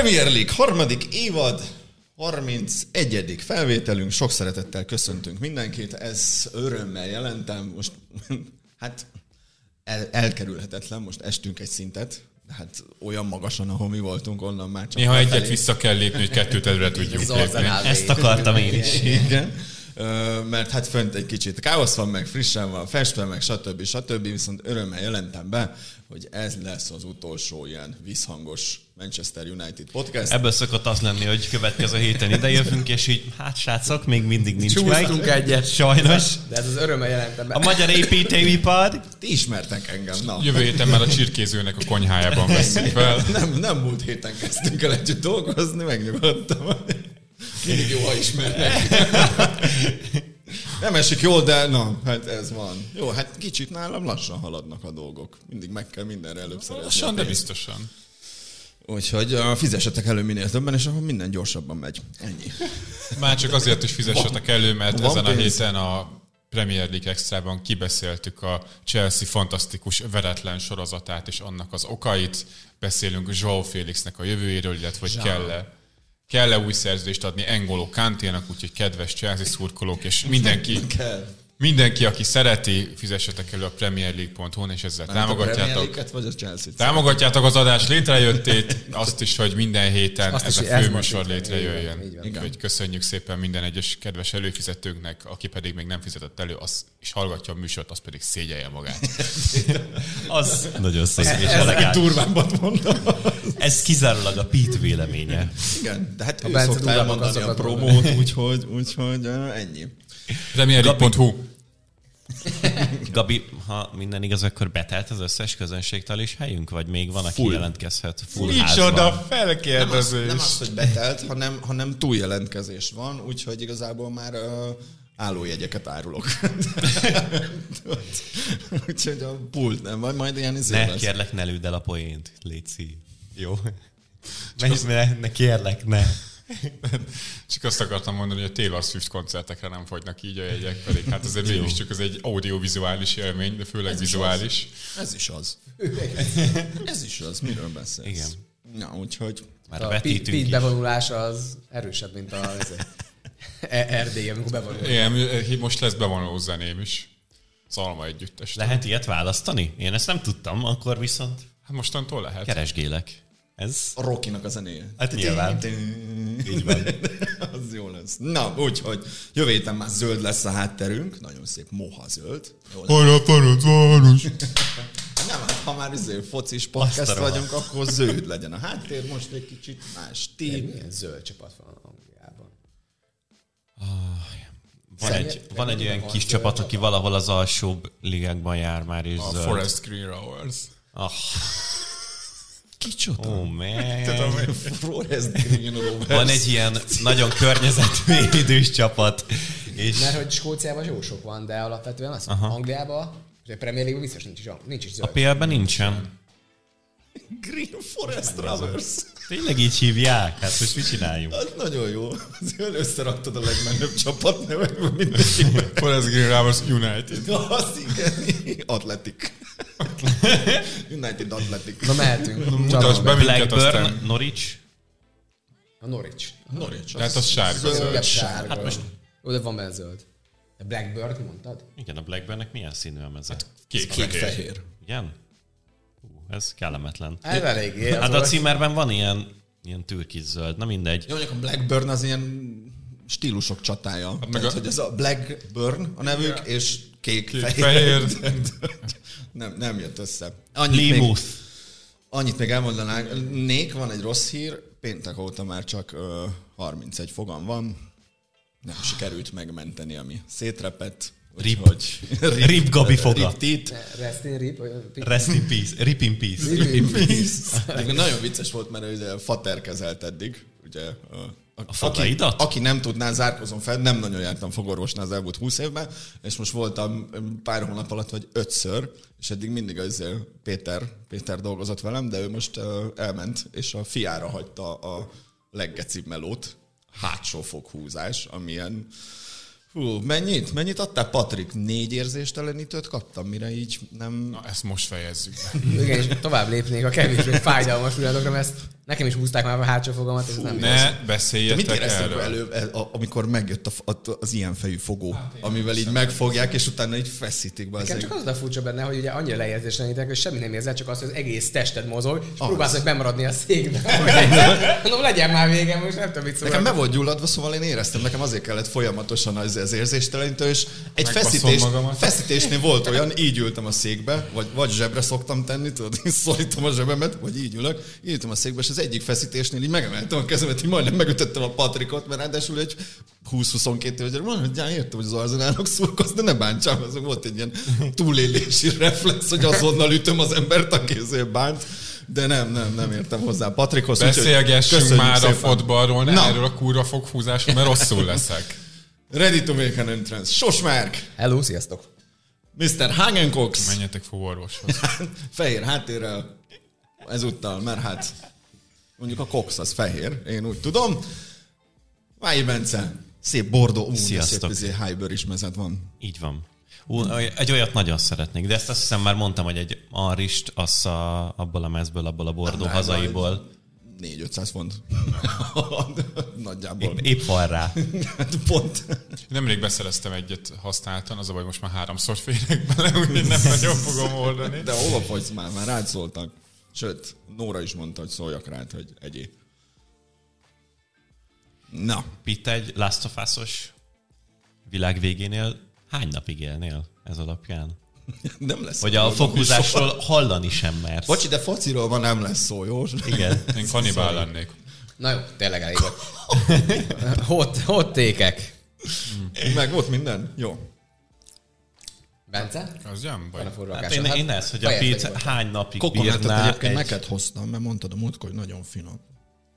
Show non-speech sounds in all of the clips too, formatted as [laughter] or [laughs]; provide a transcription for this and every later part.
Premier League harmadik évad, 31. felvételünk, sok szeretettel köszöntünk mindenkit, ez örömmel jelentem, most [laughs] hát el, elkerülhetetlen, most estünk egy szintet, hát olyan magasan, ahol mi voltunk, onnan már csak... Néha egyet vissza kell lépni, hogy kettőt előre tudjunk Az lépni. Ezt akartam én is. Igen. Mert hát fönt egy kicsit káosz van, meg frissen van festve, meg stb. stb. Viszont örömmel jelentem be, hogy ez lesz az utolsó ilyen visszhangos Manchester United podcast. Ebből szokott az lenni, hogy következő héten idejövünk, és így, hát srácok, még mindig nincs Csúsztunk meg. egyet. Sajnos. De ez az örömmel jelentem be. A magyar építőipar. Ti ismertek engem, na. Jövő héten már a csirkézőnek a konyhájában veszünk fel. Nem, nem múlt héten kezdtünk el együtt dolgozni, megnyugodtam. Mindig jó, ha ismernek. [laughs] Nem esik jól, de na, hát ez van. Jó, hát kicsit nálam lassan haladnak a dolgok. Mindig meg kell mindenre előbb szerezni. a Lassan, de biztosan. Úgyhogy uh, fizessetek elő minél többen, és akkor minden gyorsabban megy. Ennyi. Már csak azért is fizessetek elő, mert Van ezen a pénz. héten a Premier League Extrában kibeszéltük a Chelsea fantasztikus veretlen sorozatát és annak az okait. Beszélünk João Félixnek a jövőjéről, illetve hogy kell-e kell-e új szerződést adni Engolo Kanténak, úgyhogy kedves Chelsea szurkolók, és mindenki, Kell. Mindenki, aki szereti, fizessetek elő a premierleague.hu-n, és ezzel támogatjátok. vagy a Chelsea-t? Támogatjátok az adás létrejöttét, azt is, hogy minden héten Azt ez is, a hogy ez főműsor létrejöjjön. így van, így van. Igen. Úgyhogy köszönjük szépen minden egyes kedves előfizetőknek, aki pedig még nem fizetett elő, az, és hallgatja a műsort, az pedig szégyelje magát. [laughs] Az nagyon szép és Ez elegáns. durvábbat mondom. Ez kizárólag a Pete véleménye. Igen, de hát ő Bence szokta elmondani a promót, úgyhogy, úgyhogy ennyi. Premierleague.hu [laughs] Gabi, ha minden igaz, akkor betelt az összes közönségtal is helyünk, vagy még van, aki Full. jelentkezhet full Micsoda házban? Nem az, felkérdezés! nem az, hogy betelt, [laughs] hanem, hanem túljelentkezés van, úgyhogy igazából már uh, állójegyeket árulok. [laughs] úgyhogy a pult nem, majd, majd ilyen izé Ne, lesz. kérlek, ne lőd el a poént, Léci. Jó? Ne, ne, ne, kérlek, ne. Csak azt akartam mondani, hogy a Taylor Swift koncertekre nem fogynak így a jegyek, pedig hát azért mégiscsak ez egy audiovizuális élmény, de főleg Ez is vizuális. Ez is az. [laughs] Ez is az, miről beszélsz? Igen. Na, úgyhogy Már A Pete is. bevonulása az erősebb, mint a ez- E- Erdély, amikor bevonul. Igen, most lesz bevonó zeném is. Szalma együttes. Lehet ilyet választani? Én ezt nem tudtam, akkor viszont Hát mostantól lehet. keresgélek. Ez a Rockinak a zenéje. Hát nyilván. Így van. [laughs] az jó lesz. Na, úgyhogy jövő héten már zöld lesz a hátterünk. Nagyon szép moha zöld. Arra Ferencváros! [laughs] Nem, hát ha már izé focis podcast Azt a rohadt. vagyunk, akkor zöld legyen a háttér. Most egy kicsit más tím. Milyen zöld csapat van Angliában? Van egy, van egy olyan kis csapat, aki valahol az alsóbb ligákban jár már, és A zöld. Forest Green Rovers. Ah, Kicsoda? oh man. Forest Green Rovers. Van egy ilyen nagyon környezetvédős csapat, és Mert hogy Skóciában jó sok van, de alapvetően az Angliában, és a Premier League biztos nincs is, nincs is a zöld. PL-ben nincsen. Green Forest Rovers. Tényleg így hívják? Hát most mit csináljunk? Az nagyon jó. Azért összeraktad a legmenőbb csapatnevekből mindenkiben. [laughs] Forest Green Rovers United. [laughs] Az igen. Atletik. [laughs] United Atletic. Na mehetünk. Mutasd be minket Blackburn, aztán. Norwich, A Norwich. Norwich. Tehát az sárga zöld, zöld. sárga. Hát most... Jó, de van benne zöld. A Blackbird mondtad? igen, a Blackburnnek milyen színű a meze? Kék, Kék fehér. fehér. Igen? Hú, ez kellemetlen. Ez eléggé. Hát a címerben van ilyen, ilyen türkiz zöld, na mindegy. Jó, mondjuk a Blackburn az ilyen stílusok csatája. Hát meg Tehát, a- hogy ez a Blackburn a nevük, és kék, Kék, fehér. fehér. [laughs] nem, nem jött össze. Annyit még, Limuth. annyit még elmondanánk. Nék, van egy rossz hír. Péntek óta már csak ö, 31 fogam van. Nem sikerült megmenteni, ami szétrepett. Rip. [laughs] Úgyhogy- Rip Gabi foga. Rip tit. Rest in Rip. Rest in peace. Rip in peace. Rip in peace. Nagyon vicces volt, mert ugye Fater kezelt eddig. Ugye, a, a, aki, fogaidat? aki nem tudná, zárkozom fel, nem nagyon jártam fogorvosnál az elmúlt 20 évben, és most voltam pár hónap alatt, vagy ötször, és eddig mindig az Péter, Péter dolgozott velem, de ő most elment, és a fiára hagyta a leggecibb melót, hátsó foghúzás, amilyen Hú, mennyit? Mennyit adtál, Patrik? Négy érzéstelenítőt kaptam, mire így nem... Na, ezt most fejezzük be. Igen, és tovább lépnék a kevésbé fájdalmas pillanatokra, mert ezt Nekem is húzták már a hátsó fogamat, ez nem. Ne mit beszéljetek éreztek erről. elő, amikor megjött a, a, az ilyen fejű fogó, amivel így megfogják, és utána így feszítik be az Nekem csak az a furcsa benne, hogy ugye annyira leérzéstelenítek, hogy semmi nem érzel, csak az, hogy az egész tested mozog, és próbálsz meg bemaradni a székbe. [laughs] Mondom, legyen már vége, most nem tudom, mit szólok. Nekem be volt gyulladva, szóval én éreztem, nekem azért kellett folyamatosan az, az érzéstelenítő, és egy Megbaszom feszítés, magamat. feszítésnél volt olyan, így ültem a székbe, vagy, vagy zsebre szoktam tenni, tudod, én [laughs] szorítom a zsebemet, vagy így ülök, így ültem a székbe, és az egyik feszítésnél így megemeltem a kezemet, így majdnem megütöttem a Patrikot, mert ráadásul egy 20-22 éves, hogy értem, hogy az arzenának szurkolsz, de ne bántsam, az volt egy ilyen túlélési reflex, hogy azonnal ütöm az embert, aki ezért bánt. De nem, nem, nem értem hozzá Patrikhoz. Beszélgessünk már a szépen. fotballról, ne Na. erről a kurva foghúzásról, mert rosszul leszek. Ready to make an entrance. Sosmárk! Hello, sziasztok! Mr. Hagencox! Menjetek fogorvoshoz. [laughs] Fehér háttérrel ezúttal, mert hát mondjuk a Cox az fehér, én úgy tudom. Vályi Bence, szép bordó, ú, szép Sziasztok. izé, highbőr is mezet van. Így van. Ú, egy olyat nagyon szeretnék, de ezt azt hiszem már mondtam, hogy egy arist, az a, abból a mezből, abból a bordó Nem, hazaiból. 4-500 font. [laughs] Nagyjából. Épp, épp van rá. Hát pont. Nemrég beszereztem egyet használtan, az a baj, most már háromszor férek bele, úgyhogy nem nagyon fogom oldani. De hova fogysz már? Már rád szóltak. Sőt, Nóra is mondta, hogy szóljak rád, hogy egyé. Na, Itt egy Last of Us-os világ végénél hány napig élnél ez alapján? [laughs] nem lesz. Hogy a arról fokhúzásról hallani sem mersz. Bocsi, de fociról van nem lesz szó, jó? Igen. [laughs] Én kanibál lennék. Na jó, tényleg elég volt. [laughs] hot, hot tékek. Meg volt minden? Jó. Bence? Az nem baj. A forró Hát én, én ez, hogy a Pete hány napig Kokonátot bírná egyébként egy... neked hoztam, mert mondtad a múltkor, hogy nagyon finom.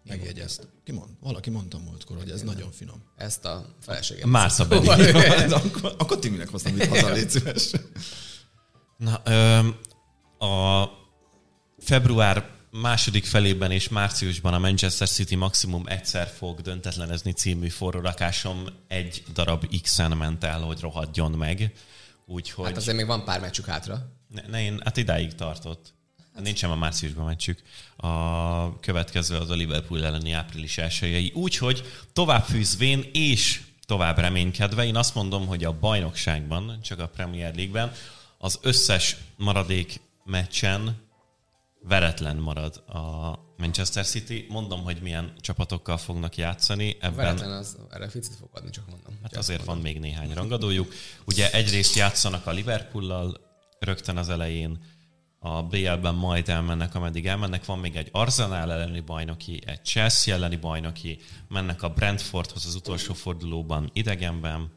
Megjegyeztem. Ki mond? Valaki mondta múltkor, hogy ez nagyon finom. Ezt a feleségem. Márta. De [laughs] akkor, akkor Timinek hoztam itt haza, légy szíves. Na, öm, a február második felében és márciusban a Manchester City maximum egyszer fog döntetlenezni című forrórakásom egy darab X-en ment el, hogy rohadjon meg. Úgyhogy... Hát azért még van pár meccsük hátra. Ne, ne, én, hát idáig tartott. Nincsen a márciusban meccsük. A következő az a Liverpool elleni április elsőjei. Úgyhogy tovább fűzvén és tovább reménykedve, én azt mondom, hogy a bajnokságban, csak a Premier League-ben, az összes maradék meccsen veretlen marad a Manchester City. Mondom, hogy milyen csapatokkal fognak játszani. Ebben Veretlen az, erre ficit fog adni, csak mondom. Hát azért van még néhány rangadójuk. Ugye egyrészt játszanak a Liverpoollal rögtön az elején, a BL-ben majd elmennek, ameddig elmennek. Van még egy Arsenal elleni bajnoki, egy Chelsea elleni bajnoki, mennek a Brentfordhoz az utolsó fordulóban idegenben,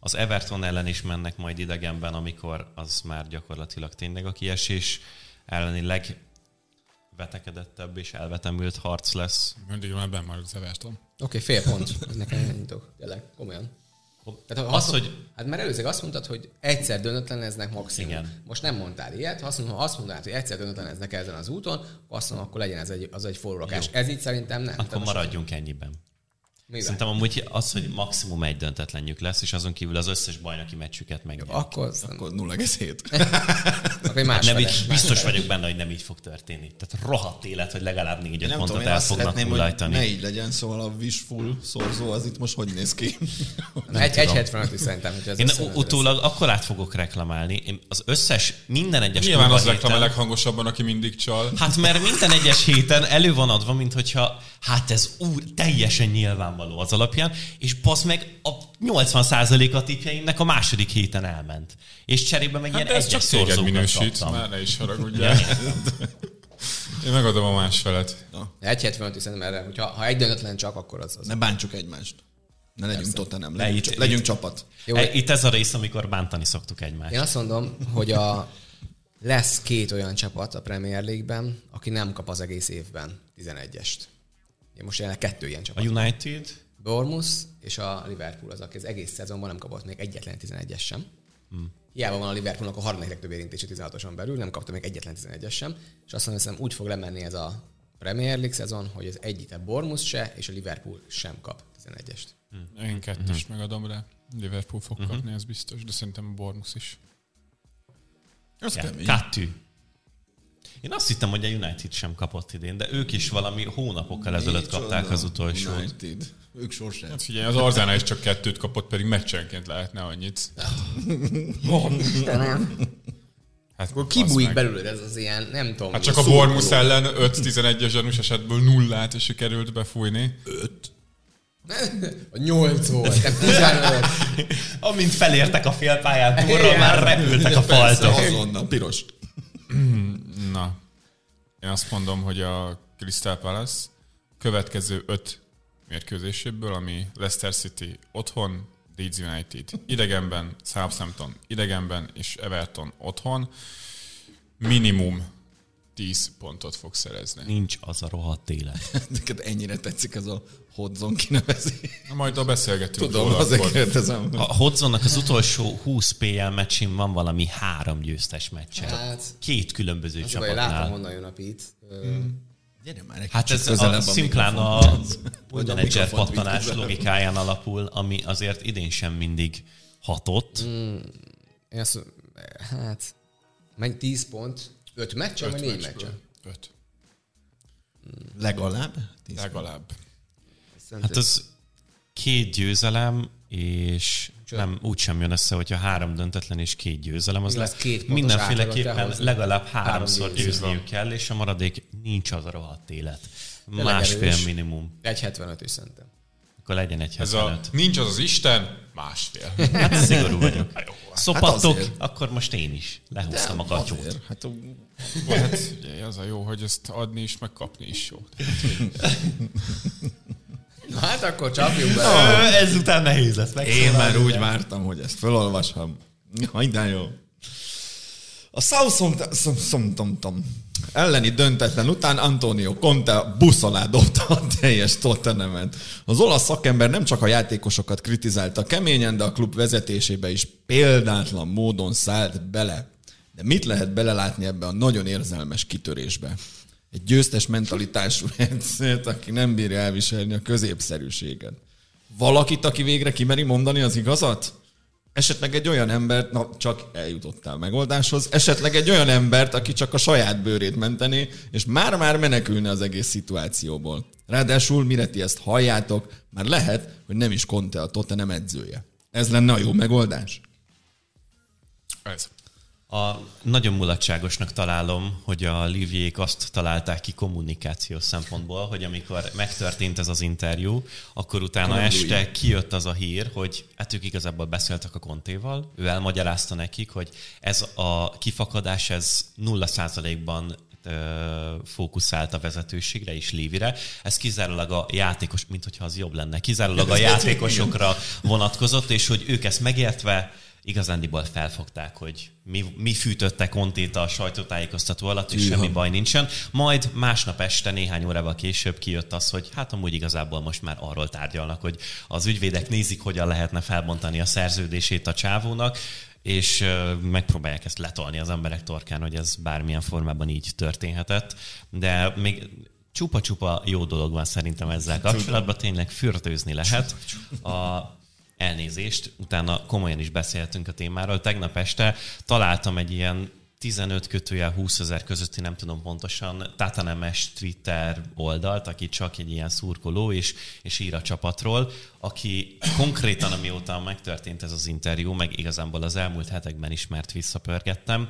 az Everton ellen is mennek majd idegenben, amikor az már gyakorlatilag tényleg a kiesés elleni legvetekedettebb és elvetemült harc lesz. Mindig már benn marad az Everton. Oké, okay, fél pont. Ez nekem nyitok. Tényleg, komolyan. Tehát, ha Az, azt, hogy-. Hát mert előzőleg azt mondtad, hogy egyszer döntetleneznek maximum. Igen. Most nem mondtál ilyet. Ha azt, mondom, ha azt mondanád, hogy egyszer döntetleneznek ezen az úton, akkor azt mondom, akkor legyen ez egy, az egy forrórakás. Ez így szerintem nem. Akkor Tehát most maradjunk ennyiben. Mivel? Szerintem amúgy az, hogy maximum egy döntetlenjük lesz, és azon kívül az összes bajnoki meccsüket meg. Akkor, Akkor 0,7. [laughs] akkor más Nem így, biztos vagyok benne, hogy nem így fog történni. Tehát rohadt élet, hogy legalább négy-öt Nem pontot tudom, el azt fognak hogy ne hullajtani. így legyen, szóval a wishful szorzó az itt most hogy néz ki? Na, [laughs] egy, egy 75 is szerintem, hogy ez Én utólag akkor át fogok reklamálni. Én az összes, minden egyes Nyilván az reklám a leghangosabban, aki mindig csal. Hát mert minden egyes héten elő van adva, mint hogyha hát ez úr, teljesen nyilvánvaló az alapján, és basz meg a 80%-a tippjeimnek a második héten elment. És cserébe meg Hát ilyen ez csak téged minősít, kaptam. már ne is haragudjál. Én megadom a másfelet. Egy 75 is szerintem erre, hogyha ha egy döntetlen csak, akkor az, az Ne bántsuk egymást. Ne legyünk Tottenham, Ne, legyünk, itt- legyünk itt- csapat. Jó, E, Itt ez a rész, amikor bántani szoktuk egymást. Én azt mondom, hogy a, lesz két olyan csapat a Premier League-ben, aki nem kap az egész évben 11-est. Én most jelenleg kettő ilyen A csapat. United, Bournemouth és a Liverpool az, aki az egész szezonban nem kapott még egyetlen 11-es sem. Hmm. Hiába van a Liverpoolnak a harmadik legtöbb érintési 16-oson belül, nem kapta még egyetlen 11-es sem. És azt hogy úgy fog lemenni ez a Premier League szezon, hogy az egyik a Bournemouth se, és a Liverpool sem kap 11-est. Én kettest megadom rá. Liverpool fog kapni, ez biztos, de szerintem a Bournemouth is. Az ja, kemény. kettő. Én azt hittem, hogy a United sem kapott idén, de ők is valami hónapokkal ezelőtt kapták az utolsót. United. Ők sosem. Hát figyelj, az Arzena is csak kettőt kapott, pedig meccsenként lehetne annyit. [laughs] Hát Akkor kibújik belőled ez az ilyen, nem tudom. Hát csak a. Bormus ellen 5-11-es zsanus esetből nullát és sikerült befújni. [laughs] A 8 volt, nem 15. [laughs] Amint felértek a félpályán túlra, már repültek a faltok. azonnal, piros. [clears throat] Na, én azt mondom, hogy a Crystal Palace következő öt mérkőzéséből, ami Leicester City otthon, Leeds United idegenben, Southampton idegenben és Everton otthon minimum 10 pontot fog szerezni. Nincs az a rohadt élet. [laughs] Neked ennyire tetszik ez a Hodzon kinevezés. Na, majd a beszélgetünk Tudom, azért kérdezem. A Hodzonnak az utolsó 20 PL meccsin van valami három győztes meccse. Hát, Két különböző az a baj, látom, csapatnál. honnan jön a Pete. Gyere már egy Hát ez a, szimplán a Vagy a menedzser pattanás logikáján alapul, ami azért idén sem mindig hatott. Én azt mondom, hát, menj 10 pont, 5 meccsen, Öt vagy 4 meccsből. meccsen? Öt. Legalább? Tíz Legalább. Hát az két győzelem, és nem úgy sem jön össze, hogyha három döntetlen és két győzelem, az Igen, le, az két mindenféleképpen legalább háromszor Három győzniük kell, és a maradék nincs az a rohadt élet. Tényleg Másfél erős. minimum. 1,75 is szerintem. Akkor legyen egy Ez a 75. nincs az az Isten, másfél. Hát szigorú vagyok. [laughs] Szopattok, Hát akkor most én is lehúztam a. Azért, Hát Hát ugye az a jó, hogy ezt adni is, meg kapni is jó. Na hát akkor csapjunk be. Ö, Ezután nehéz lesz én már úgy vártam, hogy ezt felolvasom. De jó. A Southampton elleni döntetlen után Antonio Conte busz alá dobta a teljes Tottenhamet. Az olasz szakember nem csak a játékosokat kritizálta keményen, de a klub vezetésébe is példátlan módon szállt bele. De mit lehet belelátni ebbe a nagyon érzelmes kitörésbe? Egy győztes mentalitású [laughs] edzőt, aki nem bírja elviselni a középszerűséget. Valakit, aki végre kimeri mondani az igazat? Esetleg egy olyan embert, na csak eljutottál megoldáshoz, esetleg egy olyan embert, aki csak a saját bőrét mentené, és már-már menekülne az egész szituációból. Ráadásul, mire ti ezt halljátok, már lehet, hogy nem is Conte a Tottenham edzője. Ez lenne a jó megoldás? Ez. A, nagyon mulatságosnak találom, hogy a Liviék azt találták ki kommunikációs szempontból, hogy amikor megtörtént ez az interjú, akkor utána Karam este kijött az a hír, hogy hát ők igazából beszéltek a Kontéval, ő elmagyarázta nekik, hogy ez a kifakadás, ez nulla százalékban ö, fókuszált a vezetőségre és Lévire. Ez kizárólag a játékos, mint hogyha az jobb lenne, kizárólag a [laughs] játékosokra vonatkozott, és hogy ők ezt megértve igazándiból felfogták, hogy mi, mi fűtötte Kontét a sajtótájékoztató alatt, és Hűha. semmi baj nincsen. Majd másnap este, néhány órával később kijött az, hogy hát amúgy igazából most már arról tárgyalnak, hogy az ügyvédek nézik, hogyan lehetne felbontani a szerződését a csávónak, és megpróbálják ezt letolni az emberek torkán, hogy ez bármilyen formában így történhetett. De még csupa-csupa jó dolog van szerintem ezzel kapcsolatban, tényleg fürdőzni lehet. A elnézést, utána komolyan is beszéltünk a témáról. Tegnap este találtam egy ilyen 15 kötőjel 20 ezer közötti, nem tudom pontosan, Tatanemes Twitter oldalt, aki csak egy ilyen szurkoló, és, és ír a csapatról, aki konkrétan, amióta megtörtént ez az interjú, meg igazából az elmúlt hetekben is, mert visszapörgettem,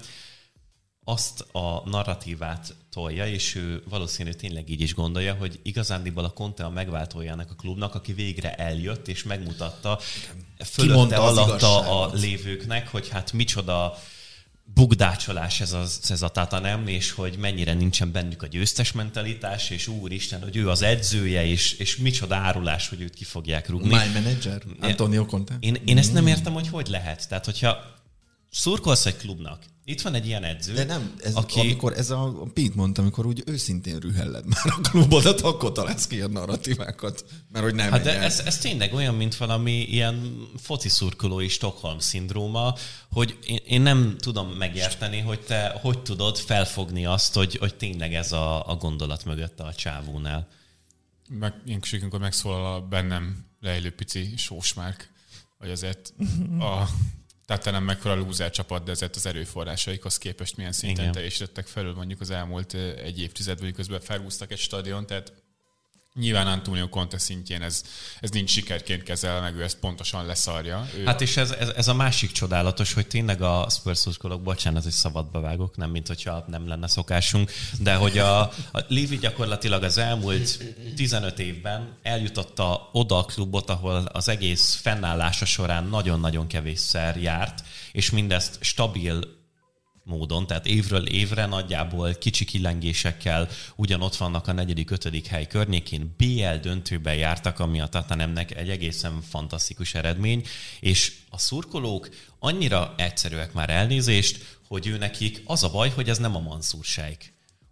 azt a narratívát tolja, és ő valószínű tényleg így is gondolja, hogy igazándiból a Conte a megváltójának a klubnak, aki végre eljött és megmutatta fölötte, alatta a lévőknek, hogy hát micsoda bugdácsolás ez, az, ez a Tatanem, és hogy mennyire nincsen bennük a győztes mentalitás, és úristen, hogy ő az edzője, és, és micsoda árulás, hogy őt ki fogják rúgni. My manager? Antonio Conte? Én, én ezt nem értem, hogy hogy lehet. Tehát, hogyha szurkolsz egy klubnak, itt van egy ilyen edző, De nem, ez, aki... amikor ez a a Pete mondta, amikor úgy őszintén rühelled már a klubodat, akkor találsz ki ilyen narratívákat, mert hogy nem Hát de ez, ez tényleg olyan, mint valami ilyen foci szurkolói Stockholm szindróma, hogy én, én nem tudom megérteni, hogy te hogy tudod felfogni azt, hogy, hogy tényleg ez a, a gondolat mögött a csávónál. Meg, én kicsit, amikor megszólal a bennem lejlő pici sósmárk, hogy azért a tehát nem mekkora lúzer csapat, de ezért az erőforrásaikhoz képest milyen szinten Igen. teljesítettek felül mondjuk az elmúlt egy évtizedben, hogy közben felhúztak egy stadion, tehát Nyilván Antonio Conte szintjén ez, ez nincs sikerként kezel, meg ő ezt pontosan leszarja. Ő Hát és ez, ez, ez, a másik csodálatos, hogy tényleg a Spurs szurkolók, bocsánat, hogy szabadba vágok, nem mint hogyha nem lenne szokásunk, de hogy a, a Levy gyakorlatilag az elmúlt 15 évben eljutotta oda a klubot, ahol az egész fennállása során nagyon-nagyon kevésszer járt, és mindezt stabil módon, tehát évről évre nagyjából kicsi kilengésekkel ugyanott vannak a negyedik, ötödik hely környékén, BL döntőben jártak, ami a Tatanemnek egy egészen fantasztikus eredmény, és a szurkolók annyira egyszerűek már elnézést, hogy ő nekik az a baj, hogy ez nem a Mansur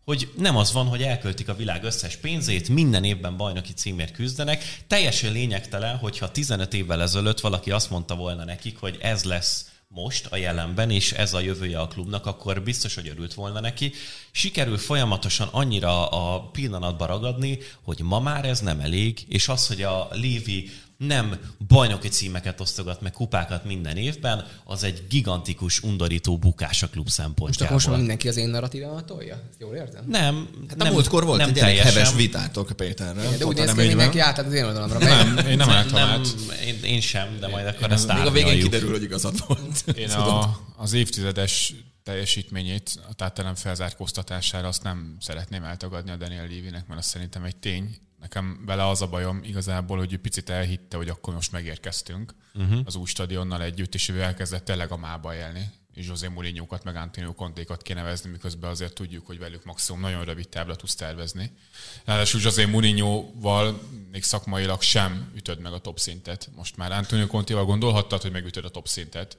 hogy nem az van, hogy elköltik a világ összes pénzét, minden évben bajnoki címért küzdenek. Teljesen lényegtelen, hogyha 15 évvel ezelőtt valaki azt mondta volna nekik, hogy ez lesz most a jelenben, és ez a jövője a klubnak, akkor biztos, hogy örült volna neki. Sikerül folyamatosan annyira a pillanatba ragadni, hogy ma már ez nem elég, és az, hogy a Lévi nem bajnoki címeket osztogat meg kupákat minden évben, az egy gigantikus, undorító bukás a klub Most szempontjából. akkor most már mindenki az én narratívámat tolja? Ezt jól érzem? Nem, Hát nem, a múltkor volt nem egy teljesen. heves vitátok Péterrel. De úgy néz ki, hogy mindenki tehát az én oldalamra nem, én nem álltam nem, át. én, én sem, de majd akkor én ezt Még a végén kiderül, hogy igazad volt. Én [laughs] a, az évtizedes teljesítményét, a tátelem felzárkóztatására azt nem szeretném eltagadni a Daniel Lévinek, mert azt szerintem egy tény. Nekem vele az a bajom igazából, hogy ő picit elhitte, hogy akkor most megérkeztünk uh-huh. az új stadionnal együtt, és ő elkezdett tényleg a mába élni és José mourinho meg Antonio Contékat nevezni, miközben azért tudjuk, hogy velük maximum nagyon rövid távra tudsz tervezni. Ráadásul José Mourinho-val még szakmailag sem ütöd meg a top szintet. Most már Antonio Contéval gondolhattad, hogy megütöd a top szintet.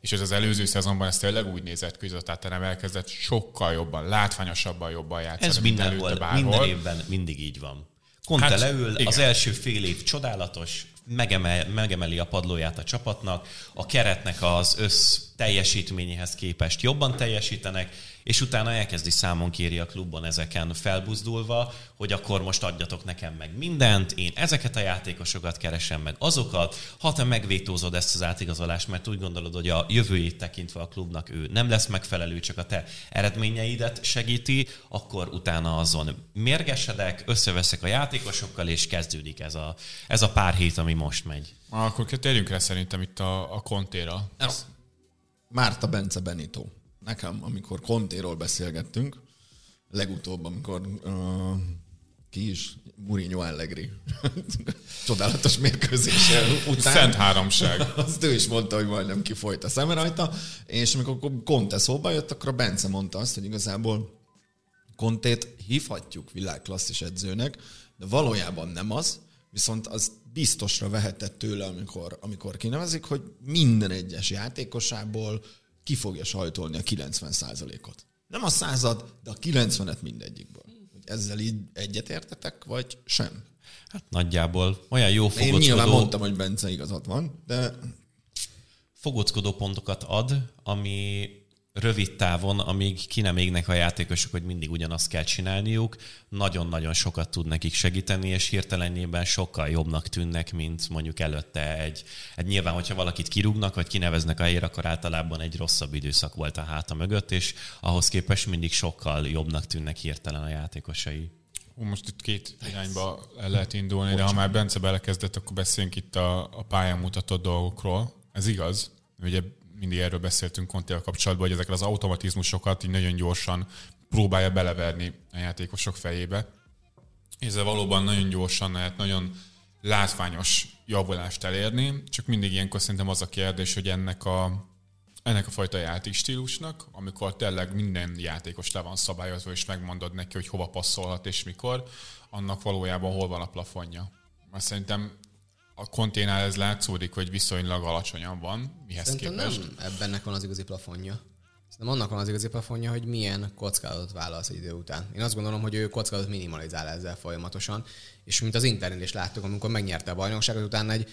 És ez az előző szezonban ez tényleg úgy nézett ki, hogy nem elkezdett sokkal jobban, látványosabban jobban játszani. Ez mindenhol, előtte bárhol. minden évben mindig így van. Conte hát, leül, igen. az első fél év csodálatos, megemel, megemeli a padlóját a csapatnak, a keretnek az össz teljesítményéhez képest jobban teljesítenek, és utána elkezdi számon kéri a klubban ezeken felbuzdulva, hogy akkor most adjatok nekem meg mindent, én ezeket a játékosokat keresem meg azokat, ha te megvétózod ezt az átigazolást, mert úgy gondolod, hogy a jövőjét tekintve a klubnak ő nem lesz megfelelő, csak a te eredményeidet segíti, akkor utána azon mérgesedek, összeveszek a játékosokkal, és kezdődik ez a, ez a pár hét, ami most megy. Akkor térjünk rá szerintem itt a, a Contéra. Márta Bence Benito. Nekem, amikor Contéról beszélgettünk, legutóbb, amikor uh, ki is, Mourinho Allegri. [laughs] Csodálatos mérkőzés után. Szent háromság. [laughs] Azt ő is mondta, hogy majdnem kifolyt a szeme rajta, és amikor Conte szóba jött, akkor a Bence mondta azt, hogy igazából Contét hívhatjuk világklasszis edzőnek, de valójában nem az, viszont az biztosra vehetett tőle, amikor, amikor kinevezik, hogy minden egyes játékosából ki fogja sajtolni a 90%-ot. Nem a század, de a 90-et mindegyikből. Hogy ezzel így egyetértetek, vagy sem? Hát nagyjából olyan jó Én nyilván fogockodó, mondtam, hogy Bence igazad van, de fogockodó pontokat ad, ami rövid távon, amíg ki nem égnek a játékosok, hogy mindig ugyanazt kell csinálniuk, nagyon-nagyon sokat tud nekik segíteni, és hirtelenjében sokkal jobbnak tűnnek, mint mondjuk előtte egy, egy nyilván, hogyha valakit kirúgnak, vagy kineveznek a helyére, akkor általában egy rosszabb időszak volt a háta mögött, és ahhoz képest mindig sokkal jobbnak tűnnek hirtelen a játékosai. Most itt két irányba el lehet indulni, de ha már Bence belekezdett, akkor beszéljünk itt a, a pályán mutatott dolgokról. Ez igaz. Ugye mindig erről beszéltünk Contéval kapcsolatban, hogy ezeket az automatizmusokat így nagyon gyorsan próbálja beleverni a játékosok fejébe. Ezzel valóban nagyon gyorsan lehet, nagyon látványos javulást elérni, csak mindig ilyenkor szerintem az a kérdés, hogy ennek a, ennek a fajta játékstílusnak, amikor tényleg minden játékos le van szabályozva, és megmondod neki, hogy hova passzolhat és mikor, annak valójában hol van a plafonja. Mert szerintem a konténál ez látszódik, hogy viszonylag alacsonyan van, mihez Szerintem képest. nem ebbennek van az igazi plafonja. Szerintem annak van az igazi plafonja, hogy milyen kockázatot válasz egy idő után. Én azt gondolom, hogy ő kockázat minimalizál ezzel folyamatosan, és mint az Internél is láttuk, amikor megnyerte a bajnokságot, utána egy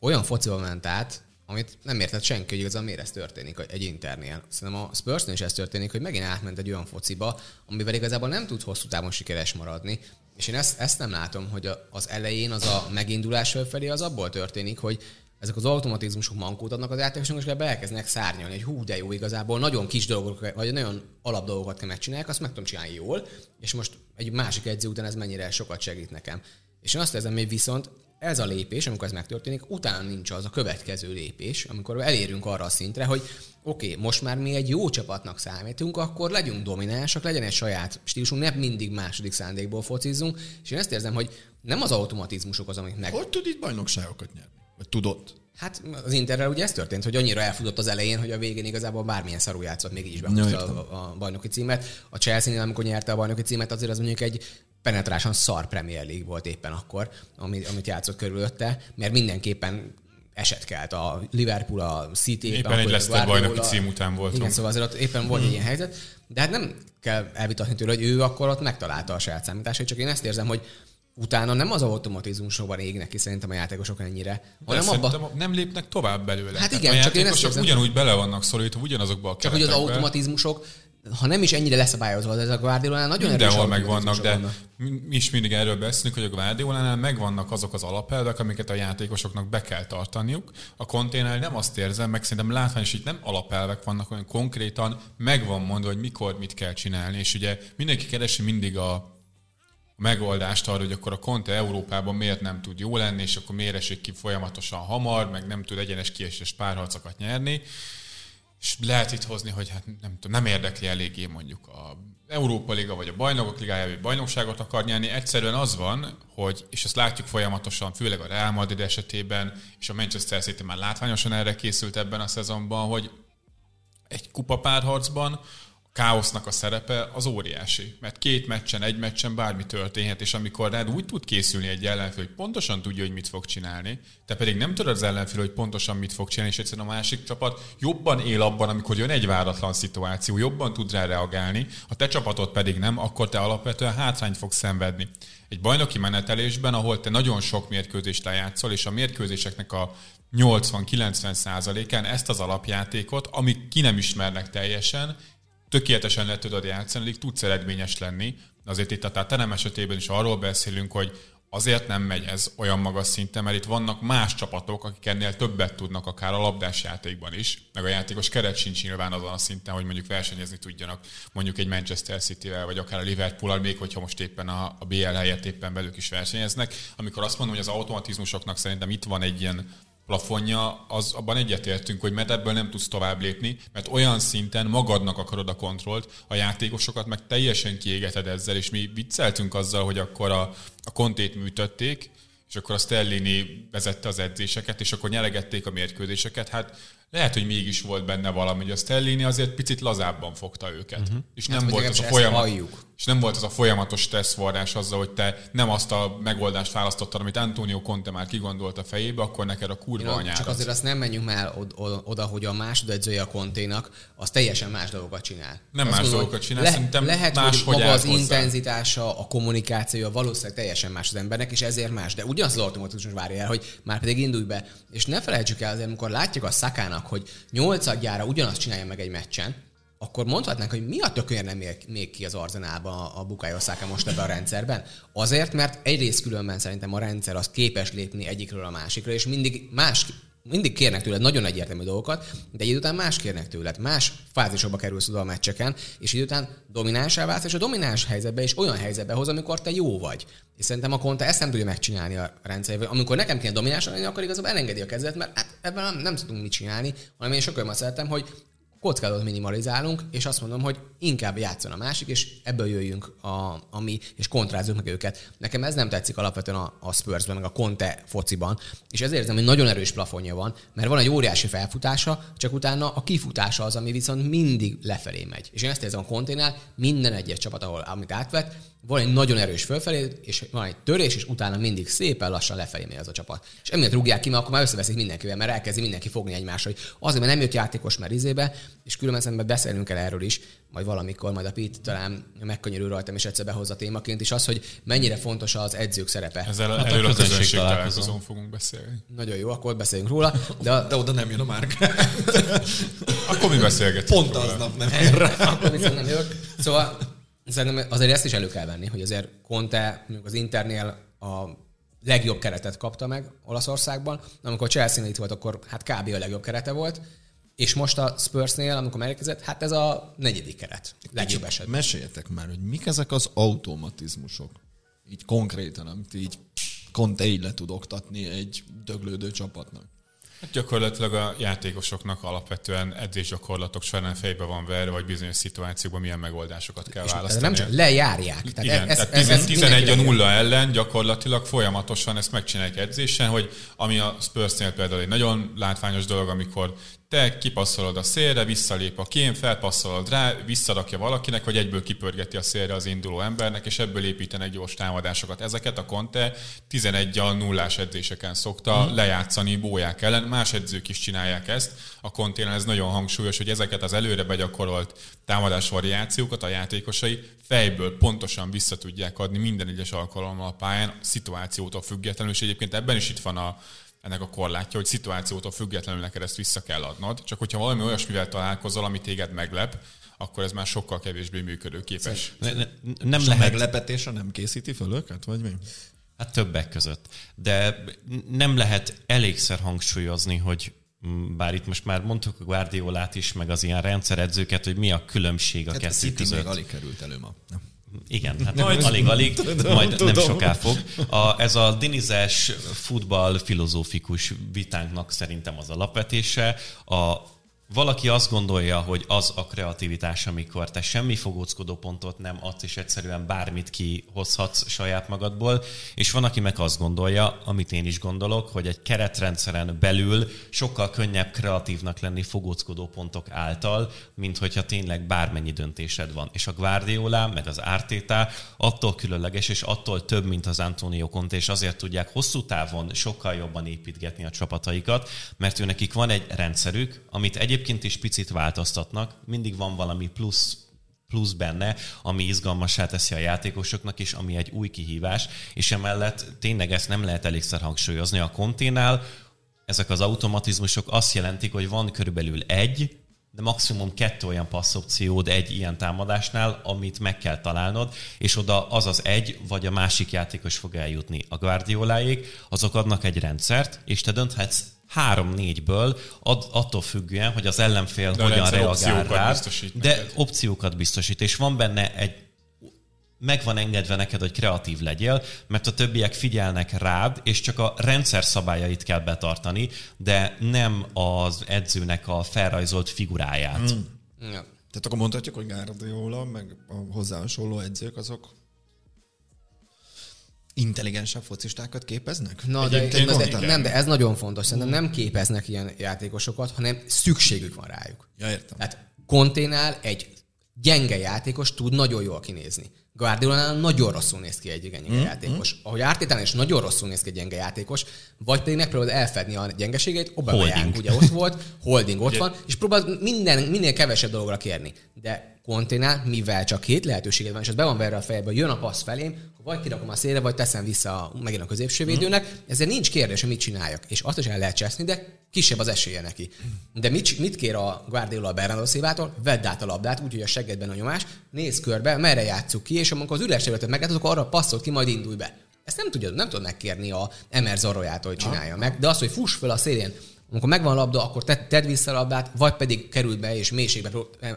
olyan fociba ment át, amit nem értett senki, hogy igazán miért ez történik egy Internél. Szerintem a Spursnél is ez történik, hogy megint átment egy olyan fociba, amivel igazából nem tud hosszú távon sikeres maradni. És én ezt, ezt nem látom, hogy az elején az a megindulás felé az abból történik, hogy ezek az automatizmusok mankót adnak az játékosoknak, és ebbe elkezdenek szárnyalni, hogy hú, de jó igazából, nagyon kis dolgok, vagy nagyon alap dolgokat kell megcsinálni, azt meg tudom csinálni jól, és most egy másik edző után ez mennyire sokat segít nekem. És én azt érzem, hogy viszont ez a lépés, amikor ez megtörténik, utána nincs az a következő lépés, amikor elérünk arra a szintre, hogy oké, okay, most már mi egy jó csapatnak számítunk, akkor legyünk dominánsak, legyen egy saját stílusunk, nem mindig második szándékból focizzunk, és én ezt érzem, hogy nem az automatizmusok az, amik meg... Hogy tud itt bajnokságokat nyerni? Vagy tudott? Hát az Interrel ugye ez történt, hogy annyira elfutott az elején, hogy a végén igazából bármilyen szarú játszott, még így is behúzta a, a, bajnoki címet. A Chelsea-nél, amikor nyerte a bajnoki címet, azért az mondjuk egy penetrásan szar Premier League volt éppen akkor, amit, amit játszott körülötte, mert mindenképpen eset kelt a Liverpool, a City. Éppen, egy Leicester bajnoki cím után volt. Igen, szóval azért ott éppen volt hmm. egy ilyen helyzet, de hát nem kell elvitatni tőle, hogy ő akkor ott megtalálta a saját számításait, csak én ezt érzem, hogy utána nem az automatizmusokban égnek ki szerintem a játékosok ennyire, hanem abba... nem lépnek tovább belőle. Hát igen, a csak én ezt érzem... ugyanúgy bele vannak szorítva ugyanazokba a Csak hogy az automatizmusok ha nem is ennyire leszabályozva, ez a Guardiolánál nagyon Mindenhol megvannak, de vannak. mi is mindig erről beszélünk, hogy a Guardiolánál megvannak azok az alapelvek, amiket a játékosoknak be kell tartaniuk. A konténer nem azt érzem, meg szerintem látvány is itt nem alapelvek vannak, olyan konkrétan megvan mondva, hogy mikor mit kell csinálni, és ugye mindenki keresi mindig a megoldást arra, hogy akkor a Conte Európában miért nem tud jó lenni, és akkor miért esik ki folyamatosan hamar, meg nem tud egyenes kieséses párharcokat nyerni. És lehet itt hozni, hogy hát nem tudom, nem érdekli eléggé mondjuk a Európa Liga vagy a Bajnokok Ligája, vagy bajnokságot akar nyerni. Egyszerűen az van, hogy, és ezt látjuk folyamatosan, főleg a Real Madrid esetében, és a Manchester City már látványosan erre készült ebben a szezonban, hogy egy kupapárharcban káosznak a szerepe az óriási. Mert két meccsen, egy meccsen bármi történhet, és amikor rád úgy tud készülni egy ellenfél, hogy pontosan tudja, hogy mit fog csinálni, te pedig nem tudod az ellenfél, hogy pontosan mit fog csinálni, és egyszerűen a másik csapat jobban él abban, amikor jön egy váratlan szituáció, jobban tud rá reagálni, a te csapatod pedig nem, akkor te alapvetően hátrányt fogsz szenvedni. Egy bajnoki menetelésben, ahol te nagyon sok mérkőzést lejátszol, és a mérkőzéseknek a 80-90 százalékán ezt az alapjátékot, amik ki nem ismernek teljesen, tökéletesen le tudod játszani, addig tudsz eredményes lenni. Azért itt a Tottenham esetében is arról beszélünk, hogy azért nem megy ez olyan magas szinten, mert itt vannak más csapatok, akik ennél többet tudnak akár a labdás játékban is, meg a játékos keret sincs nyilván azon a szinten, hogy mondjuk versenyezni tudjanak mondjuk egy Manchester City-vel, vagy akár a Liverpool-al, még hogyha most éppen a, a BL helyett éppen velük is versenyeznek. Amikor azt mondom, hogy az automatizmusoknak szerintem itt van egy ilyen plafonja, az abban egyetértünk, hogy mert ebből nem tudsz tovább lépni, mert olyan szinten magadnak akarod a kontrollt, a játékosokat meg teljesen kiégeted ezzel, és mi vicceltünk azzal, hogy akkor a, a kontét műtötték, és akkor a Stellini vezette az edzéseket, és akkor nyelegették a mérkőzéseket. Hát lehet, hogy mégis volt benne valami, hogy a Stellini azért picit lazábban fogta őket. Uh-huh. És nem volt az a folyamat, és nem volt az a folyamatos stresszforrás azzal, hogy te nem azt a megoldást választottad, amit Antonio Conte már kigondolt a fejébe, akkor neked a kurva anyád. Csak azért azt nem menjünk már oda, hogy a másodedzője a Konténak az teljesen más dolgokat csinál. Nem azt más mondom, dolgokat csinál, le, szerintem lehet, más, hogy maga az hozzá. intenzitása, a kommunikációja valószínűleg teljesen más az embernek, és ezért más. De ugyanaz az automatizmus várja el, hogy már pedig indulj be. És ne felejtsük el azért, amikor látjuk a szakának, hogy nyolcadjára ugyanazt csinálja meg egy meccsen, akkor mondhatnánk, hogy mi a tökönye nem ér még ki az arzenálba a Bukayo Saka most ebben a rendszerben? Azért, mert egyrészt különben szerintem a rendszer az képes lépni egyikről a másikra, és mindig más mindig kérnek tőled nagyon egyértelmű dolgokat, de egy idő után más kérnek tőled, más fázisokba kerülsz oda a meccseken, és idő után dominánsá válsz, és a domináns helyzetbe is olyan helyzetbe hoz, amikor te jó vagy. És szerintem a Conte ezt nem tudja megcsinálni a rendszerével. Amikor nekem kéne domináns lenni, akkor igazából elengedi a kezet, mert hát ebben nem, nem tudunk mit csinálni, hanem én sokkal szeretem, hogy kockázatot minimalizálunk, és azt mondom, hogy inkább játszon a másik, és ebből jöjjünk a, a mi, és kontrázzuk meg őket. Nekem ez nem tetszik alapvetően a, a Spursben, meg a Conte fociban, és ezért érzem, hogy nagyon erős plafonja van, mert van egy óriási felfutása, csak utána a kifutása az, ami viszont mindig lefelé megy. És én ezt érzem a Conténál, minden egyes csapat, ahol amit átvett, van egy nagyon erős fölfelé, és van egy törés, és utána mindig szépen lassan lefelé megy az a csapat. És emiatt rúgják ki, mert akkor már összeveszik mindenkivel, mert elkezdi mindenki fogni egymásra, hogy azért, mert nem jött játékos már izébe, és különben szerintem beszélünk el erről is, majd valamikor, majd a Pete talán megkanyarul rajtam, és egyszer behozza témaként is az, hogy mennyire fontos az edzők szerepe. Ezzel hát erről a közönség, találkozón fogunk beszélni. Nagyon jó, akkor beszéljünk róla. De, a... de oda nem jön a Márk. akkor mi beszélgetünk Pont aznap nem akkor viszont nem jövök. Szóval Szerintem azért ezt is elő kell venni, hogy azért Conte, mondjuk az Internél a legjobb keretet kapta meg Olaszországban. Amikor Chelsea itt volt, akkor hát kb. a legjobb kerete volt. És most a Spursnél, amikor megérkezett, hát ez a negyedik keret. Legjobb esetben. Meséljetek már, hogy mik ezek az automatizmusok. Így konkrétan, amit így Conte így le tud oktatni egy döglődő csapatnak. Hát gyakorlatilag a játékosoknak alapvetően edzésgyakorlatok során fejbe van verve, vagy bizonyos szituációkban milyen megoldásokat kell És választani. nem csak lejárják. Tehát Igen, ez, tehát ez, ez 11 a mindenki nulla ellen gyakorlatilag folyamatosan ezt megcsinálják edzésen, hogy ami a Spursnél például egy nagyon látványos dolog, amikor te kipasszolod a szélre, visszalép a kém, felpasszolod rá, visszarakja valakinek, hogy egyből kipörgeti a szélre az induló embernek, és ebből építenek gyors támadásokat. Ezeket a Conte 11 a nullás edzéseken szokta mm. lejátszani bóják ellen. Más edzők is csinálják ezt. A Conténál ez nagyon hangsúlyos, hogy ezeket az előre begyakorolt támadás variációkat a játékosai fejből pontosan vissza tudják adni minden egyes alkalommal a pályán, szituációtól függetlenül, és egyébként ebben is itt van a ennek a korlátja, hogy szituációtól függetlenül neked ezt vissza kell adnod. Csak hogyha valami olyasmivel találkozol, ami téged meglep, akkor ez már sokkal kevésbé működőképes. Ne, ne, nem És a lehet meglepetésre nem készíti föl őket, vagy mi? Hát többek között. De nem lehet elégszer hangsúlyozni, hogy bár itt most már mondtuk a Guardiolát is, meg az ilyen rendszeredzőket, hogy mi a különbség a Hát kettő City között. még alig került elő ma. Nem. Igen, hát majd, alig-alig, [laughs] Tudom, majd nem tudom. soká fog. A, ez a dinizes futball filozófikus vitánknak szerintem az alapvetése. A, valaki azt gondolja, hogy az a kreativitás, amikor te semmi fogóckodó pontot nem adsz, és egyszerűen bármit kihozhatsz saját magadból, és van, aki meg azt gondolja, amit én is gondolok, hogy egy keretrendszeren belül sokkal könnyebb kreatívnak lenni fogóckodó pontok által, mint hogyha tényleg bármennyi döntésed van. És a Guardiola, meg az Arteta attól különleges, és attól több, mint az Antonio Conte, és azért tudják hosszú távon sokkal jobban építgetni a csapataikat, mert ő nekik van egy rendszerük, amit egyébként is picit változtatnak, mindig van valami plusz plusz benne, ami izgalmassá teszi a játékosoknak is, ami egy új kihívás, és emellett tényleg ezt nem lehet elégszer hangsúlyozni. A konténál ezek az automatizmusok azt jelentik, hogy van körülbelül egy, de maximum kettő olyan passzopciód egy ilyen támadásnál, amit meg kell találnod, és oda az az egy, vagy a másik játékos fog eljutni. A Guardioláék, azok adnak egy rendszert, és te dönthetsz három-négyből, ad, attól függően, hogy az ellenfél De hogyan reagál opciókat rá, biztosít de neked. opciókat biztosít, és van benne egy meg van engedve neked, hogy kreatív legyél, mert a többiek figyelnek rád, és csak a rendszer szabályait kell betartani, de nem az edzőnek a felrajzolt figuráját. Mm. Ja. Tehát akkor mondhatjuk, hogy Guardiola, meg a hozzá hasonló edzők, azok intelligensebb focistákat képeznek? Na, de, Egyébként de, nem, de ez nagyon fontos. Szerintem nem képeznek ilyen játékosokat, hanem szükségük van rájuk. Ja, értem. Tehát Konténál egy gyenge játékos tud nagyon jól kinézni. Guardiolánál nagyon rosszul néz ki egy gyenge mm, játékos. Mm. Ahogy Ártétán is nagyon rosszul néz ki egy gyenge játékos, vagy pedig megpróbálod elfedni a gyengeségét, Aubameyang Holding. ugye ott volt, Holding ott van, és próbál minden, minél kevesebb dologra kérni. De Konténál, mivel csak két lehetőséged van, és az be van verve a fejbe, hogy jön a passz felém, vagy kirakom a szélre, vagy teszem vissza megint a középső védőnek, ezzel nincs kérdés, hogy mit csináljak. És azt is el lehet cseszni, de kisebb az esélye neki. De mit, mit kér a Guardiola a Bernardo Szilvától? Vedd át a labdát, úgyhogy a seggedben a nyomás, nézz körbe, merre játsszuk ki, és amikor az üres területet meglátod, akkor arra passzolt ki, majd indulj be. Ezt nem tudod, nem tudod megkérni a Emer Zorrolyától, hogy csinálja meg, de az, hogy fuss föl a szélén, amikor megvan a labda, akkor te, tedd vissza a labdát, vagy pedig került be és mélységbe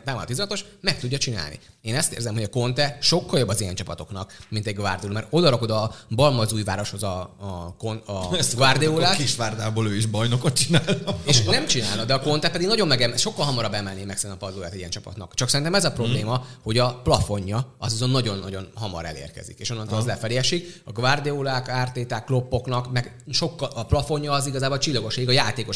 támad 16 meg tudja csinálni. Én ezt érzem, hogy a Conte sokkal jobb az ilyen csapatoknak, mint egy Guardiola, mert oda rakod a Balmazújvároshoz a, a, a [laughs] A Guardiolát, Kisvárdából ő is bajnokot csinál. és nem csinálna, de a Conte pedig nagyon megem, sokkal hamarabb emelné meg szerintem a padlóját egy ilyen csapatnak. Csak szerintem ez a probléma, hmm. hogy a plafonja az azon nagyon-nagyon hamar elérkezik, és onnantól az lefelé esik. A Guardiolák, Ártéták, Kloppoknak, meg sokkal, a plafonja az igazából a csillagoség, a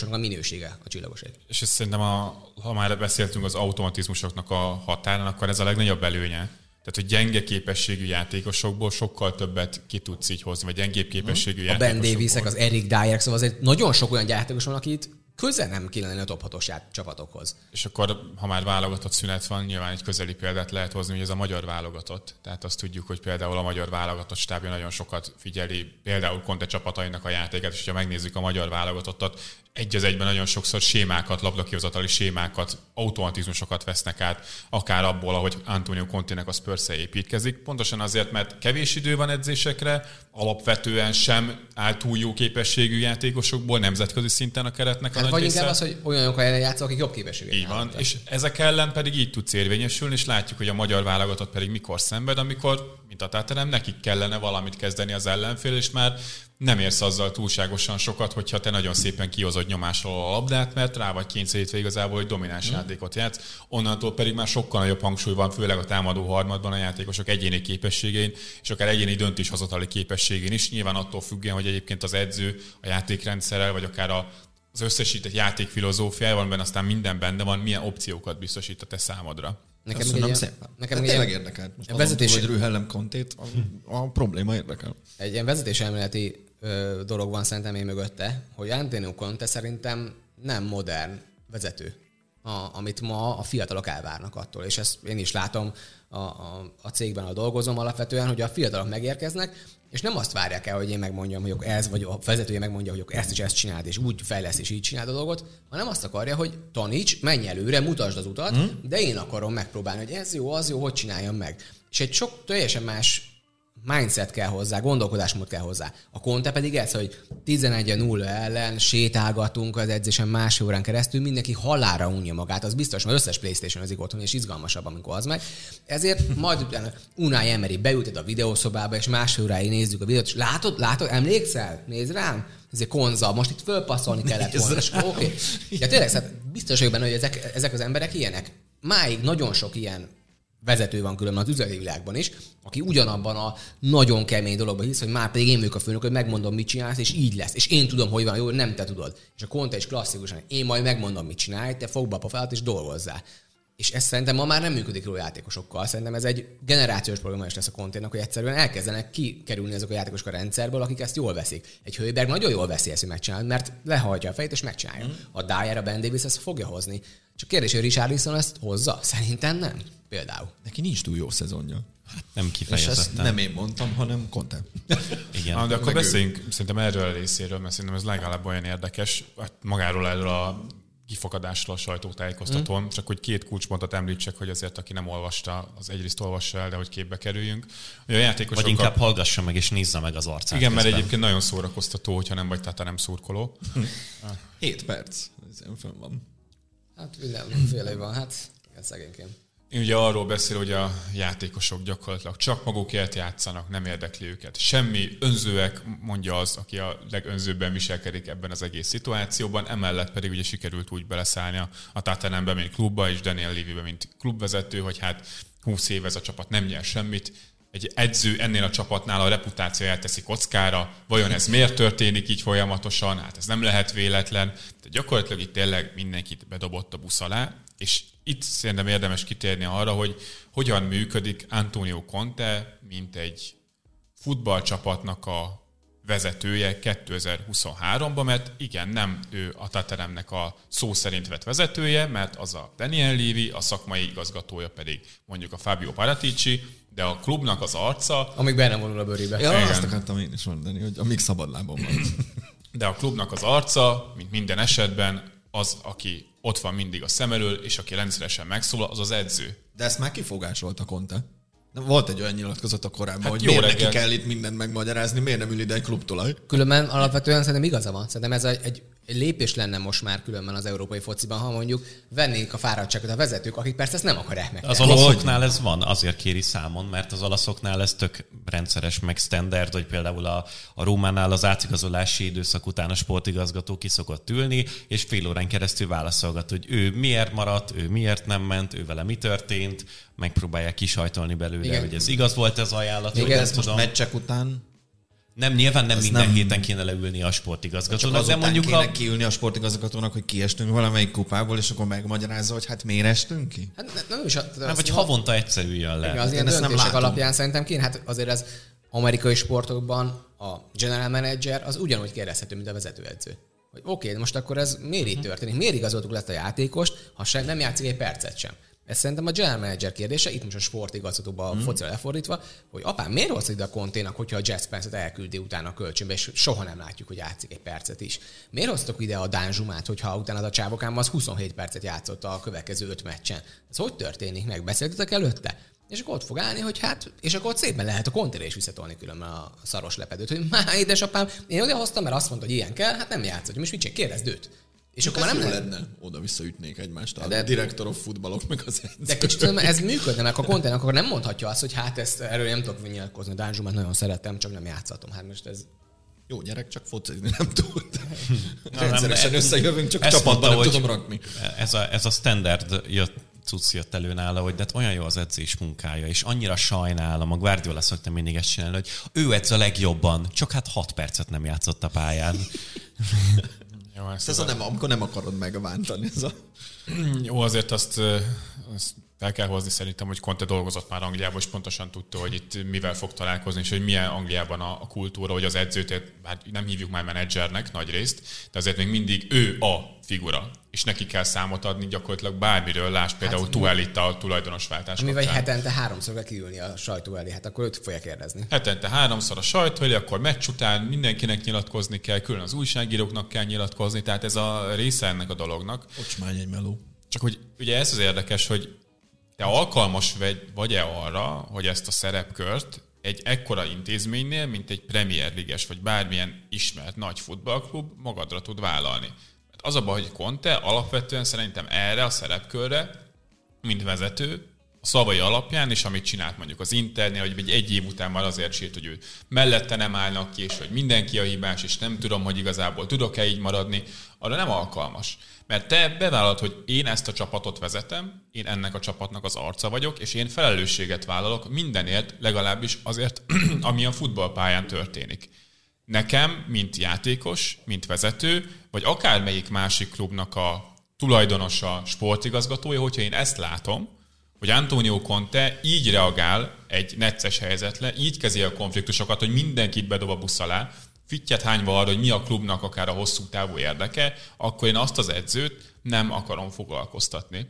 játékosoknak a minősége a csillagoség. És ez szerintem, a, ha már beszéltünk az automatizmusoknak a határon, akkor ez a legnagyobb előnye. Tehát, hogy gyenge képességű játékosokból sokkal többet ki tudsz így hozni, vagy gyengébb képességű A Ben játékosokból. Davisek, az Eric Dyer, szóval azért nagyon sok olyan játékos van, akit köze nem kéne lenni a top 6 csapatokhoz. És akkor, ha már válogatott szünet van, nyilván egy közeli példát lehet hozni, hogy ez a magyar válogatott. Tehát azt tudjuk, hogy például a magyar válogatott stábja nagyon sokat figyeli, például Conte csapatainak a játékát, és ha megnézzük a magyar válogatottat, egy az egyben nagyon sokszor sémákat, labdakihozatali sémákat, automatizmusokat vesznek át, akár abból, ahogy Antonio Contének a spurs építkezik. Pontosan azért, mert kevés idő van edzésekre, alapvetően sem áll túl jó képességű játékosokból, nemzetközi szinten a keretnek a nagy vagy része. inkább az, hogy olyan helyen játszol, akik jobb képességek. Így van, és ezek ellen pedig így tudsz érvényesülni, és látjuk, hogy a magyar válogatott pedig mikor szenved, amikor, mint a táterem, nekik kellene valamit kezdeni az ellenfél, és már nem érsz azzal túlságosan sokat, hogyha te nagyon szépen kihozod nyomásról a labdát, mert rá vagy kényszerítve igazából, hogy domináns mm. játékot játsz. Onnantól pedig már sokkal nagyobb hangsúly van, főleg a támadó harmadban a játékosok egyéni képességein, és akár egyéni döntéshozatali képességén is. Nyilván attól függően, hogy egyébként az edző a játékrendszerrel, vagy akár a az összesített játékfilozófiájában, benne aztán minden benne van, milyen opciókat biztosít a te számodra. Nekem Köszönöm egy szépen. Nekem hát egy tényleg ilyen- érdekelt. Most a azon túl, vezetési- hogy rühellem kontét, a, a probléma érdekel. Egy ilyen vezetéselméleti ö, dolog van szerintem én mögötte, hogy Antonio Conte szerintem nem modern vezető, a, amit ma a fiatalok elvárnak attól. És ezt én is látom a, a, a cégben, ahol dolgozom alapvetően, hogy a fiatalok megérkeznek, és nem azt várják el, hogy én megmondjam, hogy ez, vagy a vezetője megmondja, hogy ezt is ezt csináld, és úgy fejlesz, és így csináld a dolgot, hanem azt akarja, hogy taníts, menj előre, mutasd az utat, mm. de én akarom megpróbálni, hogy ez jó, az jó, hogy csináljam meg. És egy sok teljesen más mindset kell hozzá, gondolkodásmód kell hozzá. A Conte pedig ez, hogy 11-0 ellen sétálgatunk az edzésen másfél órán keresztül, mindenki halára unja magát, az biztos, mert összes Playstation az otthon, és izgalmasabb, amikor az meg. Ezért majd utána Unai Emery beültet a videószobába, és másfél óráig nézzük a videót, és látod, látod, emlékszel? Nézd rám! Ez egy konza, most itt fölpasszolni kellett volna. És Oké. Okay. Ja, tényleg, szóval biztos vagyok benne, hogy ezek, ezek az emberek ilyenek. Máig nagyon sok ilyen vezető van különben az üzleti világban is, aki ugyanabban a nagyon kemény dologban hisz, hogy már pedig én vagyok a főnök, hogy megmondom, mit csinálsz, és így lesz. És én tudom, hogy van jó, nem te tudod. És a Conte is klasszikusan, én majd megmondom, mit csinálj, te fogd be a és dolgozzál. És ez szerintem ma már nem működik jól a játékosokkal. Szerintem ez egy generációs probléma is lesz a konténak, hogy egyszerűen elkezdenek kikerülni azok a játékosok a rendszerből, akik ezt jól veszik. Egy Hőberg nagyon jól veszi ezt, hogy megcsinálja, mert lehajtja a fejét és megcsinálja. Mm. A Dyer, a Ben Davis ezt fogja hozni. Csak kérdés, hogy Richarlison ezt hozza? Szerintem nem. Például. Neki nincs túl jó szezonja. Nem És ezt kifejezetten. nem én mondtam, hanem Conte. [laughs] Igen. Ah, de akkor ő. beszéljünk szerintem erről a részéről, mert szerintem ez legalább olyan érdekes, hát magáról erről a kifakadásról a sajtótájékoztatón, mm. csak hogy két kulcspontot említsek, hogy azért, aki nem olvasta, az egyrészt olvassa el, de hogy képbe kerüljünk. A játékosok Vagy inkább hallgassa meg és nézze meg az arcát. Igen, mert közben. egyébként nagyon szórakoztató, hogyha nem vagy tehát nem szurkoló. 7 perc. Ez fönn van. Hát mindenféle van, hát igen, szegényként. Én ugye arról beszél, hogy a játékosok gyakorlatilag csak magukért játszanak, nem érdekli őket. Semmi önzőek, mondja az, aki a legönzőbben viselkedik ebben az egész szituációban, emellett pedig ugye sikerült úgy beleszállni a, a Tatanembe, mint klubba, és Daniel Levy-be, mint klubvezető, hogy hát 20 év ez a csapat nem nyer semmit, egy edző ennél a csapatnál a reputációját teszi kockára, vajon ez miért történik így folyamatosan, hát ez nem lehet véletlen, de gyakorlatilag itt tényleg mindenkit bedobott a busz alá, és itt szerintem érdemes kitérni arra, hogy hogyan működik Antonio Conte, mint egy futballcsapatnak a vezetője 2023-ban, mert igen, nem ő a Tateremnek a szó szerint vett vezetője, mert az a Daniel Levy, a szakmai igazgatója pedig mondjuk a Fabio Paratici, de a klubnak az arca, Amíg benne vonul a bőrébe. Ja, Igen. azt akartam én is mondani, hogy amíg szabadlábon van. de a klubnak az arca, mint minden esetben, az, aki ott van mindig a szem elől, és aki rendszeresen megszólal, az az edző. De ezt már kifogásolta Conte. Volt egy olyan nyilatkozat a korábban, Hát hogy jó miért neki reggelt. kell itt mindent megmagyarázni, miért nem ül ide egy klubtulaj. Különben alapvetően szerintem igaza van. Szerintem ez egy, egy lépés lenne most már különben az európai fociban, ha mondjuk vennénk a fáradtságot a vezetők, akik persze ezt nem akarják meg. Az olaszoknál ez van, azért kéri számon, mert az olaszoknál ez tök rendszeres, meg standard, hogy például a, a Rómánál az átigazolási időszak után a sportigazgató ki szokott ülni, és fél órán keresztül válaszolgat, hogy ő miért maradt, ő miért nem ment, ő vele mi történt, megpróbálják kisajtolni belőle, Igen. hogy ez igaz volt ez ajánlat, Igen, ezt Most tudom. meccsek után Nem, nyilván nem Ez minden nem- héten kéne leülni a csak sportigazgatónak, de azután mondjuk kéne a, kiülni a sportigazgatónak, hogy kiestünk valamelyik kupából, és akkor megmagyarázza, hogy hát miért estünk ki? Hát ne- nem is a, nem, vagy havonta egyszer üljön le. Igen, az ilyen Én ezt nem látom. alapján szerintem kéne, hát azért az amerikai sportokban a general manager az ugyanúgy kérdezhető, mint a vezetőedző. hogy oké, okay, most akkor ez miért így történik? Miért igazoltuk le ezt a játékost, ha sem nem játszik egy percet sem? Ez szerintem a general manager kérdése, itt most a sportigazgatóba mm. focira lefordítva, hogy apám, miért hozta ide a konténak, hogyha a Jazz Spence-et elküldi utána a kölcsönbe, és soha nem látjuk, hogy játszik egy percet is. Miért hoztak ide a Dán Zsumát, hogyha utána a csávokám az 27 percet játszott a következő öt meccsen? Ez hogy történik? Megbeszéltetek előtte? És akkor ott fog állni, hogy hát, és akkor ott szépen lehet a kontére is visszatolni különben a szaros lepedőt, hogy [laughs] már édesapám, én oda hoztam, mert azt mondta, hogy ilyen kell, hát nem játszott. Most mit csinál? Kérdezd őt. És akkor már nem lenne. Oda visszaütnék egymást. De, a direktor of futballok meg az edző. De kicsit ez működne, mert a kontent akkor nem mondhatja azt, hogy hát ezt erről nem tudok nyilatkozni. Dánzsumát nagyon szeretem, csak nem játszhatom. Hát most ez jó gyerek, csak focizni nem tud. [laughs] Rendszeresen összejövünk, csak csapatban nem tudom rakni. Ez a, ez a standard jött cucc jött elő nála, hogy de hát olyan jó az edzés munkája, és annyira sajnálom, a Guardiola szokta mindig ezt csinálni, hogy ő edz a legjobban, csak hát 6 percet nem játszott a pályán. [laughs] Jó, ezt ez a nem, amikor nem akarod megvántani. Ez a... Jó, azért azt, azt fel kell hozni szerintem, hogy Conte dolgozott már Angliában, és pontosan tudta, hogy itt mivel fog találkozni, és hogy milyen Angliában a, a kultúra, hogy az edzőt, hát nem hívjuk már menedzsernek nagy részt, de azért még mindig ő a figura, és neki kell számot adni gyakorlatilag bármiről, láss például hát, Tuelit a tulajdonosváltás Mivel hetente háromszor kell kiülni a sajtó elé, hát akkor őt fogja kérdezni. Hetente háromszor a sajtó elé, akkor meccs után mindenkinek nyilatkozni kell, külön az újságíróknak kell nyilatkozni, tehát ez a része ennek a dolognak. Ocsmány egy meló. Csak hogy ugye ez az érdekes, hogy te alkalmas vagy, vagy-e arra, hogy ezt a szerepkört egy ekkora intézménynél, mint egy Premier Liges vagy bármilyen ismert nagy futballklub magadra tud vállalni. Az a baj, hogy Conte alapvetően szerintem erre a szerepkörre, mint vezető, a szavai alapján, és amit csinált mondjuk az Internél, hogy egy, egy év után már azért sírt, hogy ő mellette nem állnak ki, és hogy mindenki a hibás, és nem tudom, hogy igazából tudok-e így maradni, arra nem alkalmas. Mert te bevállalod, hogy én ezt a csapatot vezetem, én ennek a csapatnak az arca vagyok, és én felelősséget vállalok mindenért, legalábbis azért, [clears throat] ami a futballpályán történik. Nekem, mint játékos, mint vezető, vagy akármelyik másik klubnak a tulajdonosa, sportigazgatója, hogyha én ezt látom, hogy Antonio Conte így reagál egy necces helyzetre, így kezeli a konfliktusokat, hogy mindenkit bedob a busz alá, fittyet hányva arra, hogy mi a klubnak akár a hosszú távú érdeke, akkor én azt az edzőt nem akarom foglalkoztatni.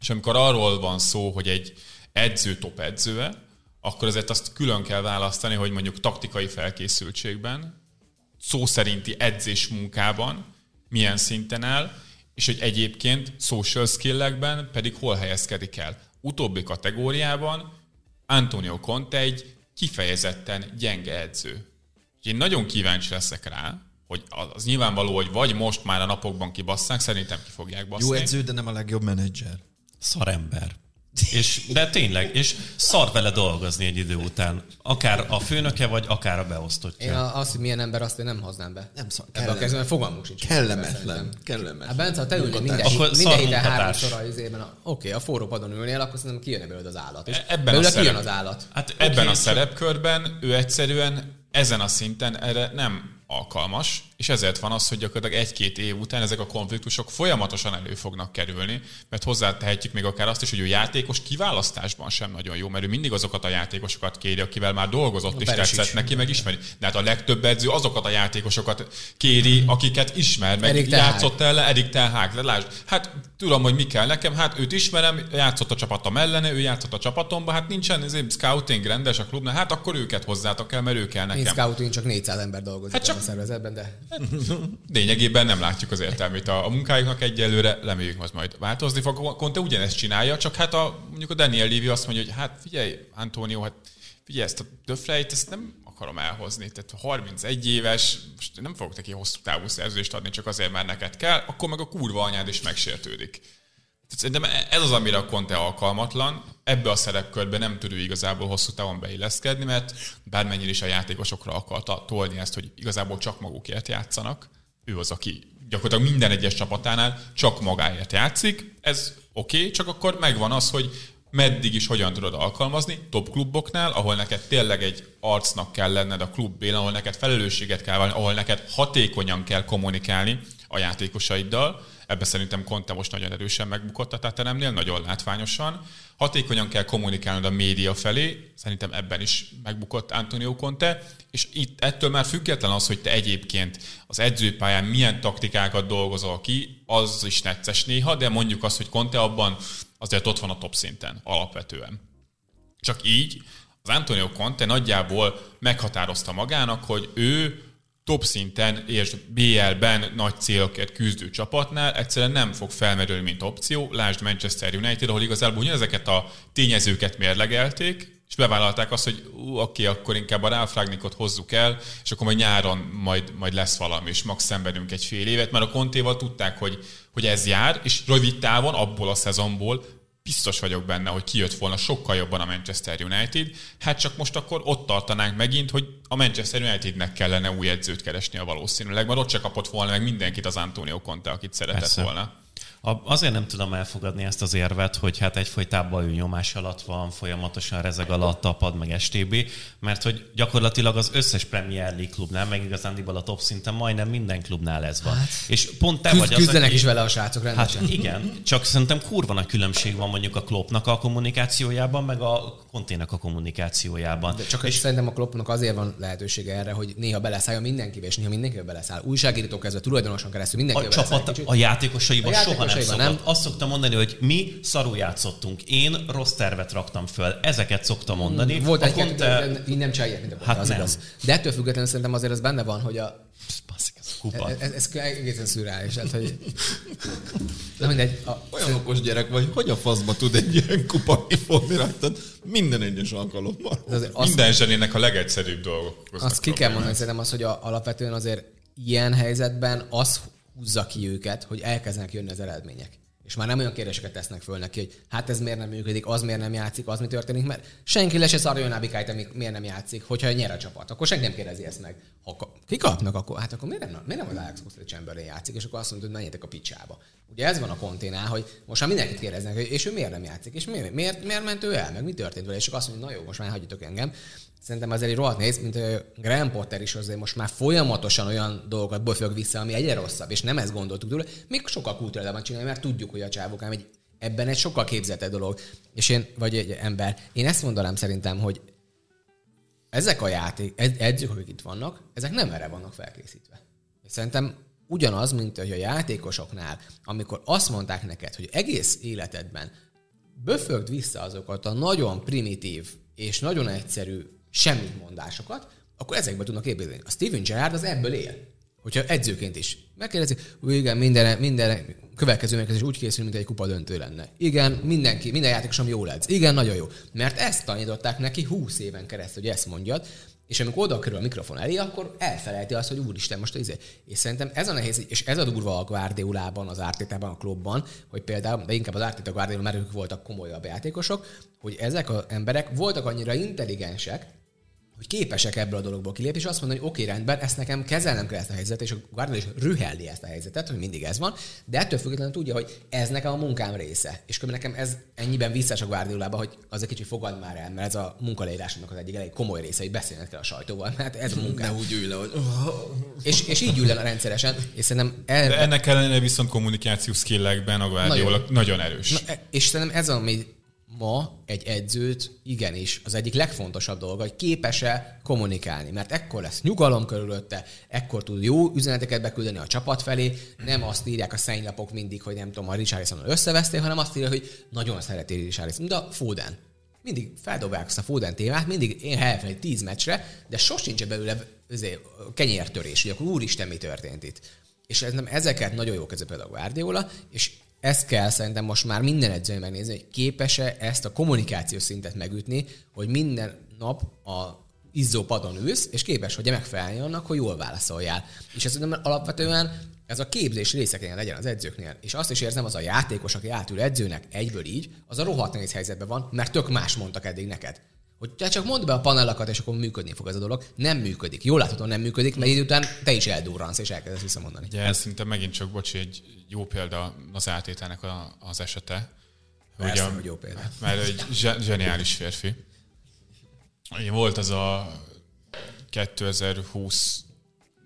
És amikor arról van szó, hogy egy edző top edzőe, akkor azért azt külön kell választani, hogy mondjuk taktikai felkészültségben, szó szerinti edzés munkában milyen szinten áll, és hogy egyébként social skillekben pedig hol helyezkedik el. Utóbbi kategóriában Antonio Conte egy kifejezetten gyenge edző. Én nagyon kíváncsi leszek rá, hogy az nyilvánvaló, hogy vagy most már a napokban kibasszák, szerintem ki fogják baszni. Jó edző, de nem a legjobb menedzser. Szarember. És, de tényleg, és szar vele dolgozni egy idő után. Akár a főnöke, vagy akár a beosztottja. Én azt, hogy milyen ember, azt én nem hoznám be. Nem szar, Ebbe a kezdve, fogalmunk sincs. Kellemetlen. Kellemetlen. Hát Bence, ha te ülnél minden, akkor minden héten háromszor az izében, oké, okay, a forró padon ülnél, akkor szerintem kijönne belőled az állat. És e- ebben a szerep... kijön az állat. Hát ebben okay, a szerepkörben ő egyszerűen ezen a szinten erre nem alkalmas, és ezért van az, hogy gyakorlatilag egy-két év után ezek a konfliktusok folyamatosan elő fognak kerülni, mert hozzátehetjük még akár azt is, hogy a játékos kiválasztásban sem nagyon jó, mert ő mindig azokat a játékosokat kéri, akivel már dolgozott és tetszett is. neki, meg ismeri. De hát a legtöbb edző azokat a játékosokat kéri, akiket ismer, meg Erik játszott el, Erik Telhák. De lásd, hát tudom, hogy mi kell nekem, hát őt ismerem, játszott a csapatom ellene, ő játszott a csapatomba, hát nincsen ez scouting rendes a klubnál, hát akkor őket hozzátok el, mert ő kell nekem. Én scouting csak 400 ember dolgozik hát csak... a szervezetben, de [laughs] Lényegében nem látjuk az értelmét a, a munkájuknak egyelőre, reméljük, az majd változni fog. Conte ugyanezt csinálja, csak hát a, mondjuk a Daniel Levy azt mondja, hogy hát figyelj, Antonio, hát figyelj, ezt a Döfreit, ezt nem akarom elhozni. Tehát 31 éves, most nem fogok neki hosszú távú szerződést adni, csak azért, mert neked kell, akkor meg a kurva anyád is megsértődik. Szerintem ez az, amire a Conte alkalmatlan. Ebbe a szerepkörbe nem tud igazából hosszú távon beilleszkedni, mert bármennyire is a játékosokra akarta tolni ezt, hogy igazából csak magukért játszanak, ő az, aki gyakorlatilag minden egyes csapatánál csak magáért játszik. Ez oké, okay, csak akkor megvan az, hogy meddig is hogyan tudod alkalmazni, top kluboknál, ahol neked tényleg egy arcnak kell lenned a klubben, ahol neked felelősséget kell válni, ahol neked hatékonyan kell kommunikálni a játékosaiddal, ebbe szerintem Conte most nagyon erősen megbukott a Tatanemnél, nagyon látványosan. Hatékonyan kell kommunikálnod a média felé, szerintem ebben is megbukott Antonio Conte, és itt ettől már független az, hogy te egyébként az edzőpályán milyen taktikákat dolgozol ki, az is necces néha, de mondjuk azt, hogy Conte abban azért ott van a top szinten alapvetően. Csak így az Antonio Conte nagyjából meghatározta magának, hogy ő top szinten és BL-ben nagy célokért küzdő csapatnál egyszerűen nem fog felmerülni, mint opció. Lásd Manchester United, ahol igazából ezeket a tényezőket mérlegelték, és bevállalták azt, hogy ú, oké, akkor inkább a Ralf hozzuk el, és akkor majd nyáron majd, majd lesz valami, és max szenvedünk egy fél évet, mert a Kontéval tudták, hogy, hogy ez jár, és rövid távon abból a szezonból biztos vagyok benne, hogy kijött volna sokkal jobban a Manchester United. Hát csak most akkor ott tartanánk megint, hogy a Manchester Unitednek kellene új edzőt keresni a valószínűleg, mert ott se kapott volna meg mindenkit az Antonio Conte, akit szeretett Persze. volna. Azért nem tudom elfogadni ezt az érvet, hogy hát egyfolytában ő nyomás alatt van, folyamatosan rezeg alatt tapad, meg STB, mert hogy gyakorlatilag az összes Premier League klubnál, meg igazándiból a top szinten majdnem minden klubnál ez van. Hát, és pont te vagy az, Küzdenek aki... is vele a srácok rendesen. Hát igen, csak szerintem kurva nagy különbség van mondjuk a Kloppnak a kommunikációjában, meg a Kontének a kommunikációjában. De csak és szerintem a Kloppnak azért van lehetősége erre, hogy néha beleszálljon mindenkivel, és néha mindenkivel beleszáll. Újságírótól kezdve tulajdonosan keresztül mindenkivel A csapat, a játékosaiban soha nem szokott. Nem? Azt szoktam mondani, hogy mi szarul játszottunk. Én rossz tervet raktam föl. Ezeket szoktam mondani. Volt egy te... így nem csinálják, mint a hát az nem. Igaz. De ettől függetlenül szerintem azért az benne van, hogy a kupa. Ez, ez, ez egészen szürreális. Hát, hogy... De mindegy. A... Olyan okos gyerek vagy, hogy a faszba tud egy ilyen kupa kifogni rajtad minden egyes alkalommal. Az, Minden zsenének a legegyszerűbb dolgok. Azt ki kell mondani szerintem az, hogy a, alapvetően azért ilyen helyzetben az húzza ki őket, hogy elkezdenek jönni az eredmények. És már nem olyan kérdéseket tesznek föl neki, hogy hát ez miért nem működik, az miért nem játszik, az mi történik, mert senki le se szarjon a bikájt, miért nem játszik, hogyha nyer a csapat. Akkor senki nem kérdezi ezt meg. Ha kikapnak, akkor hát akkor miért nem, miért nem az Alex Oxlade Chamberlain játszik, és akkor azt mondod, hogy menjetek a picsába. Ugye ez van a konténál, hogy most már mindenkit kérdeznek, hogy és ő miért nem játszik, és miért, miért, miért ment ő el, meg mi történt vele, és akkor azt mondja, na jó, most már hagyjatok engem. Szerintem azért egy rohadt néz, mint a Graham Potter is azért most már folyamatosan olyan dolgokat bofög vissza, ami egyre rosszabb, és nem ezt gondoltuk tőle, még sokkal kultúrálában csinálni, mert tudjuk, hogy a csávok egy, ebben egy sokkal képzettebb dolog. És én, vagy egy ember, én ezt mondanám szerintem, hogy ezek a játék, edzők, akik itt vannak, ezek nem erre vannak felkészítve. És szerintem ugyanaz, mint hogy a játékosoknál, amikor azt mondták neked, hogy egész életedben böfögd vissza azokat a nagyon primitív és nagyon egyszerű semmit mondásokat, akkor ezekbe tudnak építeni. A Steven Gerrard az ebből él. Hogyha edzőként is. Megkérdezik, igen, minden, minden következő mérkőzés úgy készül, mint egy kupa döntő lenne. Igen, mindenki, minden játékosom jól edz. Igen, nagyon jó. Mert ezt tanították neki 20 éven keresztül, hogy ezt mondjad, és amikor oda kerül a mikrofon elé, akkor elfelejti azt, hogy úristen, most izé. És szerintem ez a nehéz, és ez a durva a Guardiolában, az Ártétában, a klubban, hogy például, de inkább az Ártéta Guardiola, mert ők voltak komolyabb játékosok, hogy ezek az emberek voltak annyira intelligensek, hogy képesek ebből a dologból kilépni, és azt mondani, hogy oké, okay, rendben, ezt nekem kezelnem kell ezt a helyzetet, és a Guardiola is rühelli ezt a helyzetet, hogy mindig ez van, de ettől függetlenül tudja, hogy ez nekem a munkám része. És akkor nekem ez ennyiben vissza a Guardiolába, hogy az egy kicsit fogad már el, mert ez a munkaleírásnak az egyik elég komoly része, hogy beszélnek kell a sajtóval, mert ez a [laughs] munkám. Ne úgy ülj le, hogy... [laughs] és, és így ül le rendszeresen, és szerintem... El... De ennek ellenére viszont kommunikációs skillekben a Guardiola nagyon, nagyon erős. Na, és szerintem ez, ami ma egy edzőt igenis az egyik legfontosabb dolga, hogy képes-e kommunikálni, mert ekkor lesz nyugalom körülötte, ekkor tud jó üzeneteket beküldeni a csapat felé, nem azt írják a szennylapok mindig, hogy nem tudom, a Richarlison összevesztél, hanem azt írja, hogy nagyon szereti Richarlison, de a Foden. Mindig feldobják azt a Foden témát, mindig én egy tíz meccsre, de sosincs belőle kenyértörés, hogy akkor úristen, mi történt itt. És ez nem, ezeket nagyon jó kezdve például Guardiola, és ezt kell szerintem most már minden edző megnézni, hogy képes-e ezt a kommunikációs szintet megütni, hogy minden nap a izzó padon ülsz, és képes, hogy megfelelni annak, hogy jól válaszoljál. És ez szerintem alapvetően ez a képzés része kell legyen az edzőknél. És azt is érzem, az a játékos, aki átül edzőnek egyből így, az a rohadt nehéz helyzetben van, mert tök más mondtak eddig neked. Hogy te csak mondd be a panellakat, és akkor működni fog ez a dolog. Nem működik. Jól láthatóan nem működik, mert idő után te is eldurransz, és elkezdesz visszamondani. Ugye ez szinte megint csak, bocs, egy jó példa az átételnek a, az esete, Persze, Ugye, hogy jó példa. mert egy zse- zseniális férfi. Volt az a 2020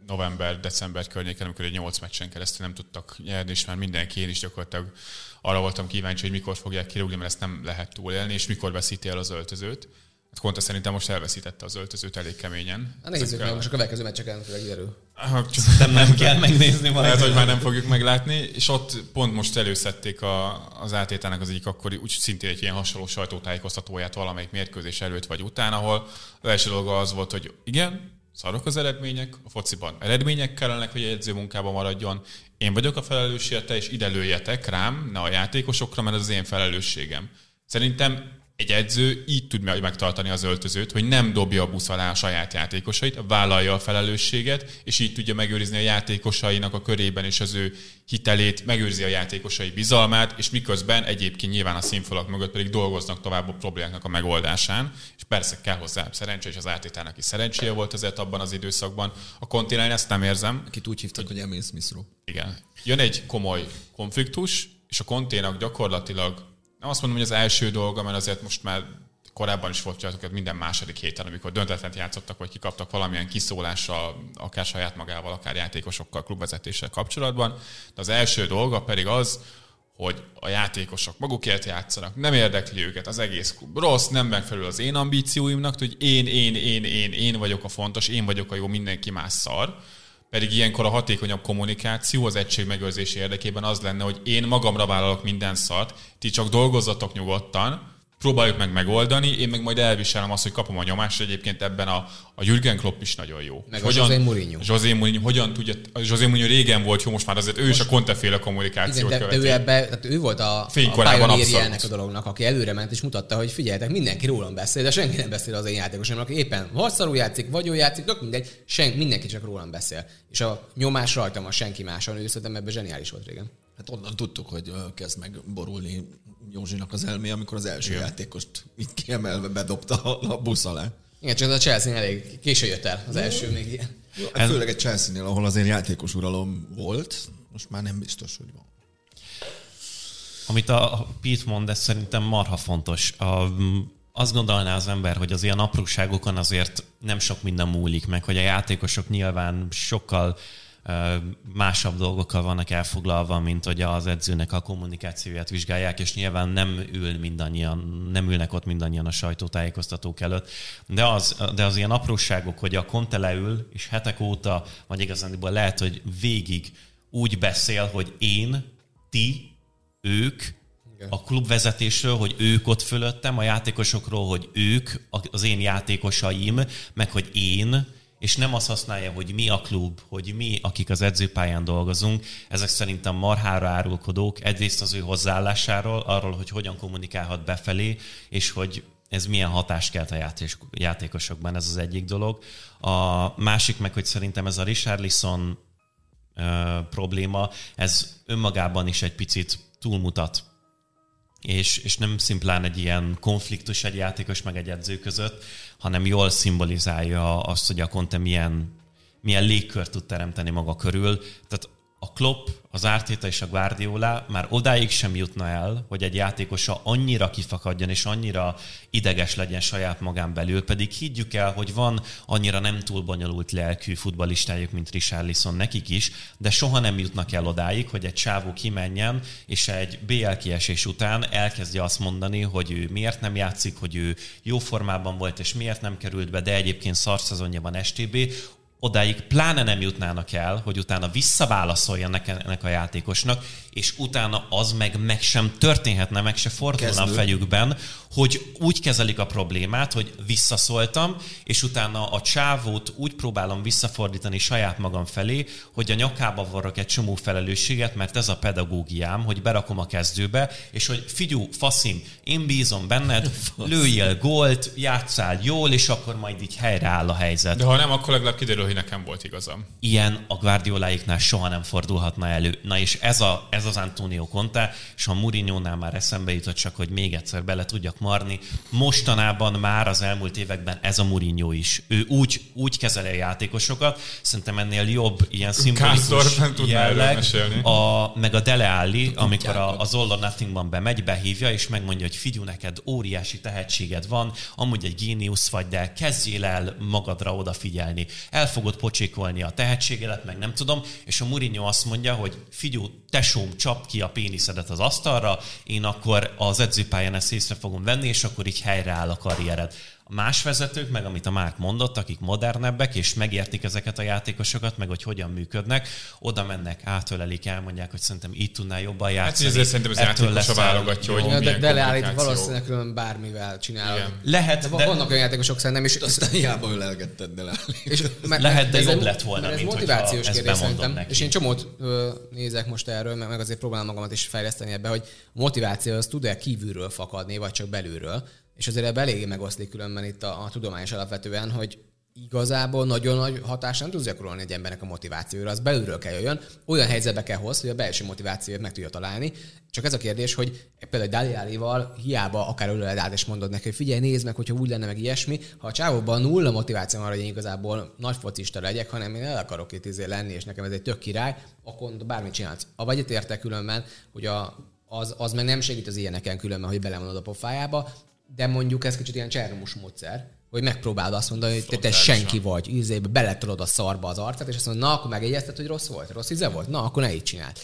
november-december környéken, amikor egy 8 meccsen keresztül nem tudtak nyerni, és már mindenki, én is gyakorlatilag arra voltam kíváncsi, hogy mikor fogják kirúgni, mert ezt nem lehet túlélni, és mikor veszíti el az öltözőt. Hát Konta szerintem most elveszítette az öltözőt elég keményen. Na nézzük Ezekkel- meg, most a következő meccseken főleg kiderül. Ah, csak Nem, nem kell megnézni majd. lehet, hogy már nem fogjuk meglátni, és ott pont most előszedték a, az átétának az egyik akkori, úgy szintén egy ilyen hasonló sajtótájékoztatóját valamelyik mérkőzés előtt vagy után, ahol az első dolga az volt, hogy igen, szarok az eredmények, a fociban eredmények kellenek, hogy egy edzőmunkában maradjon, én vagyok a felelős érte, és ide lőjetek rám, ne a játékosokra, mert ez az én felelősségem. Szerintem egy edző így tud meg- megtartani az öltözőt, hogy nem dobja a busz alá a saját játékosait, vállalja a felelősséget, és így tudja megőrizni a játékosainak a körében és az ő hitelét, megőrzi a játékosai bizalmát, és miközben egyébként nyilván a színfalak mögött pedig dolgoznak tovább a problémáknak a megoldásán, és persze kell hozzá szerencse, és az átétának is szerencséje volt azért abban az időszakban. A kontinál ezt nem érzem, Akit úgy hívtak, hogy Emil Smith igen. Jön egy komoly konfliktus, és a konténak gyakorlatilag, nem azt mondom, hogy az első dolga, mert azért most már korábban is volt hogy minden második héten, amikor döntetlent játszottak, vagy kikaptak valamilyen kiszólással, akár saját magával, akár játékosokkal, klubvezetéssel kapcsolatban. De az első dolga pedig az, hogy a játékosok magukért játszanak, nem érdekli őket az egész klub. Rossz, nem megfelelő az én ambícióimnak, hogy én, én, én, én, én vagyok a fontos, én vagyok a jó, mindenki más szar. Pedig ilyenkor a hatékonyabb kommunikáció az egység megőrzési érdekében az lenne, hogy én magamra vállalok minden szart, ti csak dolgozzatok nyugodtan, próbáljuk meg megoldani, én meg majd elviselem azt, hogy kapom a nyomást, egyébként ebben a, a Jürgen Klopp is nagyon jó. Meg a José Mourinho. José Mourinho, hogyan tudja, a José Mourinho régen volt jó, most már azért ő is a konteféle kommunikációt Igen, de, de követi. ő, ebbe, tehát ő volt a, a Fénykorában abszolút. ennek a dolognak, aki előre ment és mutatta, hogy figyeljetek, mindenki rólam beszél, de senki nem beszél az én játékosom, aki éppen vagy szarul játszik, vagy jó játszik, tök mindegy, sen, mindenki csak rólam beszél. És a nyomás rajtam a senki máson, ő szerintem ebben zseniális volt régen. Hát onnan tudtuk, hogy kezd meg borulni Józsinak az elmé, amikor az első Igen. játékost így kiemelve bedobta a, busz alá. Igen, csak ez a Chelsea elég késő jött el az első még ilyen. Jó, hát főleg egy Chelsea-nél, ahol azért játékos uralom volt, most már nem biztos, hogy van. Amit a Pete mond, ez szerintem marha fontos. A, azt gondolná az ember, hogy az ilyen apróságokon azért nem sok minden múlik meg, hogy a játékosok nyilván sokkal ö, másabb dolgokkal vannak elfoglalva, mint hogy az edzőnek a kommunikációját vizsgálják, és nyilván nem ül mindannyian, nem ülnek ott mindannyian a sajtótájékoztatók előtt. De az, de az ilyen apróságok, hogy a Conte leül, és hetek óta, vagy igazándiból lehet, hogy végig úgy beszél, hogy én, ti, ők, a klubvezetésről, hogy ők ott fölöttem, a játékosokról, hogy ők, az én játékosaim, meg hogy én, és nem azt használja, hogy mi a klub, hogy mi, akik az edzőpályán dolgozunk, ezek szerintem marhára árulkodók, egyrészt az ő hozzáállásáról, arról, hogy hogyan kommunikálhat befelé, és hogy ez milyen hatást kelt a játék- játékosokban, ez az egyik dolog. A másik meg, hogy szerintem ez a Richarlison ö, probléma, ez önmagában is egy picit túlmutat és, és nem szimplán egy ilyen konfliktus egy játékos meg egy edző között, hanem jól szimbolizálja azt, hogy a Conte milyen, milyen légkört tud teremteni maga körül. Tehát a Klopp, az Arteta és a Guardiola már odáig sem jutna el, hogy egy játékosa annyira kifakadjon és annyira ideges legyen saját magán belül, pedig higgyük el, hogy van annyira nem túl bonyolult lelkű futballistájuk, mint Richarlison nekik is, de soha nem jutnak el odáig, hogy egy csávó kimenjen, és egy BL kiesés után elkezdje azt mondani, hogy ő miért nem játszik, hogy ő jó formában volt, és miért nem került be, de egyébként szarszezonja van STB, odáig pláne nem jutnának el, hogy utána visszaválaszoljanak ennek a játékosnak, és utána az meg, meg sem történhetne, meg se fordulna a Kezdő. fejükben, hogy úgy kezelik a problémát, hogy visszaszóltam, és utána a csávót úgy próbálom visszafordítani saját magam felé, hogy a nyakába varrok egy csomó felelősséget, mert ez a pedagógiám, hogy berakom a kezdőbe, és hogy figyú, faszim, én bízom benned, [laughs] lőjél gólt, játszál jól, és akkor majd így helyreáll a helyzet. De ha nem, akkor legalább kiderül, hogy nekem volt igazam. Ilyen a Guardioláiknál soha nem fordulhatna elő. Na és ez, a, ez az Antonio Conte, és a Mourinho-nál már eszembe jutott csak, hogy még egyszer bele tudjak marni. Mostanában már az elmúlt években ez a Mourinho is. Ő úgy, úgy kezeli a játékosokat, szerintem ennél jobb ilyen szimbolikus jelleg, a, meg a Dele Alli, amikor a, az All or Nothingban bemegy, behívja, és megmondja, hogy figyú, neked óriási tehetséged van, amúgy egy géniusz vagy, de kezdjél el magadra odafigyelni. El fogod pocsékolni a tehetségedet, meg nem tudom, és a Mourinho azt mondja, hogy figyú, tesóm, csap ki a péniszedet az asztalra, én akkor az edzőpályán ezt észre fogom venni, és akkor így helyreáll a karriered. Más vezetők, meg amit a Márk mondott, akik modernebbek, és megértik ezeket a játékosokat, meg hogy hogyan működnek, oda mennek, átölelik, elmondják, hogy szerintem így tudnál jobban játszani. ezért szerintem az játékos a válogatja, jó. hogy Ja, de, de leállít valószínűleg különben bármivel csinálod. Igen. Lehet, De, de, vannak olyan játékosok szerintem, és, Aztán hiába ölelgetted de le. és mert, Lehet, de jobb lett volna, mert ez mint motivációs kérdés szerintem. neki. És én csomót ö, nézek most erről, meg, meg azért próbálom magamat is fejleszteni ebbe, hogy motiváció az tud-e kívülről fakadni, vagy csak belülről. És azért ebbe eléggé megoszlik különben itt a, a tudományos alapvetően, hogy igazából nagyon nagy hatást nem tudsz gyakorolni egy embernek a motivációra, az belülről kell jöjjön, olyan helyzetbe kell hoz, hogy a belső motivációt meg tudja találni. Csak ez a kérdés, hogy például Dali Alival hiába akár öleled át és mondod neki, hogy figyelj, nézd meg, hogyha úgy lenne meg ilyesmi, ha a csávóban nulla motiváció arra, hogy én igazából nagy focista legyek, hanem én el akarok itt izé lenni, és nekem ez egy tök király, akkor bármit csinálsz. A vagy értek különben, hogy a, az, az meg nem segít az ilyeneken különben, hogy belemondod a pofájába, de mondjuk ez kicsit ilyen csernomus módszer, hogy megpróbálod azt mondani, hogy te, te senki vagy, ízébe beletolod a szarba az arcát, és azt mondod, na, akkor megjegyezted, hogy rossz volt, rossz íze volt, na, akkor ne így csináld.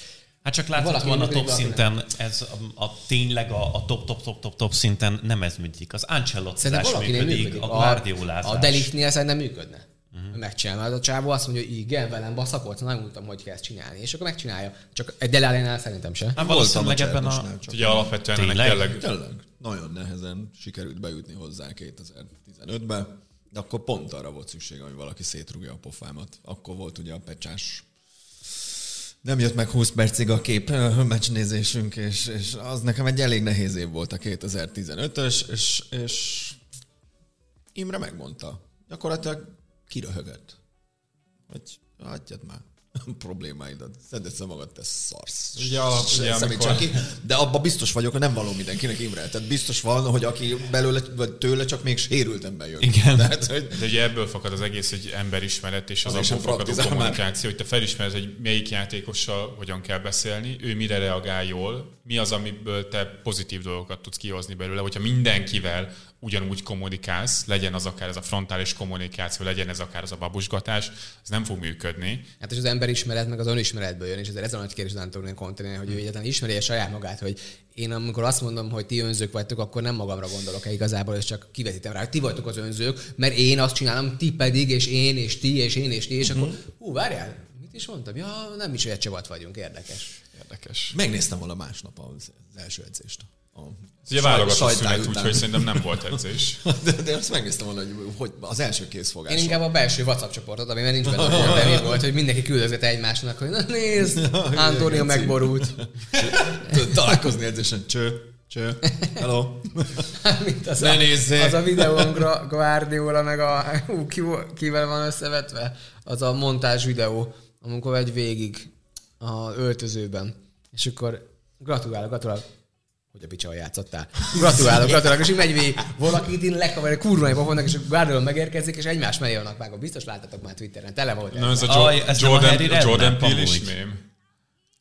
Hát csak Valaki láthatóan a top szinten, ez a, a tényleg a, a top, top, top, top, top szinten nem ez működik. Az Szerintem Ancelotti valakinél működik, működik. a Guardiolázás. a Delichtnél szerintem működne. Uh-huh. Megcsinálja, a csávó azt mondja, hogy igen, velem baszakolsz, nem mondtam, hogy kell ezt csinálni. És akkor megcsinálja. Csak egy Delálénál szerintem se. Hát Voltam valószínűleg a ebben a... Ugye alapvetően ennek Tényleg? Nagyon nehezen sikerült bejutni hozzá 2015-be, de akkor pont arra volt szükség, hogy valaki szétrúgja a pofámat. Akkor volt ugye a pecsás nem jött meg 20 percig a kép meccsnézésünk, és, és az nekem egy elég nehéz év volt a 2015-ös, és, és Imre megmondta. Gyakorlatilag kiröhögött. Hogy hagyjad már [laughs] problémáidat. Szedd össze magad, te szarsz. Ugye alap- ugye amikor- ki. De abban biztos vagyok, hogy nem való mindenkinek Imre. Tehát biztos van, hogy aki belőle, vagy tőle csak még sérülten bejön. Igen. Tehát, hogy De ugye ebből fakad az egész egy emberismeret, és az Azért abból fakadó kommunikáció, hogy te felismered, hogy melyik játékossal hogyan kell beszélni, ő mire reagál jól, mi az, amiből te pozitív dolgokat tudsz kihozni belőle, hogyha mindenkivel ugyanúgy kommunikálsz, legyen az akár ez a frontális kommunikáció, legyen ez akár az a babusgatás, ez nem fog működni. Hát és az emberismeret meg az önismeretből jön, és ezért ez a nagy kérdés az Antonio Conte, hogy ő egyáltalán ismeri -e saját magát, hogy én amikor azt mondom, hogy ti önzők vagytok, akkor nem magamra gondolok -e igazából, és csak kivetítem rá, hogy ti vagytok az önzők, mert én azt csinálom, ti pedig, és én, és ti, és én, és ti, és akkor hú, várjál, mit is mondtam? Ja, nem is egy csapat vagyunk, érdekes. Érdekes. megnéztem volna másnap az első edzést. A Ez ugye válogatott szünet, úgyhogy szerintem nem volt edzés. [laughs] De, de azt megnéztem volna, hogy, hogy az első készfogás. Én inkább a belső WhatsApp csoportot, amiben nincs [laughs] benne, mi volt, hogy mindenki küldözött egymásnak, hogy na nézd, Antonio megborult. Találkozni edzésen. Cső, cső, hello. [laughs] Mint az, Ne a, nézzél! az a videón Guardiola, meg a, hú, ki, kivel van összevetve, az a montázs videó, amikor egy végig a öltözőben, és akkor gratulálok, gratulálok, hogy a picsal játszottál. Gratulálok, gratulálok, és így megy végig. Valaki itt lekavar, egy kurva nagyobb vannak, és a Guardiola megérkezik, és egymás mellé vannak vágva. Biztos láttatok már Twitteren, tele volt. Na, ez a Aj, jo- ez nem a Jordan, Jordan Peele is mém.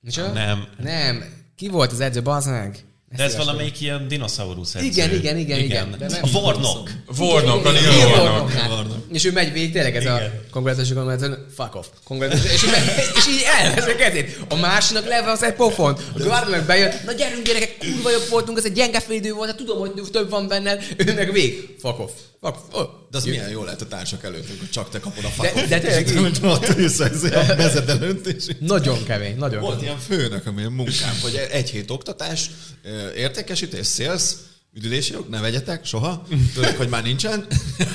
Micsoda? Nem. Nem. Ki volt az edző, meg? De ez valamelyik ilyen dinoszaurusz edző. Igen, igen, igen, igen. Nem- A Warnock. Warnock, a Igen, igen, Warnock. És ő megy végig, tényleg ez a Igen. congratulations, congratulations, fuck off. Congratulations, és, így megy- és így elvesz a kezét. A másiknak levasz egy pofont. A Guardiola meg bejön, na gyerünk gyerekek, kurva jobb voltunk, ez egy gyenge félidő volt, hát tudom, hogy több van benned. Ő meg vég, fuck off. Fuck off. Oh. De az milyen jó lehet a társak előtt, amikor csak te kapod a De, fakot. de tényleg így, ott ülsz ezzel a előtt, és nagyon kemény, nagyon Volt kemény. ilyen főnök, amilyen munkám, hogy egy hét oktatás, értékesítés, sales, üdülési jog, ne vegyetek soha, tudok, hogy már nincsen,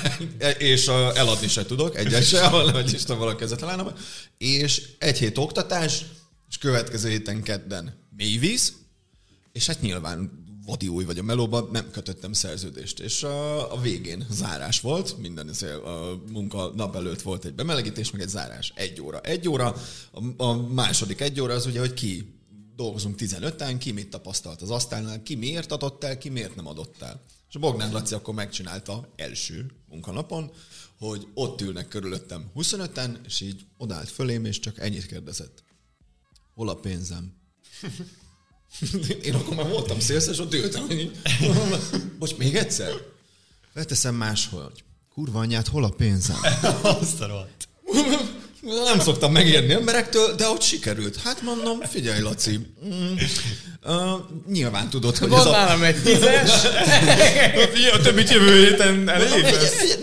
[laughs] és eladni se tudok, egyet se, hogy Isten valaki kezet találna, és egy hét oktatás, és következő héten kedden mélyvíz, és hát nyilván vadi új vagy a melóban, nem kötöttem szerződést. És a, a végén zárás volt, minden a munka nap előtt volt egy bemelegítés, meg egy zárás. Egy óra. Egy óra, a, a második egy óra az ugye, hogy ki dolgozunk 15-en, ki mit tapasztalt az asztalnál, ki miért adott el, ki miért nem adott el. És a Bognár Laci akkor megcsinálta első munkanapon, hogy ott ülnek körülöttem 25-en, és így odállt fölém, és csak ennyit kérdezett. Hol a pénzem? [laughs] Én akkor már voltam szélszes, ott ültem, hogy [laughs] Bocs, még egyszer? Leteszem máshogy. Kurva anyát, hol a pénzem? [laughs] Azt a Nem szoktam megérni emberektől, de ott sikerült. Hát mondom, figyelj Laci, mm, uh, nyilván tudod, hogy Van ez a... nálam egy tízes. [laughs] a többit jövő héten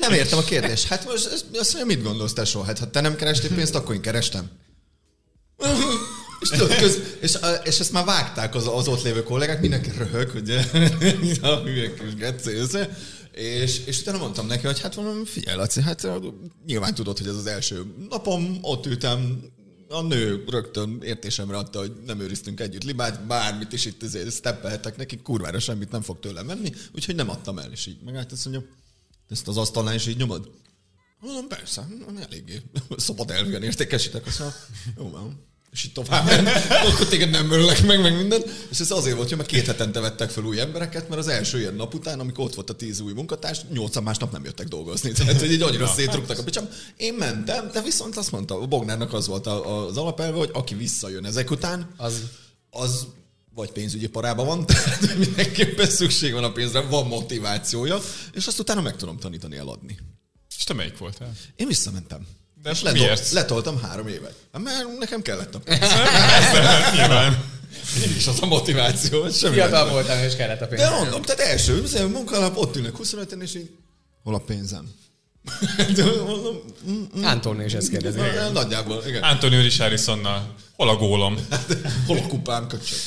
Nem értem a kérdést. Hát most azt mondja, mit gondolsz, tesó? Hát ha te nem kerestél pénzt, akkor én kerestem. És, tudod, köz, és, és ezt már vágták az, az ott lévő kollégák, mindenki röhög, ugye, a hülye kis geci össze. És, és utána mondtam neki, hogy hát mondom, figyelj Laci, hát nyilván tudod, hogy ez az első napom, ott ültem, a nő rögtön értésemre adta, hogy nem őriztünk együtt libát, bármit is itt azért steppelhetek neki, kurvára semmit nem fog tőlem menni, úgyhogy nem adtam el, és így megállt, azt mondja, ezt az asztalnál is így nyomod? Mondom, persze, eléggé [laughs] szabad elvűen értékesítek, azt mondja, jó van. És így tovább ment. Akkor téged nem ölnek meg, meg minden. És ez azért volt, hogy már két hetente vettek fel új embereket, mert az első ilyen nap után, amikor ott volt a tíz új munkatárs, nyolcan másnap nem jöttek dolgozni. Tehát, hogy így annyira szétrugtak a picsam. Én mentem, de viszont azt mondta, a Bognárnak az volt a- az alapelve, hogy aki visszajön ezek után, Az az vagy pénzügyi parában van, [laughs] tehát mindenképpen szükség van a pénzre, van motivációja, és azt utána meg tudom tanítani eladni. És te melyik voltál? Én visszamentem. De és miért? letoltam három évet. Hát Mert nekem kellett a [laughs] pénz. Nyilván. És az a motiváció, semmi fiatal baj. voltam, és kellett a pénz. De mondom, tehát első munkalap, ott ülnek 25-en, és így, hol a pénzem? [laughs] De mondom, mm, Antóni is ezt kérdezi. mm, nagyjából, igen. Antonio Richarlisonnal. Hol a gólom? Hol a kupám, köcsög?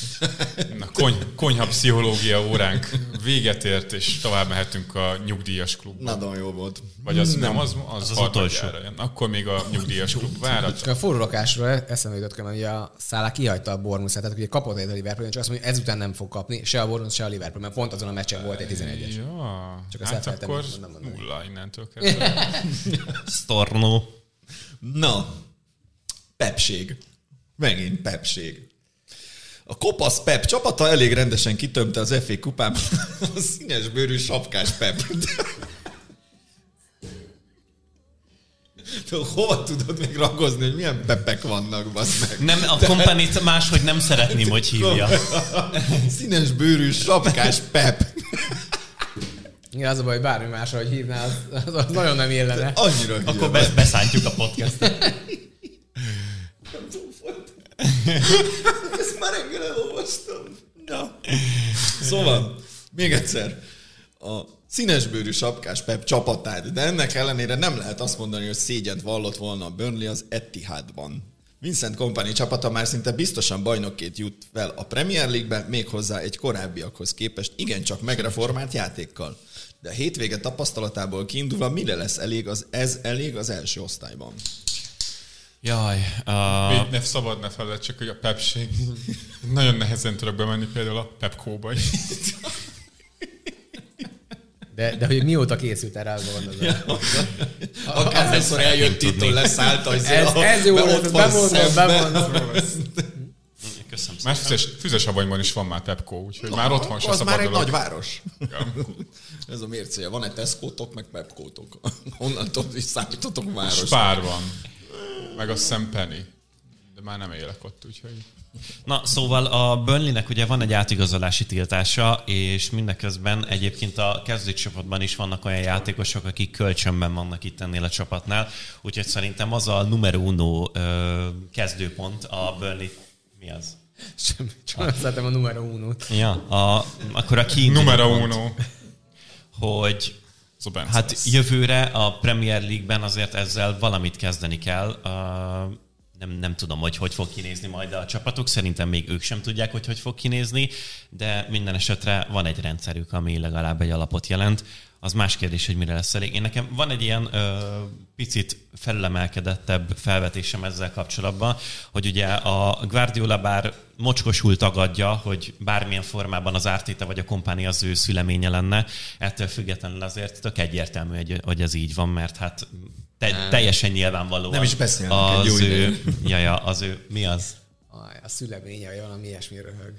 Na, kony, konyha pszichológia óránk véget ért, és tovább mehetünk a nyugdíjas klubba. Nagyon jó volt. Vagy az nem, az, az, az az utolsó. utolsó. Akkor még a nyugdíjas klub várat. Csak a forró lakásról eszembe jutott, hogy a Szállá kihagyta a Bournemouth-et, tehát ugye kapott egy a Liverpool, csak azt mondja, hogy ezután nem fog kapni, se a Bournemouth, se a Liverpool, mert pont azon a meccsen volt egy 11-es. Ja, Csak hát akkor nem mondani. nulla innentől kezdve. [laughs] Storno. Na, pepség. Megint pepség. A kopasz Pep csapata elég rendesen kitömte az FA kupában a színes bőrű sapkás Pep. De Hova tudod még ragozni, hogy milyen pepek vannak, bassz meg? Nem, a kompanit máshogy nem szeretném, hogy hívja. [laughs] Színes bőrű sapkás Pep. Igen, az a baj, hogy bármi másra, hogy hívná, az, az, az nagyon nem illene. Annyira Akkor be, beszántjuk a podcastot. [laughs] [laughs] Ezt már reggel elolvastam. Na. Szóval, még egyszer. A színesbőrű sapkás Pep csapatát, de ennek ellenére nem lehet azt mondani, hogy szégyent vallott volna a Burnley az Etihadban. Vincent Kompany csapata már szinte biztosan bajnokként jut fel a Premier League-be, méghozzá egy korábbiakhoz képest igencsak megreformált játékkal. De a hétvége tapasztalatából kiindulva mire lesz elég az, ez elég az első osztályban? Jaj. Még Uh, ne szabad ne feled, csak hogy a pepség. Nagyon nehezen tudok bemenni például a Pepco-ba. De, de hogy mióta készült erre a gondozat? Akárhányszor eljött itt, tudni. leszállt, hogy Ez, ez jó ott van bemondom, szembe. bemondom. köszönöm Már szépen. füzes, füzes abonyban is van már Pepco, úgyhogy már otthon se Az már egy nagy város. Igen. Ez a mércéje. Van egy Tesco-tok, meg Pepco-tok. Onnantól is számítotok város. Spár van. Meg a Penny. De már nem élek ott, úgyhogy... Na, szóval a Burnleynek ugye van egy átigazolási tiltása, és mindeközben egyébként a kezdőcsapatban is vannak olyan játékosok, akik kölcsönben vannak itt ennél a csapatnál, úgyhogy szerintem az a numero uno ö, kezdőpont a Burnley... Mi az? Semmi, csak azt szeretem a numero unót. Ja, a, akkor a kiinduló Numero uno. hogy Bence Hát lesz. jövőre a Premier League-ben azért ezzel valamit kezdeni kell. Uh, nem, nem tudom, hogy hogy fog kinézni majd a csapatok. Szerintem még ők sem tudják, hogy hogy fog kinézni, de minden esetre van egy rendszerük, ami legalább egy alapot jelent. Az más kérdés, hogy mire lesz elég. Én nekem van egy ilyen ö, picit felülemelkedettebb felvetésem ezzel kapcsolatban, hogy ugye a Guardiola bár mocskosul tagadja, hogy bármilyen formában az Ártéta vagy a kompánia az ő szüleménye lenne, ettől függetlenül azért tök egyértelmű, hogy, hogy ez így van, mert hát te, teljesen nyilvánvaló. Nem is beszélnek az egy jó ő, ja, ja, az ő, mi az? Aj, A szüleménye, vagy valami ilyesmi röhög.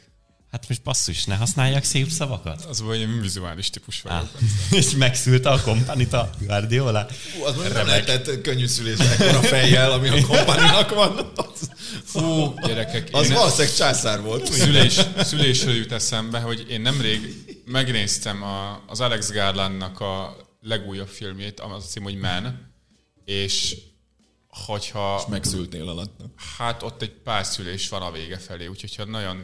Hát most basszus, ne használjak szép szavakat? Az vagy egy vizuális típus vagyok. Ah. [laughs] És megszülte a kompanit a Guardiola? Hú, az mondjuk nem lehetett könnyű szülés ekkora fejjel, ami a kompáninak van. Az, Fú, gyerekek, az én valószínűleg császár volt. szülés, szülésről jut eszembe, hogy én nemrég megnéztem a, az Alex Garlandnak a legújabb filmjét, az a cím, hogy Men, és hogyha Megszültnél alatt. hát ott egy pár szülés van a vége felé, úgyhogy ha nagyon,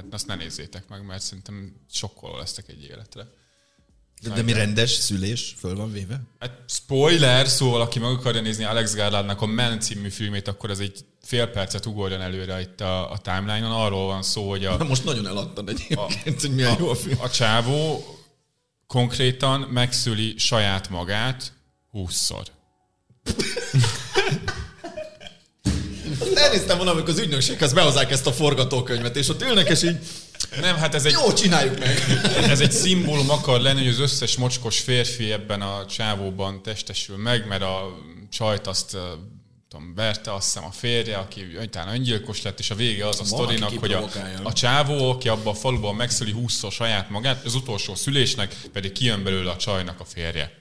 tehát azt ne nézzétek meg, mert szerintem sokkoló lesztek egy életre. De, de mi rendes szülés föl van véve? Hát spoiler, szóval aki meg akarja nézni Alex Garlandnak a Men című filmét, akkor ez egy fél percet ugorjon előre itt a, a timeline-on. Arról van szó, hogy a, Na most nagyon eladtad egyébként, hogy milyen jó a film. a csávó konkrétan megszüli saját magát húszszor. [laughs] Elnéztem volna, amikor az ügynökséghez behozzák ezt a forgatókönyvet, és ott ülnek, és így, Nem, hát ez egy, jó, csináljuk meg. ez egy szimbólum akar lenni, hogy az összes mocskos férfi ebben a csávóban testesül meg, mert a csajt azt tudom, verte azt hiszem a férje, aki utána öngyilkos lett, és a vége az a sztorinak, aki hogy a, a csávó, aki abban a faluban megszüli húszszor saját magát, az utolsó szülésnek pedig kijön belőle a csajnak a férje.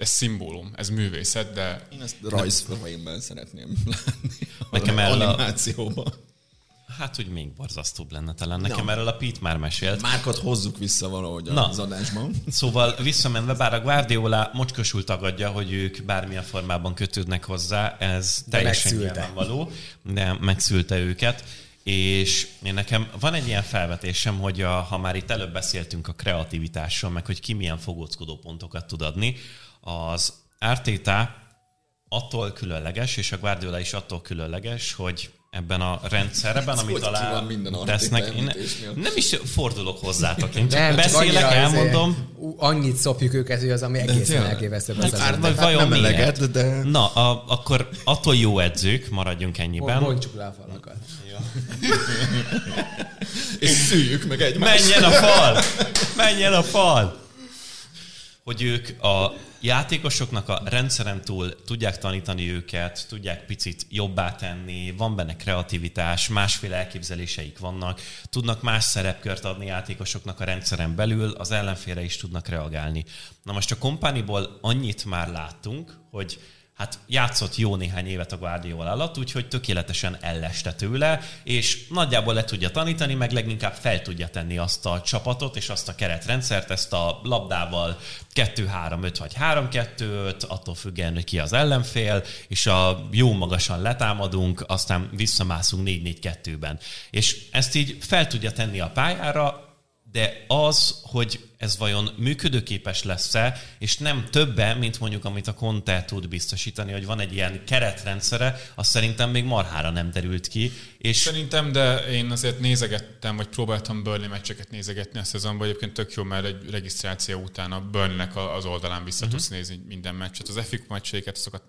Ez szimbólum, ez művészet, de Én ezt rajzfilmben szeretném látni. Nekem erről a- Animációban. Hát, hogy még borzasztóbb lenne talán. Nekem erről a Pete már mesélt. Márkat hozzuk vissza valahogy Na. az adásban. Szóval visszamenve, bár a Guardiola mocskosul tagadja, hogy ők bármilyen formában kötődnek hozzá, ez De teljesen nyilvánvaló, de megszülte őket. És én nekem van egy ilyen felvetésem, hogy a, ha már itt előbb beszéltünk a kreativitásról, meg hogy ki milyen fogóckodó pontokat tud adni, az Arteta attól különleges, és a Guardiola is attól különleges, hogy ebben a rendszerben, Ez amit alá tesznek, én nem is fordulok hozzátok, én [laughs] csak Nem, csak beszélek, annyira elmondom, Annyit szopjuk őket, hogy az, ami egészen elképesztő. Hát, Hát, hát, vagy vajon nem miért? eleget, de- Na, a, akkor attól jó edzők, maradjunk ennyiben. Bontsuk le a falakat. [laughs] És szüljük meg egymást. Menjen a fal! Menjen a fal! Hogy ők a játékosoknak a rendszeren túl tudják tanítani őket, tudják picit jobbá tenni, van benne kreativitás, másféle elképzeléseik vannak, tudnak más szerepkört adni játékosoknak a rendszeren belül, az ellenfélre is tudnak reagálni. Na most a kompániból annyit már láttunk, hogy hát játszott jó néhány évet a Guardiola alatt, úgyhogy tökéletesen elleste tőle, és nagyjából le tudja tanítani, meg leginkább fel tudja tenni azt a csapatot és azt a keretrendszert, ezt a labdával 2-3-5 vagy 3-2-5, attól függően, hogy ki az ellenfél, és a jó magasan letámadunk, aztán visszamászunk 4-4-2-ben. És ezt így fel tudja tenni a pályára, de az, hogy ez vajon működőképes lesz-e, és nem többen, mint mondjuk amit a Conte tud biztosítani, hogy van egy ilyen keretrendszere, az szerintem még marhára nem derült ki, és Szerintem, de én azért nézegettem, vagy próbáltam Burnley meccseket nézegetni a szezonban. Egyébként tök jó, mert egy regisztráció után a Burnleynek az oldalán vissza uh-huh. tudsz nézni minden meccset. Az FIK meccseiket, azokat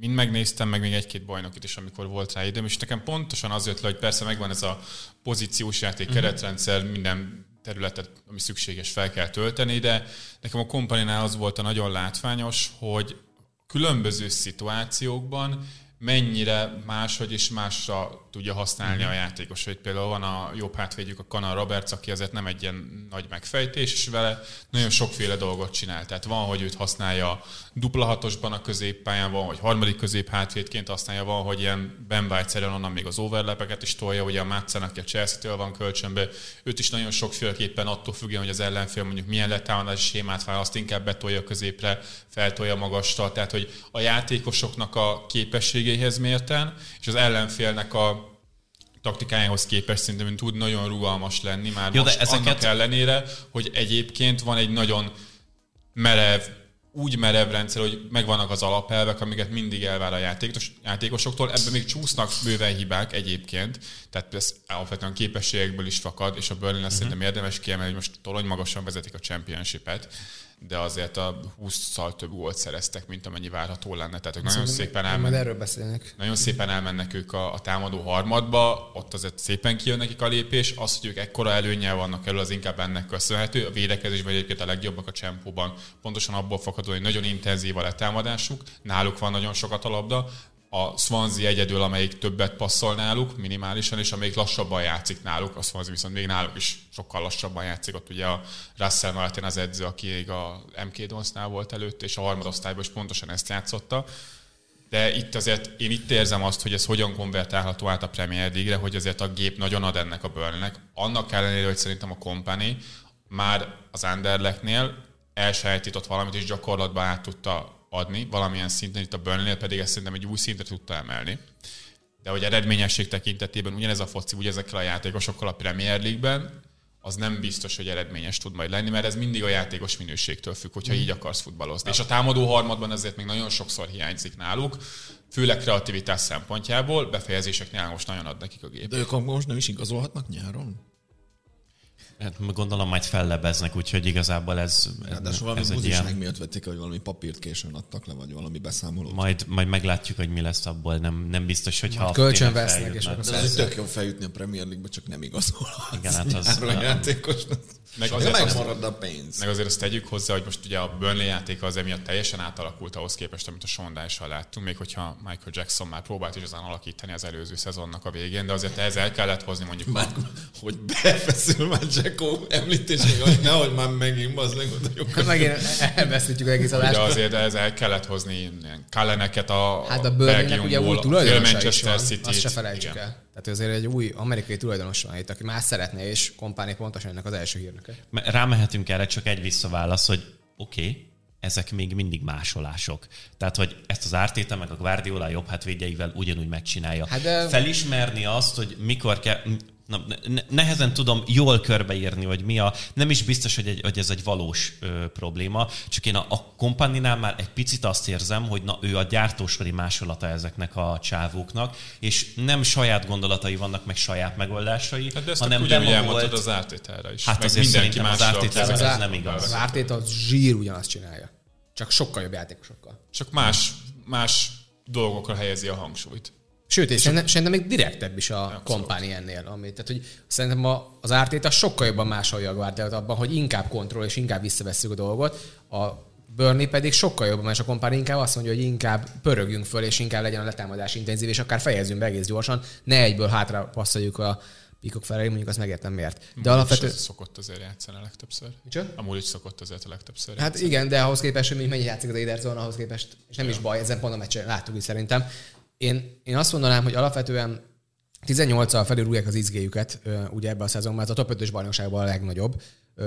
mind megnéztem, meg még egy-két bajnokit is, amikor volt rá időm, és nekem pontosan az jött le, hogy persze megvan ez a pozíciós játék, uh-huh. keretrendszer, minden területet, ami szükséges, fel kell tölteni, de nekem a kompaninál az volt a nagyon látványos, hogy különböző szituációkban mennyire máshogy és másra tudja használni a játékos. Hogy például van a jobb hátvédjük, a Kanal Roberts, aki azért nem egy ilyen nagy megfejtés, és vele nagyon sokféle dolgot csinál. Tehát van, hogy őt használja dupla hatosban a középpályán, van, hogy harmadik közép hátvédként használja, van, hogy ilyen Ben White-szerűen onnan még az overlepeket is tolja, ugye a Madsen, aki a Chelsea-től van kölcsönbe, őt is nagyon sokféleképpen attól függően, hogy az ellenfél mondjuk milyen letámadási sémát választ, inkább betolja középre, feltolja magasra, tehát hogy a játékosoknak a képességeihez mérten, és az ellenfélnek a taktikájához képest szerintem tud nagyon rugalmas lenni már Jó, Jó, de most ezeket- annak ellenére, hogy egyébként van egy nagyon merev, úgy merev rendszer, hogy megvannak az alapelvek, amiket mindig elvár a játékos, játékosoktól. Ebben még csúsznak bőven hibák egyébként, tehát ez alapvetően képességekből is fakad, és a Burnley uh-huh. szerintem érdemes kiemelni, hogy most torony magasan vezetik a championship-et, de azért a 20-szal több gólt szereztek, mint amennyi várható lenne. Tehát ők nagyon szépen elmennek. erről beszélnek. Nagyon szépen elmennek ők a, a támadó harmadba, ott azért szépen kijön nekik a lépés. Az, hogy ők ekkora előnyel vannak elő, az inkább ennek köszönhető. A védekezésben egyébként a legjobbak a csempóban, pontosan abból fakadó, hogy nagyon intenzív a letámadásuk, náluk van nagyon sokat a labda, a Swansea egyedül, amelyik többet passzol náluk, minimálisan, és amelyik lassabban játszik náluk, a Swansea viszont még náluk is sokkal lassabban játszik. Ott ugye a Russell Martin az edző, aki még a MK Donsnál volt előtt, és a harmadosztályban is pontosan ezt játszotta. De itt azért én itt érzem azt, hogy ez hogyan konvertálható át a Premier League-re, hogy azért a gép nagyon ad ennek a burnley Annak ellenére, hogy szerintem a Company már az Anderlechtnél elsajátított valamit, és gyakorlatban át tudta adni valamilyen szinten, itt a burnley pedig ezt szerintem egy új szintre tudta emelni. De hogy eredményesség tekintetében ugyanez a foci, ugye ezekkel a játékosokkal a Premier League-ben, az nem biztos, hogy eredményes tud majd lenni, mert ez mindig a játékos minőségtől függ, hogyha így akarsz futballozni. És a támadó harmadban ezért még nagyon sokszor hiányzik náluk, főleg kreativitás szempontjából, befejezéseknél most nagyon ad nekik a gép. De ők most nem is igazolhatnak nyáron? Hát gondolom majd fellebeznek, úgyhogy igazából ez, ez, Ráadásul valami ez egy ilyen... miatt vették, hogy valami papírt későn adtak le, vagy valami beszámolót. Majd, majd meglátjuk, hogy mi lesz abból. Nem, nem biztos, hogy ha kölcsön vesznek, és akkor De ez tök jó feljutni a Premier League-be, csak nem igazolhatsz. Igen, hát az- játékos. Meg azért azt- megmarad a pénz. Meg azért azt tegyük hozzá, hogy most ugye a Burnley játéka az emiatt teljesen átalakult ahhoz képest, amit a sondással láttunk, még hogyha Michael Jackson már próbált is azon alakítani az előző szezonnak a végén, de azért ehhez el kellett hozni mondjuk Már, hogy befeszül már Jacko említésé, hogy nehogy már megint az legnagyobb. Hát megint elveszítjük egész De adást. azért ehhez el kellett hozni ilyen Kalleneket a Hát a Burnley-nek ugye új Belgiumból, tulajdonosa is van, City-t. azt se felejtsük Igen. el. Tehát azért egy új amerikai tulajdonos van itt, aki már szeretne, és kompáni pontosan ennek az első hírnöke. Me- Rámehetünk erre, csak egy visszaválasz, hogy oké, okay, ezek még mindig másolások. Tehát, hogy ezt az Ártéta meg a Guardiola jobb hátvédjeivel ugyanúgy megcsinálja. Hát de- Felismerni azt, hogy mikor kell... Na, ne- nehezen tudom jól körbeírni, hogy mi a... Nem is biztos, hogy, egy, hogy ez egy valós ö, probléma, csak én a, a kompaninál már egy picit azt érzem, hogy na, ő a gyártósori másolata ezeknek a csávóknak, és nem saját gondolatai vannak, meg saját megoldásai, Hát de ezt hanem ugyanúgy elmondtad az ártételre is. Hát Meg azért mindenki szerintem az ezek- ez nem igaz. Az Ártét az zsír ugyanazt csinálja. Csak sokkal jobb játékosokkal. Csak más, más dolgokra helyezi a hangsúlyt. Sőt, és szerintem, szerintem még direktebb is a kompáni ennél. Ami, tehát, hogy szerintem a, az Ártéta sokkal jobban másolja a Guardiolát abban, hogy inkább kontroll és inkább visszavesszük a dolgot. A Burnley pedig sokkal jobban, és a kompáni inkább azt mondja, hogy inkább pörögjünk föl, és inkább legyen a letámadás intenzív, és akár fejezzünk be egész gyorsan, ne egyből hátra passzoljuk a pikok felé, mondjuk azt megértem miért. De alapvetően... És szokott azért játszani a legtöbbször. Micsoda? Amúgy is szokott azért a legtöbbször Hát igen, de ahhoz képest, hogy mennyi játszik az Ederson, ahhoz képest, és nem is baj, ezen pont a meccsen láttuk is szerintem. Én, én azt mondanám, hogy alapvetően 18-al felülrúgják az izgéjüket ugye ebben a szezonban, ez a top 5-ös bajnokságban a legnagyobb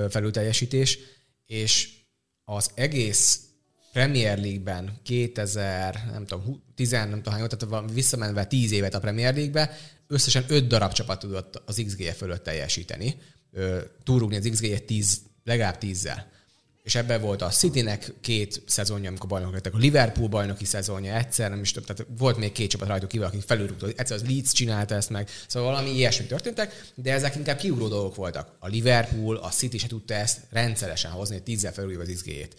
felülteljesítés, és az egész Premier League-ben 2000, nem tudom, hú- 10, nem tudom hány, tehát visszamenve 10 évet a Premier League-be, összesen 5 darab csapat tudott az XG fölött teljesíteni. Túrugni az XG-et 10, legalább 10-zel. És ebben volt a Citynek két szezonja, amikor bajnokok lettek, a Liverpool bajnoki szezonja egyszer, nem is több, tehát volt még két csapat rajtuk kívül, akik felülrúgtak. Egyszer az Leeds csinálta ezt meg, szóval valami ilyesmi történtek, de ezek inkább kiugró dolgok voltak. A Liverpool, a City se tudta ezt rendszeresen hozni, hogy tízzel felülrúgja az XG-jét.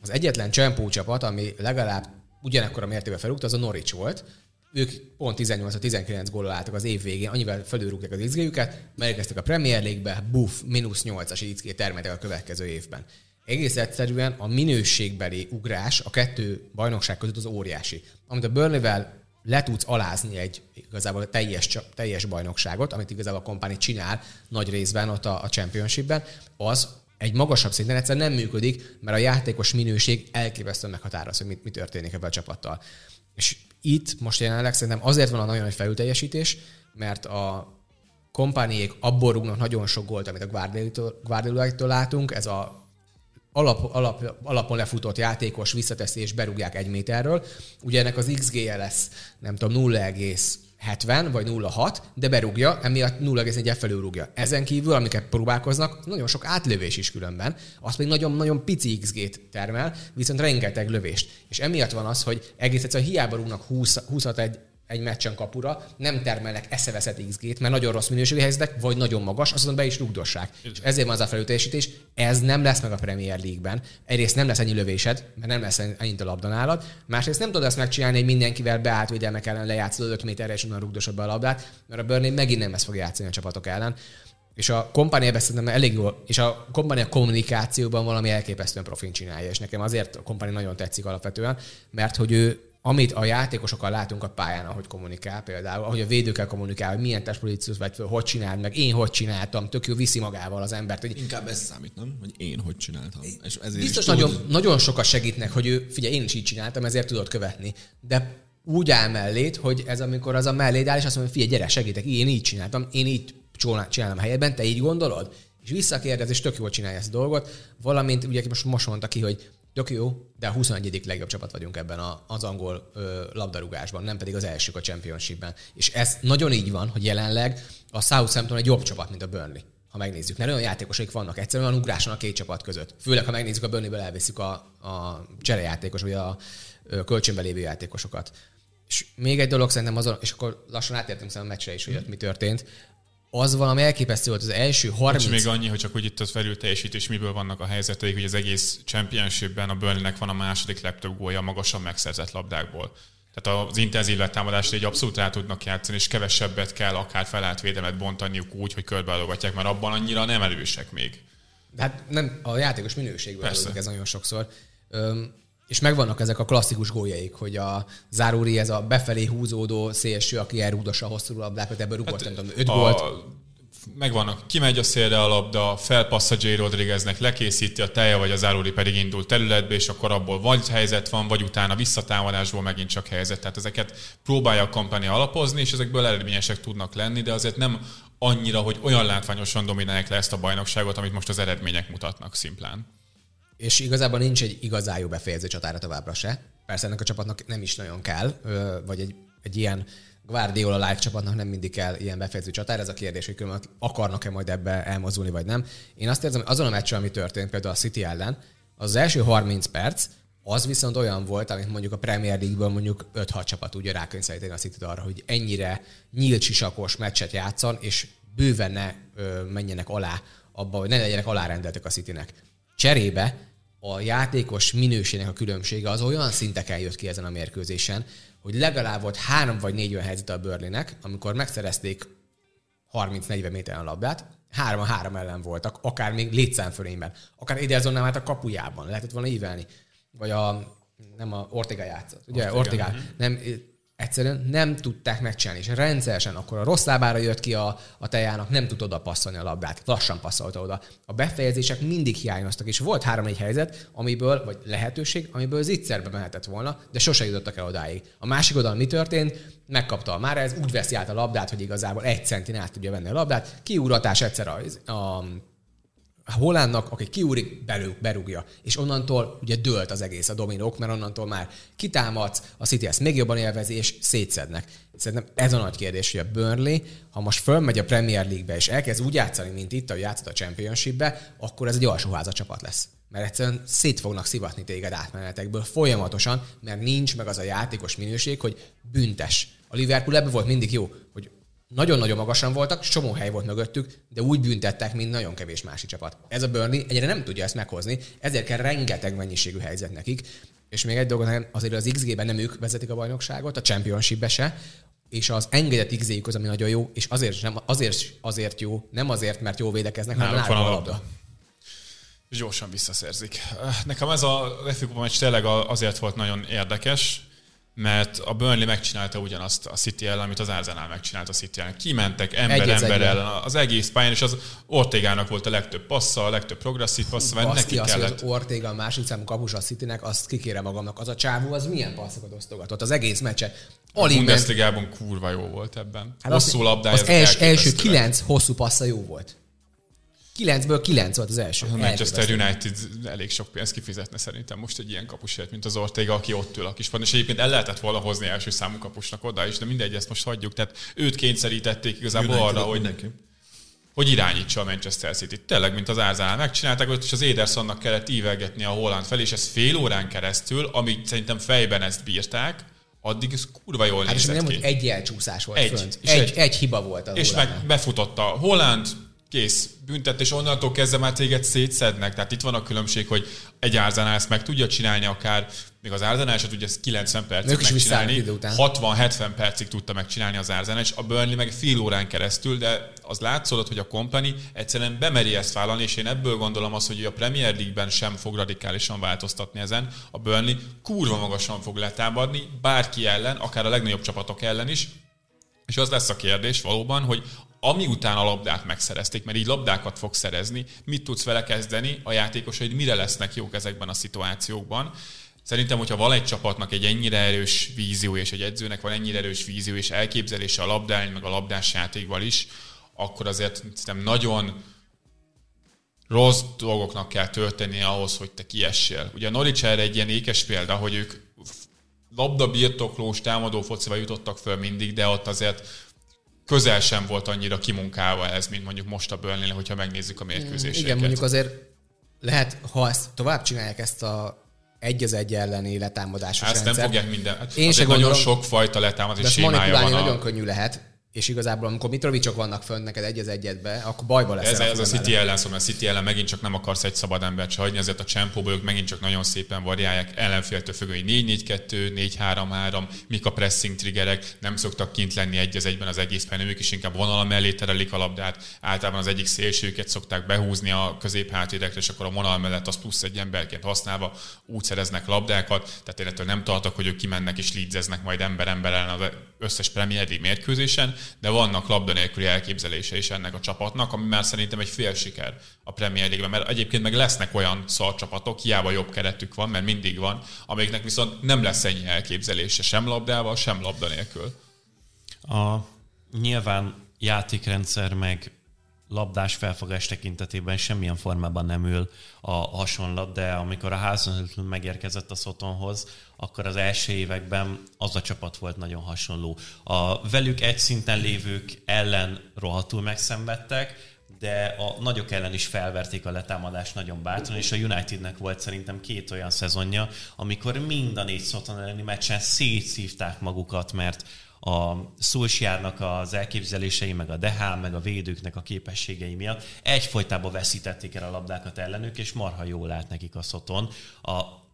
Az egyetlen csempó csapat, ami legalább ugyanekkor a mértékben felrúgta, az a Norwich volt. Ők pont 18-19 góllal álltak az év végén, annyival felülrúgták az XG-jüket, megérkeztek a Premier League-be, buff, mínusz 8-as XG termeltek a következő évben. Egész egyszerűen a minőségbeli ugrás a kettő bajnokság között az óriási. Amit a Burnley-vel le tudsz alázni egy igazából teljes, csa- teljes bajnokságot, amit igazából a kompáni csinál nagy részben ott a, a championshipben, az egy magasabb szinten egyszer nem működik, mert a játékos minőség elképesztően meghatározza, hogy mit, mi történik ebben a csapattal. És itt most jelenleg szerintem azért van a nagyon nagy felülteljesítés, mert a kompániék abból rúgnak nagyon sok gólt, amit a Guardiolától látunk, ez a alap, alap, alapon lefutott játékos visszateszi és berúgják egy méterről. Ugye ennek az XG-je lesz, nem tudom, 0,70 vagy 0,6, de berúgja, emiatt 0,1 felülrúgja. Ezen kívül, amiket próbálkoznak, nagyon sok átlövés is különben, az pedig nagyon-nagyon pici XG-t termel, viszont rengeteg lövést. És emiatt van az, hogy egész egyszerűen hiába rúgnak 20, 20 egy egy meccsen kapura, nem termelnek eszeveszett XG-t, mert nagyon rossz minőségű helyzetek, vagy nagyon magas, azon be is rugdossák. És ezért van az a felülteljesítés, ez nem lesz meg a Premier League-ben. Egyrészt nem lesz ennyi lövésed, mert nem lesz ennyit a labda nálad, másrészt nem tudod ezt megcsinálni, hogy mindenkivel beállt védelmek ellen lejátszod 5 méterre, és onnan rugdosod be a labdát, mert a Burnley megint nem ezt fog játszani a csapatok ellen. És a kompánia szerintem elég jól, és a kompánia kommunikációban valami elképesztően profin csinálja, és nekem azért a kompánia nagyon tetszik alapvetően, mert hogy ő amit a játékosokkal látunk a pályán, ahogy kommunikál például, ahogy a védőkkel kommunikál, hogy milyen testpozíciót vagy föl, hogy csináld meg, én hogy csináltam, tök jó viszi magával az embert. Hogy Inkább ez számít, nem? Hogy én hogy csináltam. És ezért biztos nagyon, tudod- nagyon sokat segítnek, hogy ő, figyelj, én is így csináltam, ezért tudod követni. De úgy áll mellét, hogy ez amikor az a melléd áll, és azt mondja, figyelj, gyere, segítek, én így csináltam, én így csinálom- helyedben, te így gondolod? És visszakérdez, és tök jól csinálja ezt a dolgot. Valamint, ugye most, most mondta ki, hogy tök jó, de a 21. legjobb csapat vagyunk ebben a, az angol labdarúgásban, nem pedig az elsők a championshipben. És ez nagyon így van, hogy jelenleg a Southampton egy jobb csapat, mint a Burnley ha megnézzük. Mert olyan játékosaik vannak, egyszerűen olyan ugráson a két csapat között. Főleg, ha megnézzük a Burnleyből elveszik a, a cserejátékos, vagy a ö, kölcsönbe lévő játékosokat. És még egy dolog szerintem azon, és akkor lassan átértünk szerintem a meccsre is, hogy ott mi történt. Az valami elképesztő volt az első 30... És még annyi, hogy csak úgy itt az felül teljesítés, miből vannak a helyzeteik, hogy az egész championshipben a Burnleynek van a második legtöbb gólja magasan megszerzett labdákból. Tehát az intenzív letámadást egy abszolút rá tudnak játszani, és kevesebbet kell akár felállt védelmet bontaniuk úgy, hogy körbeállgatják, mert abban annyira nem erősek még. De hát nem a játékos minőségből ez nagyon sokszor. Öm, és megvannak ezek a klasszikus góljaik, hogy a Zárúri ez a befelé húzódó szélső, aki elrúdossa a hosszú labdákat, ebből rugott, hát, nem tudom, öt gólt. megvannak, kimegy a szélre a labda, felpassza J. Rodrigueznek, lekészíti a teje, vagy az Záruli pedig indul területbe, és akkor abból vagy helyzet van, vagy utána visszatámadásból megint csak helyzet. Tehát ezeket próbálja a kampánya alapozni, és ezekből eredményesek tudnak lenni, de azért nem annyira, hogy olyan látványosan dominálják le ezt a bajnokságot, amit most az eredmények mutatnak szimplán. És igazából nincs egy igazán jó befejező csatára továbbra se. Persze ennek a csapatnak nem is nagyon kell, vagy egy, egy ilyen Guardiola like csapatnak nem mindig kell ilyen befejező csatár. Ez a kérdés, hogy különben akarnak-e majd ebbe elmozdulni, vagy nem. Én azt érzem, hogy azon a meccsen, ami történt például a City ellen, az első 30 perc, az viszont olyan volt, amit mondjuk a Premier League-ből mondjuk 5-6 csapat ugye rákényszeríteni a city arra, hogy ennyire nyílt sisakos meccset játszon, és bőven ne ö, menjenek alá abba, hogy ne legyenek alárendeltek a Citynek. Cserébe a játékos minőségnek a különbsége az olyan szinteken jött ki ezen a mérkőzésen, hogy legalább volt három vagy négy olyan helyzet a Burnleynek, amikor megszerezték 30-40 méteren a labdát, három a három ellen voltak, akár még létszámfölényben, akár Edersonnál hát a kapujában, lehetett volna ívelni. Vagy a, nem a Ortega játszott, ugye? Ortega. Ortega. Nem, egyszerűen nem tudták megcsinálni, és rendszeresen akkor a rossz lábára jött ki a, a tejának, nem tudod oda passzolni a labdát, lassan passzolta oda. A befejezések mindig hiányoztak, és volt három-négy helyzet, amiből, vagy lehetőség, amiből zicserbe mehetett volna, de sose jutottak el odáig. A másik oldalon mi történt? Megkapta a már ez, úgy veszi át a labdát, hogy igazából egy centin át tudja venni a labdát, kiúratás egyszer a, a Hollandnak, aki kiúrik, berúg, berúgja. És onnantól ugye dőlt az egész a dominók, mert onnantól már kitámadsz, a City ezt még jobban élvezi, és szétszednek. Szerintem ez a nagy kérdés, hogy a Burnley, ha most fölmegy a Premier League-be, és elkezd úgy játszani, mint itt, ahogy játszott a Championship-be, akkor ez egy alsóháza csapat lesz. Mert egyszerűen szét fognak szivatni téged átmenetekből folyamatosan, mert nincs meg az a játékos minőség, hogy büntes. A Liverpool ebben volt mindig jó, hogy nagyon-nagyon magasan voltak, csomó hely volt mögöttük, de úgy büntettek, mint nagyon kevés másik csapat. Ez a Burnley egyre nem tudja ezt meghozni, ezért kell rengeteg mennyiségű helyzet nekik. És még egy dolgot, nekem azért az XG-ben nem ők vezetik a bajnokságot, a Championship-be se, és az engedett xg az, ami nagyon jó, és azért, nem, azért, azért jó, nem azért, mert jó védekeznek, hanem Náluk van a labda. És gyorsan visszaszerzik. Nekem ez a Refikupa meccs tényleg azért volt nagyon érdekes, mert a Burnley megcsinálta ugyanazt a City ellen, amit az Arsenal megcsinált a City ellen. Kimentek ember Egy az ember egyben. ellen az egész pályán, és az Ortegának volt a legtöbb passza, a legtöbb progresszív passza, mert neki az, kellett. az Ortega a másik számú kapus a Citynek, azt kikérem magamnak. Az a csávó, az milyen passzokat osztogatott az egész meccset. A Alig ment, Bundesligában kurva jó volt ebben. Hát Hosszú az, labdája. Az ezek els, első kilenc hosszú passza jó volt. Kilencből kilenc volt az első. A Manchester. United elég sok pénzt kifizetne szerintem most egy ilyen kapusért, mint az Ortega, aki ott ül a kispadon, és egyébként el lehetett volna hozni első számú kapusnak oda is, de mindegy, ezt most hagyjuk. Tehát őt kényszerítették igazából arra, hogy, mindenki. hogy irányítsa a Manchester City. Tényleg, mint az Árzánál megcsinálták, ott és az Edersonnak kellett ívelgetni a Holland felé, és ez fél órán keresztül, amíg szerintem fejben ezt bírták, addig ez kurva jól Hát és nézett nem, ki. hogy egy elcsúszás volt Egy, fönt. és Egy, egy. egy, hiba volt az és meg befutotta Holland, kész, büntet, és onnantól kezdve már téged szétszednek. Tehát itt van a különbség, hogy egy Arsenal ezt meg tudja csinálni akár, még az Arsenal se tudja ezt 90 percig Ők megcsinálni. visszaállnak idő után. 60-70 percig tudta megcsinálni az Arsenal, és a Burnley meg fél órán keresztül, de az látszódott, hogy a Company egyszerűen bemeri ezt vállalni, és én ebből gondolom azt, hogy a Premier League-ben sem fog radikálisan változtatni ezen. A Burnley kurva magasan fog letámadni, bárki ellen, akár a legnagyobb csapatok ellen is, és az lesz a kérdés valóban, hogy ami után a labdát megszerezték, mert így labdákat fog szerezni, mit tudsz vele kezdeni, a játékosaid mire lesznek jók ezekben a szituációkban. Szerintem, hogyha van egy csapatnak egy ennyire erős vízió, és egy edzőnek van ennyire erős vízió és elképzelése a labdán, meg a labdás játékval is, akkor azért szerintem nagyon rossz dolgoknak kell történnie ahhoz, hogy te kiessél. Ugye a Norwich erre egy ilyen ékes példa, hogy ők labda birtoklós, támadó focival jutottak föl mindig, de ott azért közel sem volt annyira kimunkálva ez, mint mondjuk most a burnley hogyha megnézzük a mérkőzéseket. Igen, mondjuk azért lehet, ha ezt tovább csinálják ezt a egy az egy elleni letámadásos Ezt nem rendszer, fogják minden. Hát Én Én se nagyon gondolom- sok fajta letámadás sémája van. nagyon A, könnyű lehet, és igazából amikor Mitrovicsok vannak fönt neked egy az egyetbe, akkor bajba lesz. ez, ez a City ellen mert a City ellen megint csak nem akarsz egy szabad embert se hagyni, ezért a csempóból ők megint csak nagyon szépen variálják ellenféltől függő, hogy 4-4-2, 4-3-3, mik a pressing triggerek, nem szoktak kint lenni egy az egyben az egész pályán, ők is inkább vonal mellé terelik a labdát, általában az egyik szélsőket szokták behúzni a középhátvédekre, és akkor a vonal mellett az plusz egy emberként használva úgy szereznek labdákat, tehát én nem tartok, hogy ők kimennek és lídzeznek majd ember ember ellen az összes Premier League mérkőzésen, de vannak labda nélküli elképzelése is ennek a csapatnak, ami már szerintem egy fél siker a Premier League-ben, mert egyébként meg lesznek olyan szar csapatok, hiába jobb keretük van, mert mindig van, amiknek viszont nem lesz ennyi elképzelése sem labdával, sem labda nélkül. A nyilván játékrendszer meg labdás felfogás tekintetében semmilyen formában nem ül a hasonlat, de amikor a Hasenhüttl megérkezett a Szotonhoz, akkor az első években az a csapat volt nagyon hasonló. A velük egy szinten lévők ellen rohadtul megszenvedtek, de a nagyok ellen is felverték a letámadást nagyon bátran, és a Unitednek volt szerintem két olyan szezonja, amikor mind a négy Szoton elleni meccsen szétszívták magukat, mert a Szulsjárnak az elképzelései, meg a DH, meg a védőknek a képességei miatt egyfolytában veszítették el a labdákat ellenük, és marha jól állt nekik a szoton. A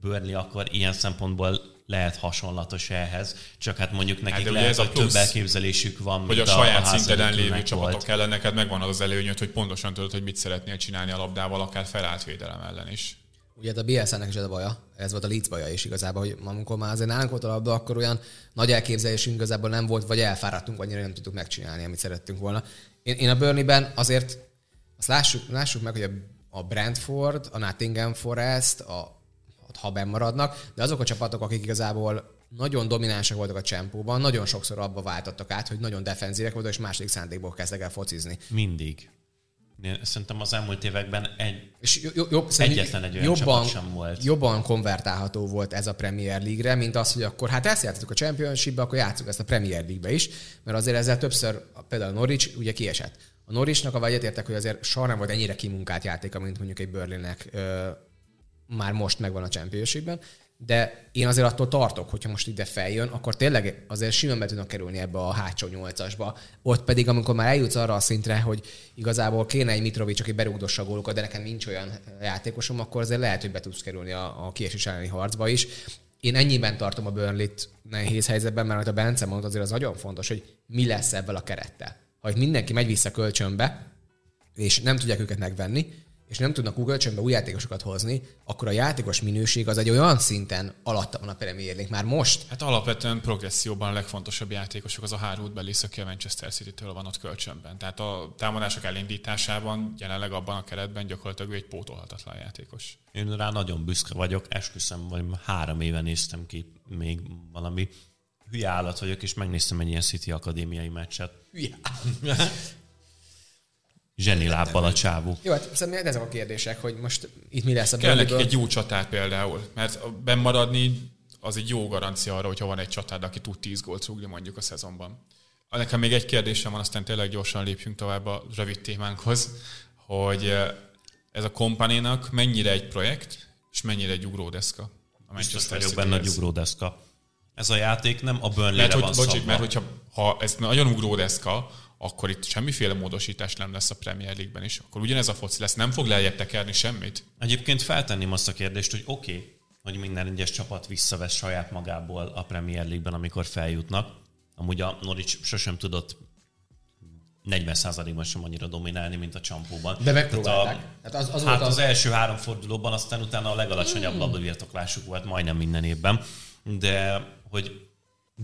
Burnley akkor ilyen szempontból lehet hasonlatos ehhez, csak hát mondjuk nekik Hát lehet, ez a hogy több plusz, elképzelésük van, Hogy a saját a szinteden lévő csapatok volt. ellen neked megvan az az előnyöd, hogy pontosan tudod, hogy mit szeretnél csinálni a labdával, akár felállt védelem ellen is. Ugye a BSN-nek is ez a baja, ez volt a Leeds baja is igazából, hogy amikor már azért nálunk volt a labda, akkor olyan nagy elképzelésünk igazából nem volt, vagy elfáradtunk, annyira nem tudtuk megcsinálni, amit szerettünk volna. Én, én a Burnley-ben azért azt lássuk, lássuk meg, hogy a, a Brentford, a Nottingham Forest, a, ha benn maradnak, de azok a csapatok, akik igazából nagyon dominánsak voltak a csempóban, nagyon sokszor abba váltottak át, hogy nagyon defenzívek voltak, és második szándékból kezdtek el focizni. Mindig. Szerintem az elmúlt években egy, És jo- jo- jobb, szerintem Egyetlen egy olyan csapat sem volt. Jobban konvertálható volt ez a Premier League-re, mint az, hogy akkor hát ezt játszottuk a Championship-be, akkor játszunk ezt a Premier League-be is, mert azért ezzel többször, például Norwich ugye kiesett. A Norwichnak a egyetértek, hogy azért soha nem volt ennyire kimunkált játéka, mint mondjuk egy Berlinnek már most megvan a Championship-ben, de én azért attól tartok, hogyha most ide feljön, akkor tényleg azért simán be tudnak kerülni ebbe a hátsó nyolcasba. Ott pedig, amikor már eljutsz arra a szintre, hogy igazából kéne egy Mitrovic, aki berúgdossa a gólokat, de nekem nincs olyan játékosom, akkor azért lehet, hogy be tudsz kerülni a, a kiesés elleni harcba is. Én ennyiben tartom a Burnley-t nehéz helyzetben, mert a Bence mondott, azért az nagyon fontos, hogy mi lesz ebből a kerettel. Ha mindenki megy vissza kölcsönbe, és nem tudják őket megvenni, és nem tudnak új kölcsönbe új játékosokat hozni, akkor a játékos minőség az egy olyan szinten alatta van a Premier League már most. Hát alapvetően progresszióban a legfontosabb játékosok az a Harwood Bellis, aki a Manchester City-től van ott kölcsönben. Tehát a támadások elindításában jelenleg abban a keretben gyakorlatilag ő egy pótolhatatlan játékos. Én rá nagyon büszke vagyok, esküszöm, vagy három éve néztem ki még valami hülye állat vagyok, és megnéztem egy ilyen City akadémiai meccset. Hülye. [laughs] Zseni lábbal a csávó. Jó, hát szerintem ezek a kérdések, hogy most itt mi lesz a Kell nekik egy jó csatár például, mert bennmaradni az egy jó garancia arra, hogyha van egy csatár, aki tud 10 gólt rúgni mondjuk a szezonban. Nekem még egy kérdésem van, aztán tényleg gyorsan lépjünk tovább a rövid témánkhoz, hogy eh, ez a kompaninak mennyire egy projekt, és mennyire egy ugródeszka a Biztos Manchester vagyok benne a ugródeszka. Ez a játék nem a burnley Mert, van hogy, bocsi, szabva. mert hogyha ha ez nagyon ugródeszka, akkor itt semmiféle módosítás nem lesz a Premier League-ben is. Akkor ugyanez a foci lesz, nem fog lejjebb tekerni semmit. Egyébként feltenném azt a kérdést, hogy oké, okay, hogy minden egyes csapat visszavesz saját magából a Premier League-ben, amikor feljutnak. Amúgy a Norwich sosem tudott 40%-ban sem annyira dominálni, mint a csampóban. De megpróbálták. Tehát Hát az- az hát volt a- az első három fordulóban, aztán utána a legalacsonyabb Hmm. labdabirtoklásuk volt majdnem minden évben. De hogy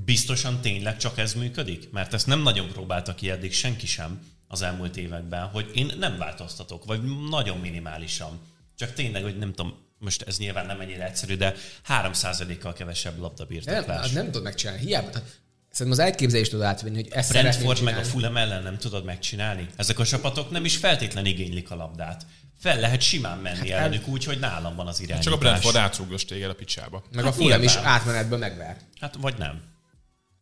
biztosan tényleg csak ez működik? Mert ezt nem nagyon próbálta ki eddig senki sem az elmúlt években, hogy én nem változtatok, vagy nagyon minimálisan. Csak tényleg, hogy nem tudom, most ez nyilván nem ennyire egyszerű, de 3%-kal kevesebb Nem, labdabirtoklás. hát nem tudod megcsinálni. Hiába. Szerintem az elképzelést tudod átvenni, hogy ezt Brentford meg a. Fulham ellen nem tudod megcsinálni. Ezek a csapatok nem is feltétlen igénylik a labdát. Fel lehet simán menni hát ellenük úgy, hogy nálam van az irányítás. Csak a Brentford átrúgos téged a picsába. Meg a Hát Fulham is átmenetből megver. Hát vagy nem.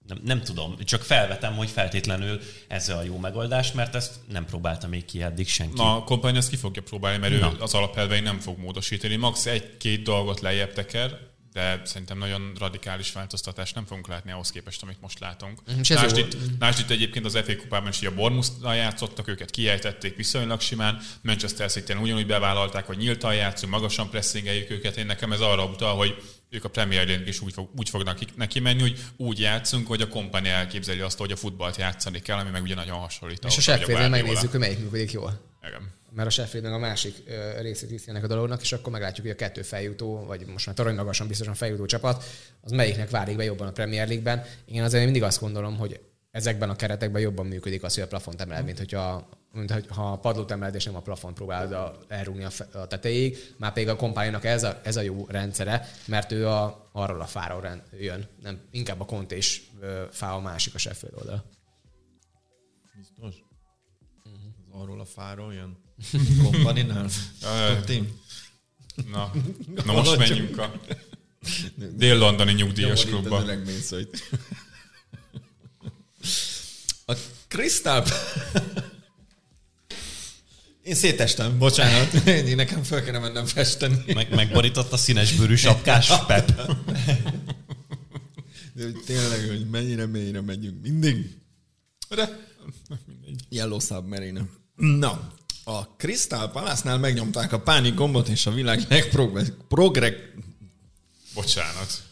Nem. Nem tudom, csak felvetem, hogy feltétlenül ez a jó megoldás, mert ezt nem próbálta még ki eddig senki. Na, a kompány ezt ki fogja próbálni, mert ő Na. az alapelvein nem fog módosítani. Max egy-két dolgot lejjebb teker, de szerintem nagyon radikális változtatást nem fogunk látni ahhoz képest, amit most látunk. Lásd jó. itt, lásd itt egyébként az FA kupában is, hogy a Bournemouth-nal játszottak, őket kiejtették viszonylag simán, Manchester city ugyanúgy bevállalták, hogy nyíltan játszunk, magasan pressingeljük őket. Én nekem ez arra utal, hogy ők a Premier League is úgy, fog, úgy fognak neki menni, hogy úgy játszunk, hogy a kompani elképzeli azt, hogy a futballt játszani kell, ami meg ugye nagyon hasonlít. És a Guardiola. megnézzük, hogy melyik működik jól. Igen. Mert a Sheffield meg a másik részét viszi ennek a dolognak, és akkor meglátjuk, hogy a kettő feljutó, vagy most már torony magasan biztosan feljutó csapat, az melyiknek válik be jobban a Premier League-ben. Én azért mindig azt gondolom, hogy ezekben a keretekben jobban működik az, hogy a plafont emel, mint hogyha mint hogy ha a padlót emeled, és nem a plafont próbálod a- elrúgni a, a tetejéig, már pedig a kompánynak ez a, ez a jó rendszere, mert ő a, arról a fáról rend, jön, nem, inkább a kont és ö, fá a másik a Sheffield oldal. Biztos? Az arról a fáról jön? Kompaninál? [laughs] Tudtim? Na, [laughs] na most menjünk a dél-londoni nyugdíjas klubba. A Crystal... Én szétestem, bocsánat. [laughs] Én nekem fel kellene mennem festeni. Meg, megborított a színes bőrű sapkás [laughs] Pep. De hogy tényleg, hogy mennyire mélyre megyünk. Mindig. De Yellow Submarine. Na, a Crystal Palace-nál megnyomták a pánik gombot, és a világ legprogreg... bocsánat.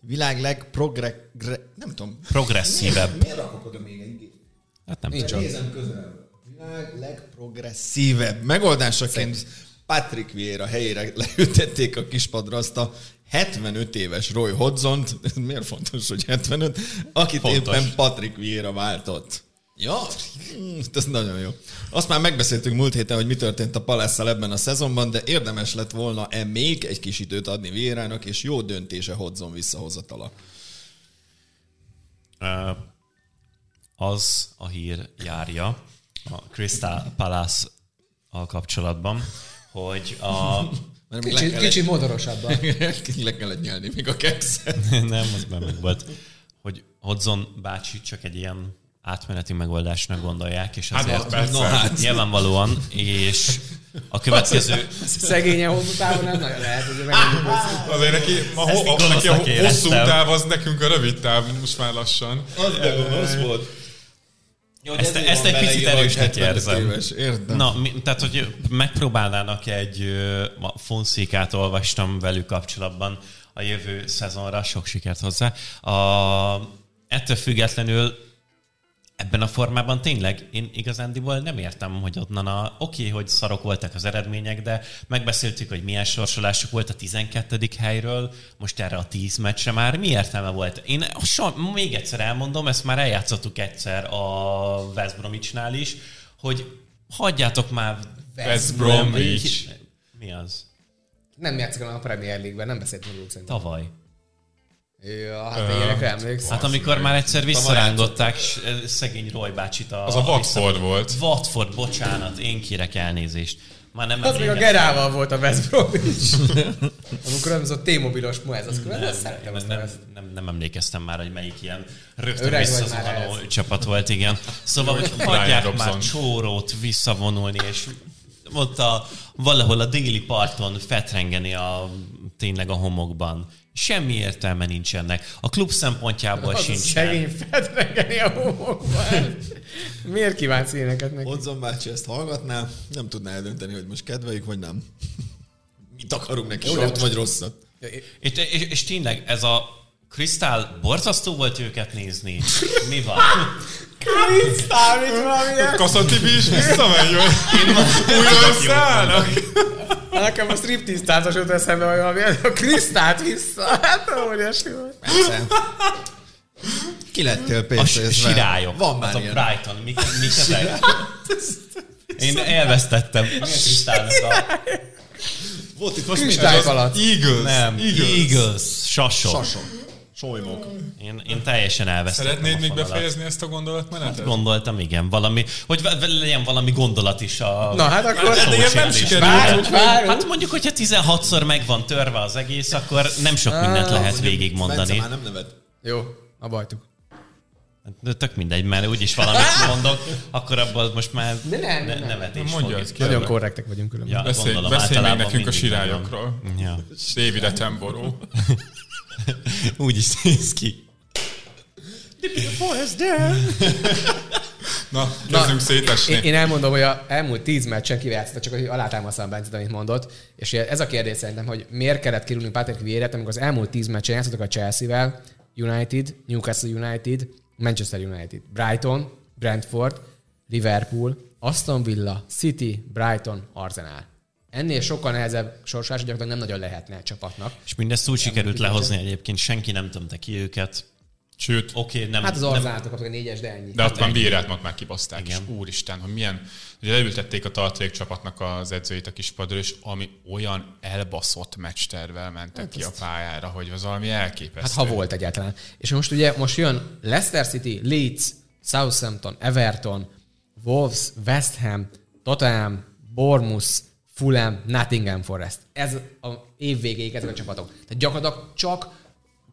Világ legprogreg... Nem tudom. Progresszívebb. Miért rakok oda még egy? Hát nem Nincs tudom. Nézem közel. Világ legprogresszívebb megoldásaként Patrick Vieira helyére leütették a kispadra azt a 75 éves Roy Hodgson-t, ez [laughs] miért fontos, hogy 75, akit Fontos. éppen Patrick Vieira váltott. Ja, hm, ez nagyon jó. Azt már megbeszéltük múlt héten, hogy mi történt a Palace-szal ebben a szezonban, de érdemes lett volna-e még egy kis időt adni Vieirának, és jó döntése Hodgson visszahozatala. Az a hír járja a Crystal Palace al kapcsolatban, hogy a... Mert Kicsit, kellett, kicsit modorosabban. [laughs] le kellett nyelni még a kekszet. [laughs] nem, az már meg volt. Hogy Hodson bácsi csak egy ilyen átmeneti megoldásnak gondolják, és Hát, azért persze. Na hát. nyilvánvalóan, és a következő... [laughs] Szegényen hosszú távon nem nagyon lehet, hogy megmondjuk őszintén. Azért neki, a, Ezt ho, neki a hosszú táv az nekünk a rövid táv most már lassan. Az gonosz volt. Jó, Ezt, ezt egy picit erősnek érzem. Éves, értem. Na, mi, tehát, hogy megpróbálnának egy, Fonszékát olvastam velük kapcsolatban a jövő szezonra, sok sikert hozzá. A, ettől függetlenül ebben a formában tényleg én igazándiból nem értem, hogy onnan a... Oké, okay, hogy szarok voltak az eredmények, de megbeszéltük, hogy milyen sorsolásuk volt a 12. helyről, most erre a 10 meccsre már mi értelme volt? Én so, még egyszer elmondom, ezt már eljátszottuk egyszer a West Bromwichnál is, hogy hagyjátok már West Bromwich. Mi az? Nem játszik a Premier League-ben, nem beszéltünk róluk szerintem. Tavaly. Ja, hát uh, ilyenekre emlékszem. Hát amikor már egyszer visszarángották s- szegény Roy bácsit a... Az a Watford volt. Watford, bocsánat, én kérek elnézést. Már nem Az még a. Gerával volt a West Bromwich. [laughs] Amikor az a T-mobilos Moez, az különben szeretem azt a nem, West. nem, nem, emlékeztem már, hogy melyik ilyen rögtön Öreg visszazuhanó csapat volt, igen. Szóval, hogy hagyják már csórót visszavonulni, és ott a, valahol a déli parton fetrengeni a, tényleg a homokban. Semmi értelme nincs ennek. A klub szempontjából Az sincs. szegény fedregeni a homokban. Miért kívánsz ilyeneket neki? Odzon bácsi ezt hallgatná, nem tudná eldönteni, hogy most kedveljük, vagy nem. Mit akarunk neki, jót vagy rosszat? És, és, és tényleg ez a Krisztál borzasztó volt őket nézni. Mi van? [laughs] Krisztál, mit valamilyen? Kassa Tibi is visszamegy, vagy? Újra összeállnak? Nekem a striptease táncos jut eszembe, hogy valami, a Krisztált vissza. Hát óriási volt. Ki lettél A pénzezve? s- sirályok. Van már az a ilyen. Brighton. Mik, mik ezek? Én elvesztettem. Mi a Krisztálnak a... Volt itt most Kristálypalac. Eagles. Nem, Eagles. Eagles. Sasok. Sason. Solymok. Én, én teljesen elvesztettem Szeretnéd a még fonalat. befejezni ezt a gondolatmenetet? Gondoltam, igen, valami, hogy legyen valami gondolat is a... Na hát akkor... De ilyet nem sikerült. Hát mondjuk, hogyha 16-szor meg van törve az egész, akkor nem sok mindent lehet Bence végigmondani. már nem nevet. Jó, abba hagytuk. De tök mindegy, mert úgyis valamit mondok, akkor abból most már De nem, ne, nem. nevetés Mondja fog ezt itt. ki. Nagyon korrektek vagyunk különben. Ja, Beszélj, gondolom, beszélj még nekünk a sirályokról. Ja. David Attenborough. [laughs] [laughs] Úgy is néz ki. Na, kezdünk szétesni. Én, én elmondom, hogy a elmúlt tíz meccsen kiválasztott, csak hogy alátámasztam Bencet, amit mondott. És ez a kérdés szerintem, hogy miért kellett kirúgni Patrick Vieira-t, amikor az elmúlt tíz meccsen játszottak a Chelsea-vel, United, Newcastle United, Manchester United, Brighton, Brentford, Liverpool, Aston Villa, City, Brighton, Arsenal. Ennél sokkal nehezebb sorsás, gyakorlatilag nem nagyon lehetne csapatnak. És mindezt úgy sikerült lehozni egyébként, senki nem tömte ki őket. Sőt, Oké, okay, nem... Hát az nem, Arzenáltól kaptak egy négyes, de ennyi. de ott már Bírát ott már kibaszták, és Igen. úristen, hogy milyen, ugye leültették a tartalék csapatnak az edzőit a kispadról, és ami olyan elbaszott meccstervel mentek ki a pályára, hogy az valami elképesztő. Hát ha volt egyáltalán. És most ugye most jön Leicester City, Leeds, Southampton, Everton, Wolves, West Ham, Tottenham, Bournemouth, Fulham, Nottingham Forest. Ez a év végéig ezek a csapatok. Tehát gyakorlatilag csak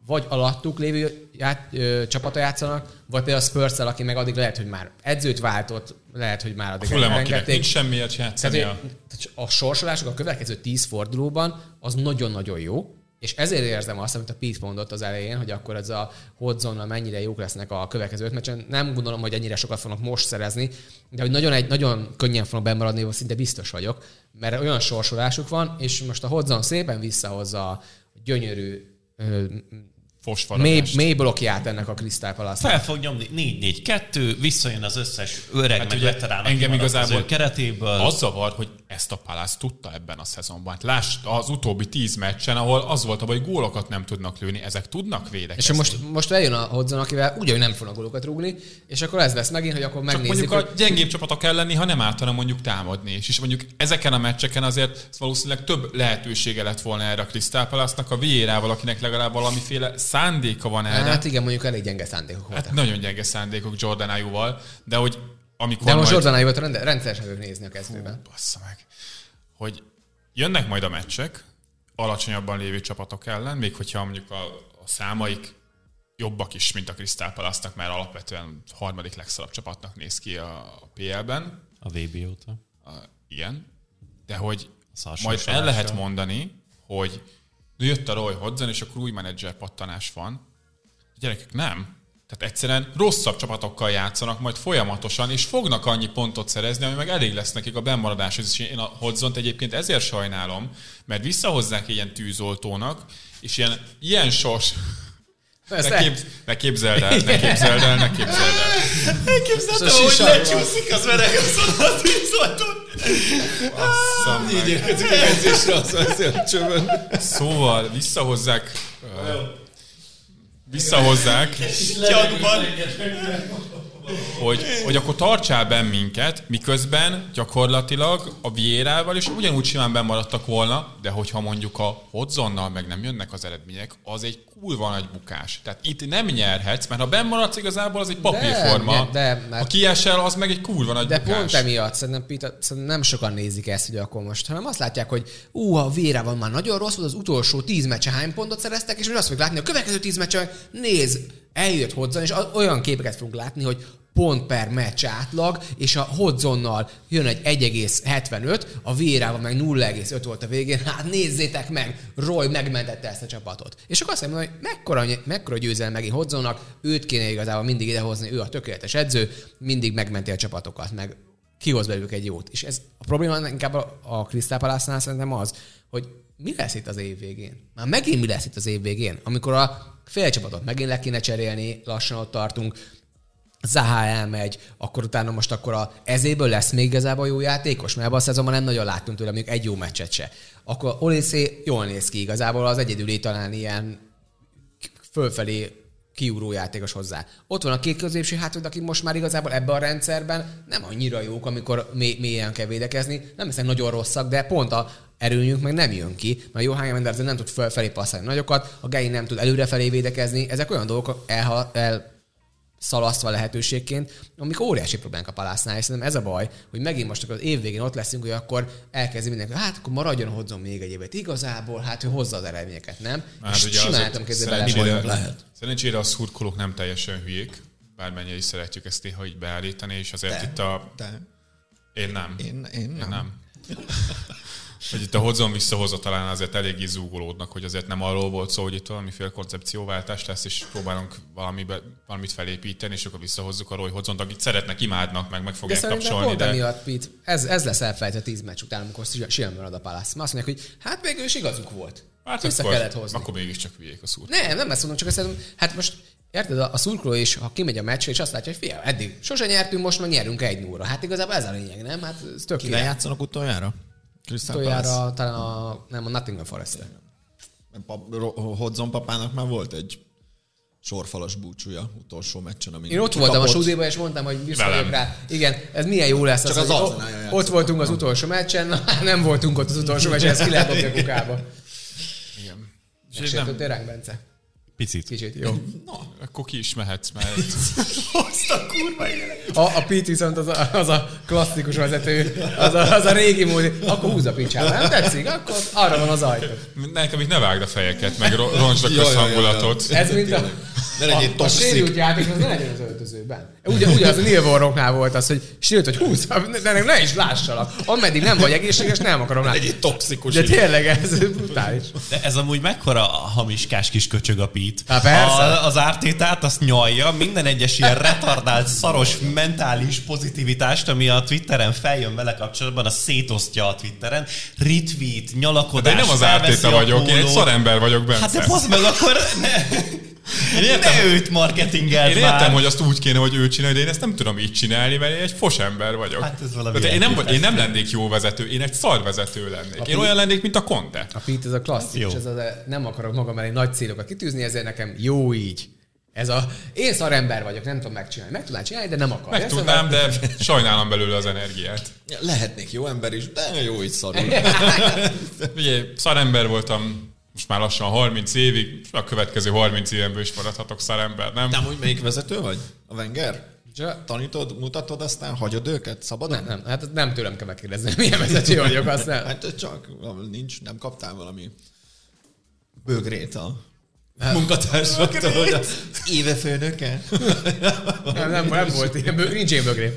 vagy alattuk lévő ját, ö, csapata játszanak, vagy például a spurs aki meg addig lehet, hogy már edzőt váltott, lehet, hogy már addig Fulham, akinek nincs semmiért játszani. Tehát, a sorsolások a következő tíz fordulóban az nagyon-nagyon jó, és ezért érzem azt, amit a Pete mondott az elején, hogy akkor ez a hotzonnal mennyire jók lesznek a következő öt meccsen. Nem gondolom, hogy ennyire sokat fognak most szerezni, de hogy nagyon, egy, nagyon könnyen fognak bemaradni, szinte biztos vagyok, mert olyan sorsolásuk van, és most a hozzon szépen visszahozza a gyönyörű mély, mély blokkját ennek a Crystal palace Fel fog nyomni 4-4-2, visszajön az összes öreg, hát meg veterán, engem igazából keretéből. Az zavar, hogy ezt a Palace tudta ebben a szezonban. Hát Láss az utóbbi tíz meccsen, ahol az volt, hogy gólokat nem tudnak lőni, ezek tudnak védekezni. És most, most eljön a hozzon, akivel ugye, hogy nem fognak gólokat rúgni, és akkor ez lesz megint, hogy akkor Csak megnézzük, mondjuk hogy a gyengébb csapatok kell lenni, ha nem általán mondjuk támadni is. És mondjuk ezeken a meccseken azért valószínűleg több lehetősége lett volna erre a Crystal Palace-nak, a Vieirával, akinek legalább valamiféle szándéka van erre. Hát igen, mondjuk elég gyenge szándékok voltak. Hát nagyon gyenge szándékok Jordan Ayew-val, de hogy amikor De most majd... Jordan Ayew-ot rend- rendszeresen fogjuk nézni a kezdőben. Bassza meg. Hogy jönnek majd a meccsek alacsonyabban lévő csapatok ellen, még hogyha mondjuk a, a számaik jobbak is, mint a Crystal Palace-nak, mert alapvetően harmadik legszarabb csapatnak néz ki a, PL-ben. A VB óta. A, igen. De hogy Szar majd el lehet mondani, hogy jött a Roy Hodgson, és akkor új menedzser pattanás van. A gyerekek nem. Tehát egyszerűen rosszabb csapatokkal játszanak majd folyamatosan, és fognak annyi pontot szerezni, ami meg elég lesz nekik a bemaradáshoz. És én a Hodzont egyébként ezért sajnálom, mert visszahozzák ilyen tűzoltónak, és ilyen, ilyen sors... Ezt Ne, képz, ne képzeld el, ne képzeld el, ne képzeld el. Elképzeltem, hogy lecsúszik az öreg azon a tűzoltón. Basszam meg. Érkezik a edzésre, az azért a csövön. Szóval visszahozzák... Visszahozzák, Csakban. Hogy, hogy akkor tartsál benn minket, miközben gyakorlatilag a Viérával is ugyanúgy simán bemaradtak volna, de hogyha mondjuk a Hodzonnal meg nem jönnek az eredmények, az egy kurva nagy bukás. Tehát itt nem nyerhetsz, mert ha bennmaradsz igazából, az egy papírforma. De, de, mert- ha kiesel, az meg egy kurva nagy De bukás. pont emiatt szerintem, Peter, szerintem nem sokan nézik ezt, hogy akkor most, hanem azt látják, hogy ú, a Vére van már nagyon rossz, volt az utolsó tíz meccse hány pontot szereztek, és mi azt fogjuk látni, a következő tíz meccsen néz, eljött hozzá, és olyan képeket fogunk látni, hogy pont per meccs átlag, és a Hodzonnal jön egy 1,75, a Vérával meg 0,5 volt a végén, hát nézzétek meg, Roy megmentette ezt a csapatot. És akkor azt mondom, hogy mekkora, mekkora győzelem megint Hodzonnak, őt kéne igazából mindig idehozni, ő a tökéletes edző, mindig megmenti a csapatokat, meg kihoz belőlük egy jót. És ez a probléma inkább a, a Crystal Palace-nál szerintem az, hogy mi lesz itt az év végén? Már megint mi lesz itt az év végén? Amikor a félcsapatot megint le kéne cserélni, lassan ott tartunk, Zaha elmegy, akkor utána most akkor a ezéből lesz még igazából jó játékos, mert ebben a szezonban nem nagyon láttunk tőle még egy jó meccset se. Akkor Olisé jól néz ki igazából, az egyedüli talán ilyen fölfelé kiugró játékos hozzá. Ott van a két középső hátvéd, akik most már igazából ebben a rendszerben nem annyira jók, amikor mély, mélyen kell védekezni. Nem hiszem nagyon rosszak, de pont a erőnyünk meg nem jön ki, mert Johann Mendes nem tud fölfelé passzolni nagyokat, a Gei nem tud előrefelé védekezni. Ezek olyan dolgok el, el szalasztva lehetőségként, amik óriási problémák a palásznál, és szerintem ez a baj, hogy megint most akkor az év végén ott leszünk, hogy akkor elkezdi mindenki, hát akkor maradjon, hozzon még egy évet. Igazából, hát ő hozza az eredményeket, nem? Hát és ugye tudom képzelni bele. lehet. Szerencsére a szurkolók nem teljesen hülyék, bármennyire is szeretjük ezt néha így beállítani, és azért De, itt a... de. Én nem. Én, én nem. Én nem. [laughs] Hogy itt a hozzon visszahozza talán azért eléggé zúgolódnak, hogy azért nem arról volt szó, hogy itt valamiféle koncepcióváltás lesz, és próbálunk valamibe, valamit felépíteni, és akkor visszahozzuk a Roy Hodzont, akit szeretnek, imádnak, meg meg De fogják tapsolni. pont De... emiatt, Pete, ez, ez lesz elfelejtve tíz meccs után, amikor simán marad a Palace. Azt mondják, hogy hát végül is igazuk volt. Hát Vissza akkor, kellett hozni. akkor mégiscsak hülyék a szúr. Nem, nem ezt mondom, csak azt mondom, hát most Érted, a, a szurkoló is, ha kimegy a meccsre, és azt látja, hogy fia, eddig sose nyertünk, most meg nyerünk egy nóra. Hát igazából ez a lényeg, nem? Hát ez tök Kivel játszanak utoljára? Crystal Palace? Utoljára talán a, nem, a Nottingham forest Pap, Hodzon papának már volt egy sorfalas búcsúja utolsó meccsen, amin Én ott voltam a kapott. stúdióban, és mondtam, hogy visszajövök rá. Igen, ez milyen jó lesz. Csak az, az Arsenal-jal o-. Ott voltunk az utolsó meccsen, na, [laughs] nem voltunk ott az utolsó meccsen, ezt ki lehet a kukába. Igen. És nem, ránk, Bence? Picit. Kicsit, jó. [laughs] akkor ki is mehetsz, mert [laughs] A, a Pete viszont az a, az a klasszikus vezető, az a, az a régi mód. Akkor húz a picsába, nem tetszik? Akkor arra van az ajtó. nekem itt ne vágd a fejeket, meg ro- roncsd a közhangulatot. Ez mint a, Ne legyél a, a sérült játék, az ne legyen az öltözőben. Ugye, [laughs] ugye az a Neil Warrocknál volt az, hogy sérült, hogy húz, de ne, ne is lássalak. Ameddig nem vagy egészséges, nem akarom látni. Egy toxikus. De tényleg, ez brutális. De ez amúgy mekkora hamiskás kis köcsög a Pete. Há, persze. A, az ártétát azt nyalja, minden egyes ilyen retardált, szaros mentális pozitivitást, ami a Twitteren feljön vele kapcsolatban, a szétosztja a Twitteren. Retweet, nyalakodás, De én nem az ártéta vagyok, én egy szarember vagyok, Bence. Hát de meg, akkor ne, Én értem, ne őt marketingelt én már. értem, hogy azt úgy kéne, hogy ő csinálja, de én ezt nem tudom így csinálni, mert én egy fos ember vagyok. Hát ez valami Tehát én, nem, elképesztő. én nem lennék jó vezető, én egy szar vezető lennék. Én olyan lennék, mint a Conte. A Pete ez a klasszikus, ez az, a, nem akarok magam elé nagy célokat kitűzni, ezért nekem jó így. Ez a, én szarember vagyok, nem tudom megcsinálni. Meg tudnám csinálni, de nem akarok. Meg tudnám, de sajnálom belőle az energiát. Lehetnék jó ember is, de jó így szarul. [laughs] Ugye szarember voltam most már lassan 30 évig, a következő 30 évemből is maradhatok szarember, nem? De amúgy melyik vezető vagy? A Wenger? Csak- Tanítod, mutatod, aztán hagyod őket szabadon? Nem, nem, hát nem tőlem kell megkérdezni, milyen vezető vagyok, azt nem. Hát csak nincs, nem kaptál valami bögrét a munkatársaktól, hogy az éve főnöke? Nem, nem, nem volt ilyen, nincs ilyen bögrém.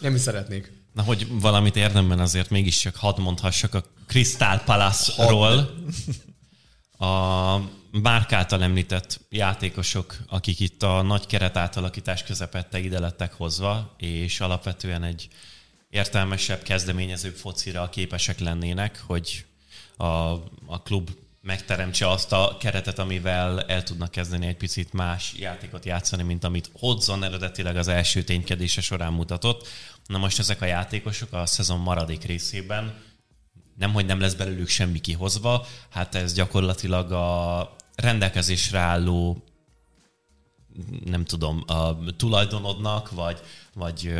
Nem is szeretnék. Na, hogy valamit érdemben azért mégiscsak hadd mondhassak a Crystal Palace-ról. A Márk által említett játékosok, akik itt a nagy keret átalakítás közepette ide lettek hozva, és alapvetően egy értelmesebb, kezdeményezőbb focira képesek lennének, hogy a, a klub megteremtse azt a keretet, amivel el tudnak kezdeni egy picit más játékot játszani, mint amit Hodgson eredetileg az első ténykedése során mutatott. Na most ezek a játékosok a szezon maradék részében nem, hogy nem lesz belőlük semmi kihozva, hát ez gyakorlatilag a rendelkezésre álló nem tudom, a tulajdonodnak, vagy, vagy,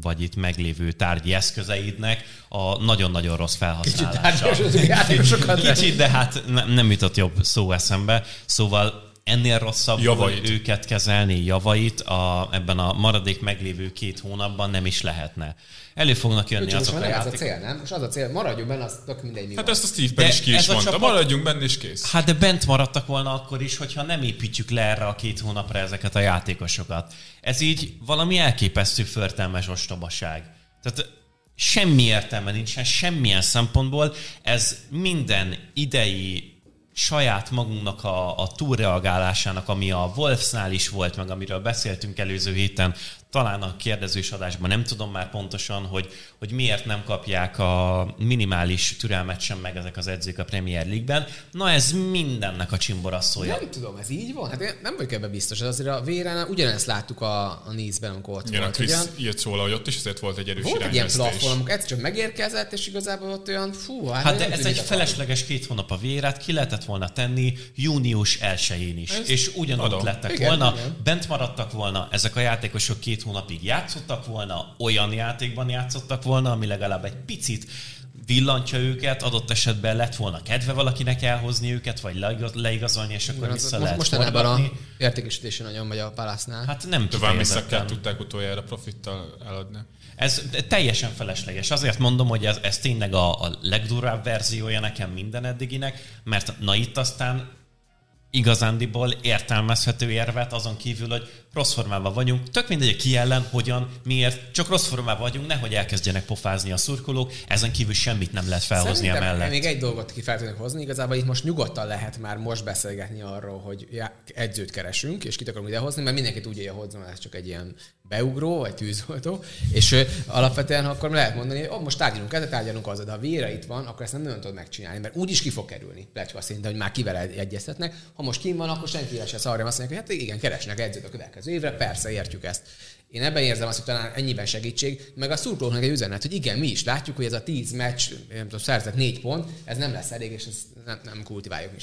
vagy itt meglévő tárgyi eszközeidnek a nagyon-nagyon rossz felhasználása. tárgyasodunk játékosokat, de- Kicsit, de hát ne, nem jutott jobb szó eszembe. Szóval ennél rosszabb Javait. őket kezelni, javait a, ebben a maradék meglévő két hónapban nem is lehetne. Elő fognak jönni most azok a nem ez a cél, nem? És az a cél, maradjunk benne, az tök mindegy mi Hát van. ezt a Steve Penn is ki is mondta. csapat- Maradjunk benne és kész. Hát de bent maradtak volna akkor is, hogyha nem építjük le erre a két hónapra ezeket a játékosokat. Ez így valami elképesztő förtelmes ostobaság. Tehát semmi értelme nincsen, semmilyen szempontból. Ez minden idei saját magunknak a, a túlreagálásának, ami a Wolfsnál is volt, meg amiről beszéltünk előző héten, talán a kérdezős adásban nem tudom már pontosan, hogy, hogy miért nem kapják a minimális türelmet sem meg ezek az edzők a Premier League-ben. Na ez mindennek a csimboraszója. Nem tudom, ez így van? Hát én nem vagyok ebben biztos. Azért a Véránál ugyanezt láttuk a, a Nice-ben, amikor ott Igen, a volt. Chris Ugyan, írt róla, hogy ott is azért volt egy erős volt egy ilyen plafon, amikor egyszer csak megérkezett, és igazából ott olyan, fú, hát, Hát de ez egy felesleges két hónap a vérát, ki lehetett volna tenni június 1-én is, Ez és ugyanott adom. lettek Igen, volna, igen. bent maradtak volna, ezek a játékosok két hónapig játszottak volna, olyan játékban játszottak volna, ami legalább egy picit villantja őket, adott esetben lett volna kedve valakinek elhozni őket, vagy leigaz- leigazolni, és akkor Igen, vissza az- most, lehet mostanában a forgatni. értékesítésen nagyon megy a Palace-nál. Hát, nem Tovább visszakkel tudták utoljára profittal eladni. Ez teljesen felesleges. Azért mondom, hogy ez, ez tényleg a, a legdurvább verziója nekem minden eddiginek, mert na itt aztán igazándiból értelmezhető érvet azon kívül, hogy rossz formában vagyunk. Tök mindegy, hogy ki ellen, hogyan, miért, csak rossz formában vagyunk, nehogy elkezdjenek pofázni a szurkolók, ezen kívül semmit nem lehet felhozni Szerintem emellett. még egy dolgot ki fel tudnak hozni, igazából itt most nyugodtan lehet már most beszélgetni arról, hogy já- edzőt keresünk, és kit akarunk idehozni, mert mindenki tudja, hogy hozzon, ez csak egy ilyen beugró, vagy tűzoltó, és ö, alapvetően akkor lehet mondani, hogy oh, most tárgyalunk ezzel, tárgyalunk azzal, de ha Véra itt van, akkor ezt nem nagyon tudod megcsinálni, mert úgyis ki fog kerülni, pletyva szinte, hogy már kivel egy- egyeztetnek. Ha most kim van, akkor senki se szarja, azt mondják, hogy hát igen, keresnek edzőt a következő évre, persze, értjük ezt. Én ebben érzem azt, hogy talán ennyiben segítség, meg a szurkolóknak egy üzenet, hogy igen, mi is látjuk, hogy ez a 10 meccs, nem tudom, szerzett 4 pont, ez nem lesz elég, és ezt nem, nem kultiváljuk mi.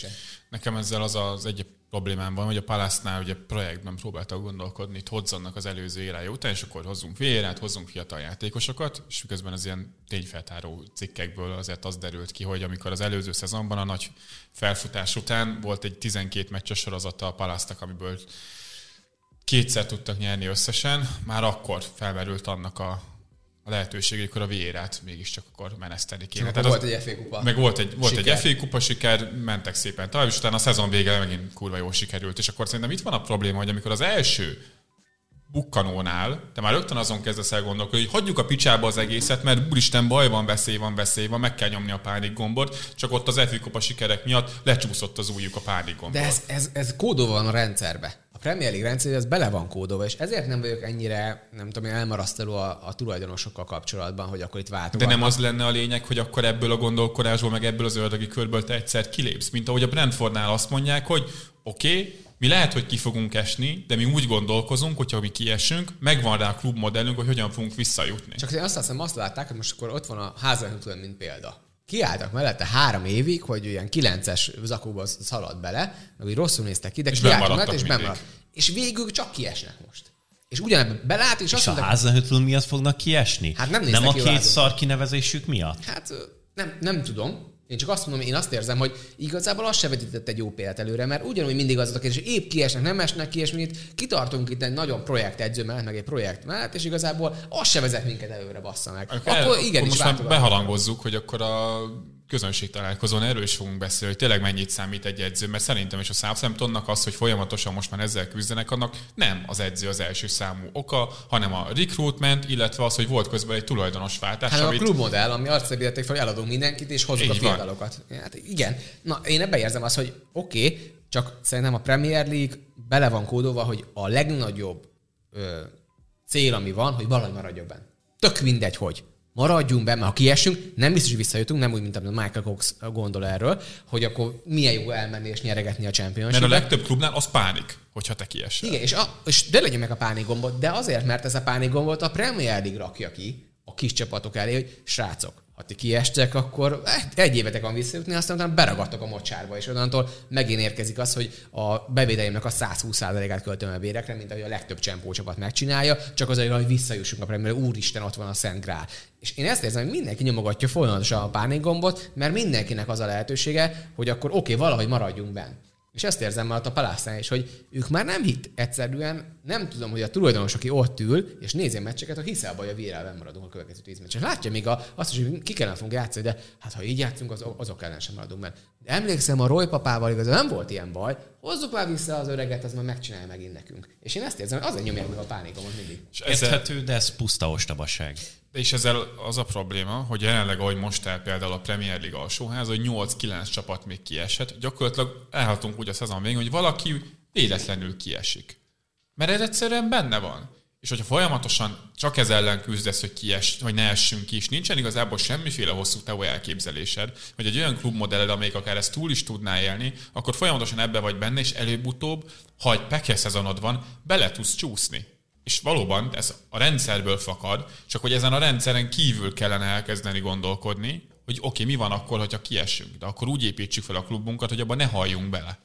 Nekem ezzel az az egy problémám van, hogy a Palace-nál ugye projektben próbáltak gondolkodni, itt hozzannak az előző érája után, és akkor hozzunk vérát, hozzunk fiatal játékosokat, és miközben az ilyen tényfeltáró cikkekből azért az derült ki, hogy amikor az előző szezonban a nagy felfutás után volt egy 12 meccses sorozata a Palace-nak, amiből kétszer tudtak nyerni összesen, már akkor felmerült annak a, a lehetőség, hogy akkor a vérát mégiscsak akkor meneszteni kéne. Tehát volt az- egy FA kupa. meg volt egy, volt Siker. egy FA kupa siker, mentek szépen tovább, és utána a szezon vége megint kurva jól sikerült. És akkor szerintem itt van a probléma, hogy amikor az első bukkanónál, te már rögtön azon kezdesz el gondolkodni, hogy hagyjuk a picsába az egészet, mert úristen, baj van, veszély van, veszély van, meg kell nyomni a pánik gombot, csak ott az FA kupa sikerek miatt lecsúszott az ujjuk a pánik gombot. De ez, ez, ez kódolva van a rendszerbe. Premier League rendszer, ez bele van kódolva, és ezért nem vagyok ennyire, nem tudom, elmarasztaló a, a tulajdonosokkal kapcsolatban, hogy akkor itt váltunk. De nem az lenne a lényeg, hogy akkor ebből a gondolkodásból, meg ebből az ördögi körből te egyszer kilépsz, mint ahogy a Brentfordnál azt mondják, hogy oké, okay, mi lehet, hogy ki fogunk esni, de mi úgy gondolkozunk, hogyha mi kiesünk, megvan rá a klubmodellünk, hogy hogyan fogunk visszajutni. Csak én azt hiszem, azt látták, hogy most akkor ott van a Hazelhüttön, mint példa. Kiálltak mellette három évig, hogy ilyen kilences zakóba szalad bele, meg úgy rosszul néztek ki, de És kiálltak mellette, és bemaradt. És végül csak kiesnek most. És ugyanebben belát, és, És azt a mondták, Hazenhüttl miatt fognak kiesni? Hát nem nem a két szar kinevezésük miatt? Hát nem, nem tudom. Én csak azt mondom, én azt érzem, hogy igazából az se vetített egy jó példát előre, mert ugyanúgy mindig az a kérdés, hogy épp kiesnek, nem esnek ki, és mi itt kitartunk itt egy nagyon projektedző mellett, meg egy projekt mellett, és igazából az se vezet minket előre, bassza meg. Akkor igen, most már beharangozzuk, hogy akkor a közönség találkozón erről is fogunk beszélni, hogy tényleg mennyit számít egy edző, mert szerintem is a Southamptonnak az, hogy folyamatosan most már ezzel küzdenek, annak nem az edző az első számú oka, hanem a recruitment, illetve az, hogy volt közben egy tulajdonos váltás, Hát a amit klubmodell, ami azt szedítették fel, hogy eladunk mindenkit, és hozzuk Így a van. fiatalokat. Hát igen. Na, én ebben érzem azt, hogy oké, okay, csak szerintem a Premier League bele van kódolva, hogy a legnagyobb ö, cél, ami van, hogy valahogy maradjon benne. Tök mindegy, hogy maradjunk be, mert ha kiesünk, nem biztos, hogy visszajutunk, nem úgy, mint amit Michael Cox gondol erről, hogy akkor milyen jó elmenni és nyeregetni a championship mert a legtöbb klubnál az pánik, hogyha te kiesel. igen, és, a, és de legyen meg a pánikgombot, de azért, mert ez a pánikgombot a Premier League rakja ki a kis csapatok elé, hogy srácok, ha ti kiestek, akkor eh, egy évetek van visszajutni, aztán utána beragadtok a mocsárba, és onnantól megint érkezik az, hogy a bevételimnek a 120%-át költöm a bérekre, mint ahogy a legtöbb csempó csapat megcsinálja, csak azért, hogy visszajussunk a Premier úristen, ott van a Szent Grál. És én ezt érzem, hogy mindenki nyomogatja folyamatosan a pánikgombot, mert mindenkinek az a lehetősége, hogy akkor oké, okay, valahogy maradjunk benne. És ezt érzem már a Palásztán is, hogy ők már nem hit egyszerűen, nem tudom, hogy a tulajdonos, aki ott ül, és nézi a meccseket, a hiszel hogy a vírával maradunk a következő tíz meccsen. Látja még a, azt is, hogy ki kellene fogunk játszani, de hát ha így játszunk, az, azok ellen sem maradunk. Mert de emlékszem, a Roy papával igazából nem volt ilyen baj, hozzuk már vissza az öreget, az majd megcsinálja megint nekünk. És én ezt érzem, hogy azért nyomják meg a pánikomat mindig. És Érthető, de ez puszta ostobaság. És ezzel az a probléma, hogy jelenleg, ahogy most el például a Premier League alsóház, hogy 8-9 csapat még kiesett, gyakorlatilag elhatunk úgy a szezon végén, hogy valaki véletlenül kiesik. Mert ez egyszerűen benne van. És hogyha folyamatosan csak ez ellen küzdesz, hogy, kies, hogy ne essünk ki, és nincsen igazából semmiféle hosszú távú elképzelésed, vagy egy olyan klubmodelled, amelyik akár ezt túl is tudná élni, akkor folyamatosan ebbe vagy benne, és előbb-utóbb, ha egy peke szezonod van, bele tudsz csúszni. És valóban ez a rendszerből fakad, csak hogy ezen a rendszeren kívül kellene elkezdeni gondolkodni, hogy oké, okay, mi van akkor, hogyha kiesünk, de akkor úgy építsük fel a klubunkat, hogy abban ne halljunk bele.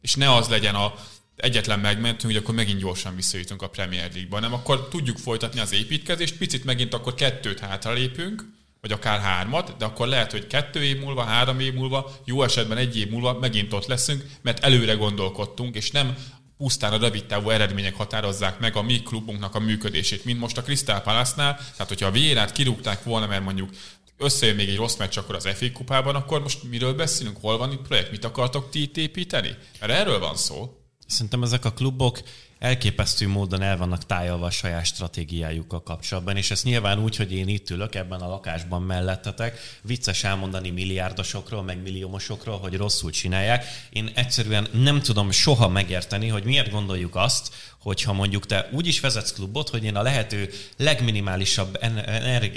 És ne az legyen a egyetlen megmentünk, hogy akkor megint gyorsan visszajutunk a Premier League-ba, hanem akkor tudjuk folytatni az építkezést, picit megint akkor kettőt hátralépünk, vagy akár hármat, de akkor lehet, hogy kettő év múlva, három év múlva, jó esetben egy év múlva megint ott leszünk, mert előre gondolkodtunk, és nem pusztán a rövid távú eredmények határozzák meg a mi klubunknak a működését, mint most a Crystal Palace-nál. Tehát, hogyha a Vérát kirúgták volna, mert mondjuk összejön még egy rossz meccs akkor az FA kupában, akkor most miről beszélünk? Hol van itt projekt? Mit akartok ti itt építeni? Mert erről van szó. Szerintem ezek a klubok elképesztő módon el vannak tájalva a saját stratégiájukkal kapcsolatban, és ez nyilván úgy, hogy én itt ülök ebben a lakásban mellettetek, vicces elmondani milliárdosokról, meg milliómosokról, hogy rosszul csinálják. Én egyszerűen nem tudom soha megérteni, hogy miért gondoljuk azt, hogyha mondjuk te úgy is vezetsz klubot, hogy én a lehető legminimálisabb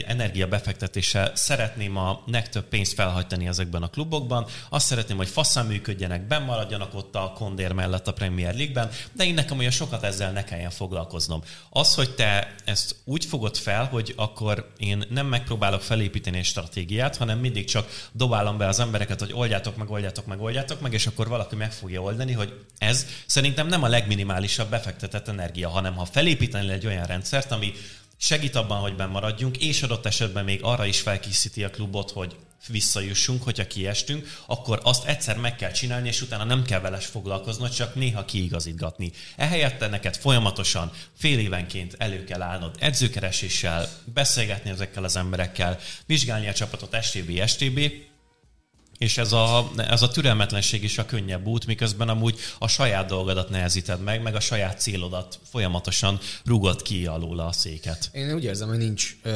energiabefektetéssel szeretném a legtöbb pénzt felhajtani ezekben a klubokban, azt szeretném, hogy faszán működjenek, benn maradjanak ott a Kondér mellett a Premier League-ben, de én nekem olyan sokat ezzel ne kelljen foglalkoznom. Az, hogy te ezt úgy fogod fel, hogy akkor én nem megpróbálok felépíteni egy stratégiát, hanem mindig csak dobálom be az embereket, hogy oldjátok meg, oldjátok meg, oldjátok meg, és akkor valaki meg fogja oldani, hogy ez szerintem nem a legminimálisabb befektetés befektetett energia, hanem ha felépíteni egy olyan rendszert, ami segít abban, hogy maradjunk, és adott esetben még arra is felkészíti a klubot, hogy visszajussunk, hogyha kiestünk, akkor azt egyszer meg kell csinálni, és utána nem kell vele foglalkoznod, csak néha kiigazítgatni. Ehelyett neked folyamatosan fél évenként elő kell állnod edzőkereséssel, beszélgetni ezekkel az emberekkel, vizsgálni a csapatot STB, STB, és ez a, ez a türelmetlenség is a könnyebb út, miközben amúgy a saját dolgodat nehezíted meg, meg a saját célodat folyamatosan rugod ki alól a széket. Én úgy érzem, hogy nincs uh,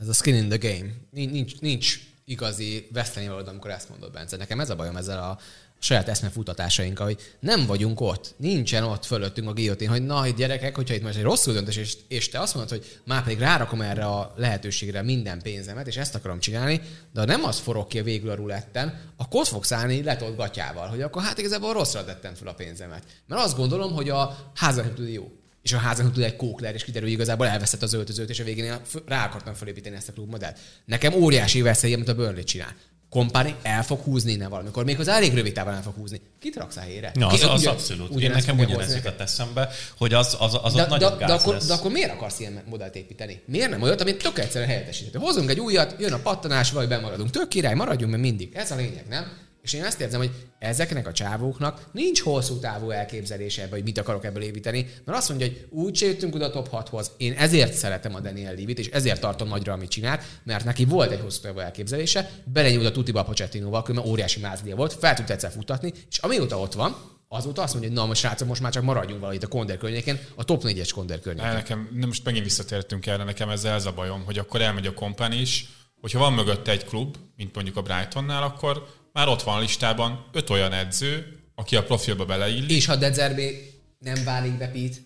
ez a skin in the game. Nincs, nincs igazi veszteni valód, amikor ezt mondod, Bence. Nekem ez a bajom ezzel a saját eszmefutatásaink, hogy nem vagyunk ott, nincsen ott fölöttünk a guillotine, hogy na, gyerekek, hogyha itt most egy rosszul döntés, és, és te azt mondod, hogy már pedig rárakom erre a lehetőségre minden pénzemet, és ezt akarom csinálni, de nem az forog ki a végül a ruletten, akkor ott fogsz állni letolt gatyával, hogy akkor hát igazából rosszra tettem fel a pénzemet. Mert azt gondolom, hogy a házak tud jó és a házan tud egy kókler, és kiderül, hogy igazából elveszett az öltözőt, és a végén rá akartam felépíteni ezt a klubmodellt. Nekem óriási veszély, amit a Burnley csinál. Kompáni el fog húzni innen valamikor, méghozzá elég rövid távon el fog húzni. Kit raksz a helyére? Ja, az, az, abszolút. Ugyan, nekem ugyanez jutott eszembe, hogy az, az, az de, ott de, nagyon de, de, akkor, de akkor miért akarsz ilyen modellt építeni? Miért nem olyat, amit tök egyszerűen helyettesíthető? Hozunk egy újat, jön a pattanás, vagy bemaradunk. Tök király, maradjunk mert mindig. Ez a lényeg, nem? És én azt érzem, hogy ezeknek a csávóknak nincs hosszú távú elképzelése ebbe, hogy mit akarok ebből építeni, mert azt mondja, hogy úgy jöttünk oda a top 6-hoz. Én ezért szeretem a Daniel Levit, és ezért tartom nagyra, amit csinált, mert neki volt egy hosszú távú elképzelése, belenyúlt a Tutiba Pochettinóval, különben óriási mázlia volt, fel tudta egyszer futatni, és amióta ott van, azóta azt mondja, hogy na most srácok, most már csak maradjunk valahol itt a Konder környéken, a top 4-es Konder környéken. Nekem, nem most megint visszatértünk erre, nekem ezzel ez a bajom, hogy akkor elmegy a kompani is, hogyha van mögötte egy klub, mint mondjuk a Brightonnál, akkor már ott van a listában öt olyan edző, aki a profilba beleillik. És ha Dezerbi nem válik be Pete,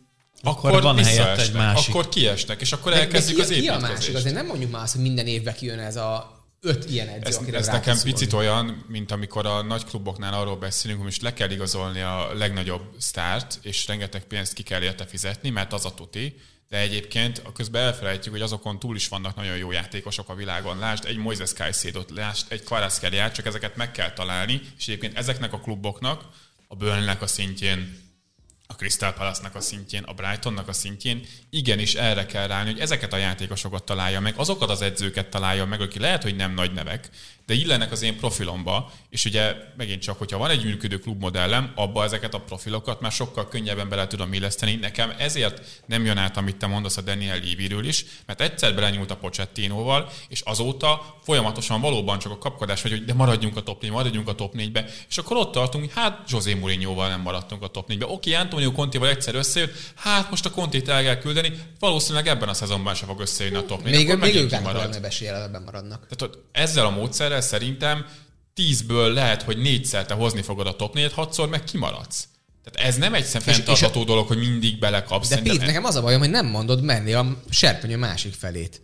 akkor, akkor van helyett egy másik. Akkor kiesnek, és akkor elkezdjük az építkezést. Ki a másik? Azért nem mondjuk már azt, hogy minden évben kijön ez a öt ilyen edző, ez, akire ez nekem picit olyan, mint amikor a nagy kluboknál arról beszélünk, hogy most le kell igazolni a legnagyobb sztárt, és rengeteg pénzt ki kell érte fizetni, mert az a tuti, de egyébként közben elfelejtjük, hogy azokon túl is vannak nagyon jó játékosok a világon. Lásd egy Moises Caicedo-t, lásd egy Kvaratskhelia, csak ezeket meg kell találni, és egyébként ezeknek a kluboknak, a burnley a szintjén, a Crystal Palace-nak a szintjén, a Brightonnak a szintjén, igenis erre kell ráni, hogy ezeket a játékosokat találja meg, azokat az edzőket találja meg, akik lehet, hogy nem nagy nevek, de illenek az én profilomba, és ugye megint csak, hogyha van egy működő klubmodellem, abba ezeket a profilokat már sokkal könnyebben bele tudom illeszteni. Nekem ezért nem jön át, amit te mondasz a Daniel Léviről is, mert egyszer belenyúlt a Pochettinóval, és azóta folyamatosan valóban csak a kapkodás vagy, hogy de maradjunk a top 4, maradjunk a top 4-be, és akkor ott tartunk, hogy hát José Mourinhoval nem maradtunk a top 4-be. Oké, Antonio Contival egyszer összejött, hát most a Contit el kell küldeni, valószínűleg ebben a szezonban sem fog összejönni a top 4. Még, még ők ebben maradnak. Tehát ezzel a módszerrel szerintem tízből lehet, hogy négyszer te hozni fogod a top 4 hatszor meg kimaradsz. Tehát ez nem egy fenntartható dolog, hogy mindig belekapsz. De Pete, nekem az a bajom, hogy nem mondod menni a serpenyő másik felét.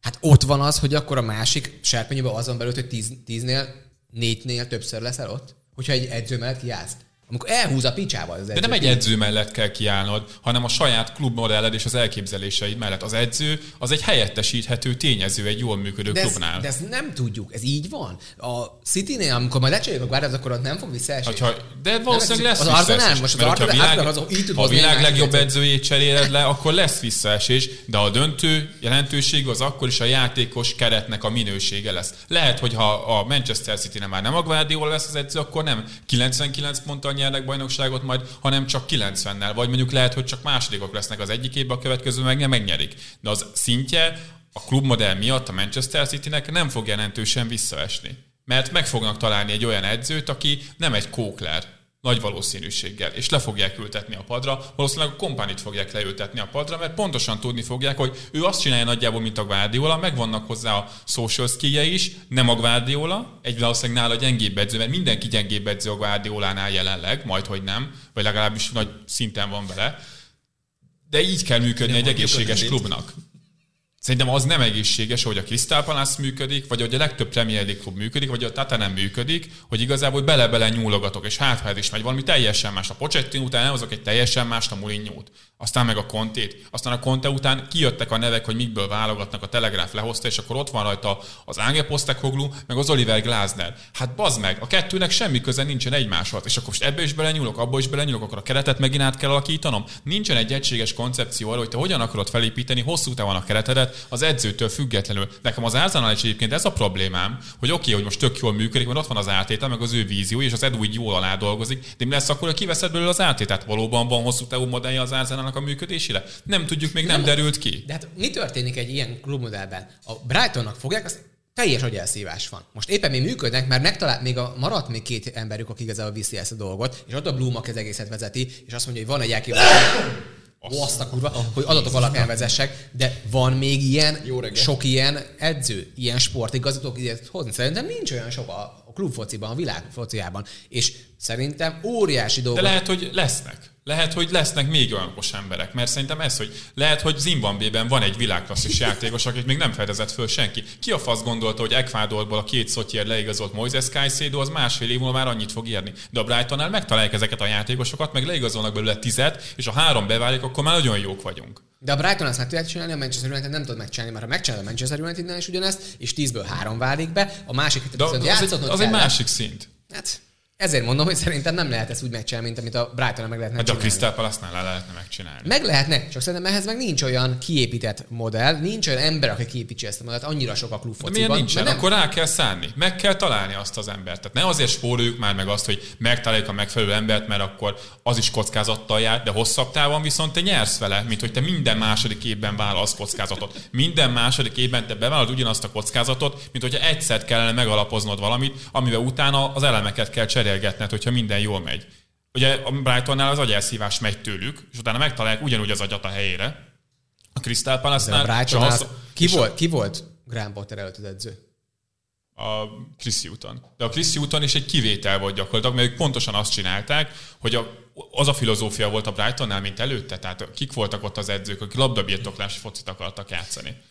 Hát ott van az, hogy akkor a másik serpenyőben azon belül, hogy tíz, tíznél, négynél többször leszel ott? Hogyha egy edző mellett kiállsz. Amikor elhúz a picsával az edző. De nem egy edző mellett kell kiállnod, hanem a saját klubmodelled és az elképzeléseid mellett. Az edző az egy helyettesíthető tényező egy jól működő de klubnál. de ezt nem tudjuk, ez így van. A City-nél, amikor majd lecseréljük a Guardians, akkor ott nem fog visszaesni. Hogyha, de valószínűleg lesz az visszaesés. most az mert Arsenal, a világ, az, így tud ha a világ legjobb edzőjét cseréled le, akkor lesz visszaesés, de a döntő jelentőség az akkor is a játékos keretnek a minősége lesz. Lehet, hogy ha a Manchester City nem már nem a Guardiola lesz az edző, akkor nem 99 ponttal nyernek bajnokságot majd, hanem csak 90-nel, vagy mondjuk lehet, hogy csak másodikok lesznek az egyik évben, a következő meg nem megnyerik. De az szintje a klubmodell miatt a Manchester Citynek nem fog jelentősen visszaesni. Mert meg fognak találni egy olyan edzőt, aki nem egy kókler, nagy valószínűséggel, és le fogják ültetni a padra, valószínűleg a kompánit fogják leültetni a padra, mert pontosan tudni fogják, hogy ő azt csinálja nagyjából, mint a Guardiola, megvannak hozzá a social skill is, nem a Guardiola, egy valószínűleg nála gyengébb edző, mert mindenki gyengébb edző a Guardiolánál jelenleg, majd hogy nem, vagy legalábbis nagy szinten van vele. De így kell működni Nem egy egészséges klubnak. Szerintem az nem egészséges, hogy a Crystal Palace működik, vagy hogy a legtöbb Premier League klub működik, vagy a Tata nem működik, hogy igazából bele-bele nyúlogatok, és hát ha ez is megy valami teljesen más. A Pochettino után elhozok egy teljesen más a Mourinho-t, aztán meg a Contét, aztán a Conte után kijöttek a nevek, hogy mikből válogatnak, a Telegraph lehozta, és akkor ott van rajta az Ángel Postecoglou, meg az Oliver Glasner. Hát bazd meg, a kettőnek semmi köze nincsen egymáshoz, és akkor most ebbe is belenyúlok, abba is belenyúlok, akkor a keretet megint át kell alakítanom. Nincsen egy egységes koncepció arról, hogy te hogyan akarod felépíteni hosszú távon a keretedet az edzőtől függetlenül. Nekem az Arsenal is egyébként ez a problémám, hogy oké, hogy most tök jól működik, mert ott van az átétel, meg az ő vízió, és az Edu így jól alá dolgozik, de mi lesz akkor, hogy kiveszed belőle az átételt? Valóban van hosszú távú modellje az Arsenalnak a működésére? Nem tudjuk, még nem, Nem. derült ki. De hát mi történik egy ilyen klubmodellben? A Brightonnak fogják, az teljes agyelszívás van. Most éppen még működnek, mert megtalált, még a, maradt még két emberük, aki igazából viszi ezt a dolgot, és ott a Bloom, aki az egészet vezeti, és azt mondja, hogy van egy elképzelés, Ó, azt a kurva, hogy adatok alapján vezessek, de van még ilyen, Jó reggel. sok ilyen edző, ilyen sportigazgatók ilyet hozni. Szerintem nincs olyan sok a, a klubfociban, a világ fociában. És szerintem óriási De dolgok. lehet, hogy lesznek. Lehet, hogy lesznek még olyan okos emberek, mert szerintem ez, hogy lehet, hogy Zimbabwe-ben van egy világklasszis játékos, akit még nem fedezett föl senki. Ki a fasz gondolta, hogy Ecuadorból a két szotyér leigazolt Moises Caicedo, az másfél év múlva már annyit fog érni. De a Brightonnál megtalálják ezeket a játékosokat, meg leigazolnak belőle tizet, és ha három beválik, akkor már nagyon jók vagyunk. De a Brighton azt meg tudják csinálni, a Manchester United nem tud megcsinálni, mert ha megcsinálja a Manchester Unitednál is ugyanezt, és 10-ből 3 válik be, a másik De viszont az, egy, az egy másik szint. Hát, ezért mondom, hogy szerintem nem lehet ezt úgy megcsinálni, mint amit a Brighton meg lehetne Hát de a csinálni. Crystal Palace-nál le lehetne megcsinálni. Meg lehetne, csak szerintem ehhez meg nincs olyan kiépített modell, nincs olyan ember, aki kiépítse ezt a modellt, annyira sok a klub De miért nincsen? mert Akkor rá kell szánni. Meg kell találni azt az embert. Tehát ne azért spóroljuk már meg azt, hogy megtaláljuk a megfelelő embert, mert akkor az is kockázattal jár, de hosszabb távon viszont te nyersz vele, mint hogy te minden második évben vállalsz kockázatot. Minden második évben te bevállalod ugyanazt a kockázatot, mint hogyha egyszer kellene megalapoznod valamit, amivel utána az elemeket kell cserélgetned, hogyha minden jól megy. Ugye a Brightonnál az agyelszívás megy tőlük, és utána megtalálják ugyanúgy az agyat a helyére. A Crystal Palace-nál az, ki, és a- volt, ki volt Graham Potter előtt az edző? a Chris Hutton. De a Chris Hutton is egy kivétel volt gyakorlatilag, mert ők pontosan azt csinálták, hogy a, az a filozófia volt a Brightonnál, mint előtte, tehát kik voltak ott az edzők, akik labdabirtoklási focit akartak játszani.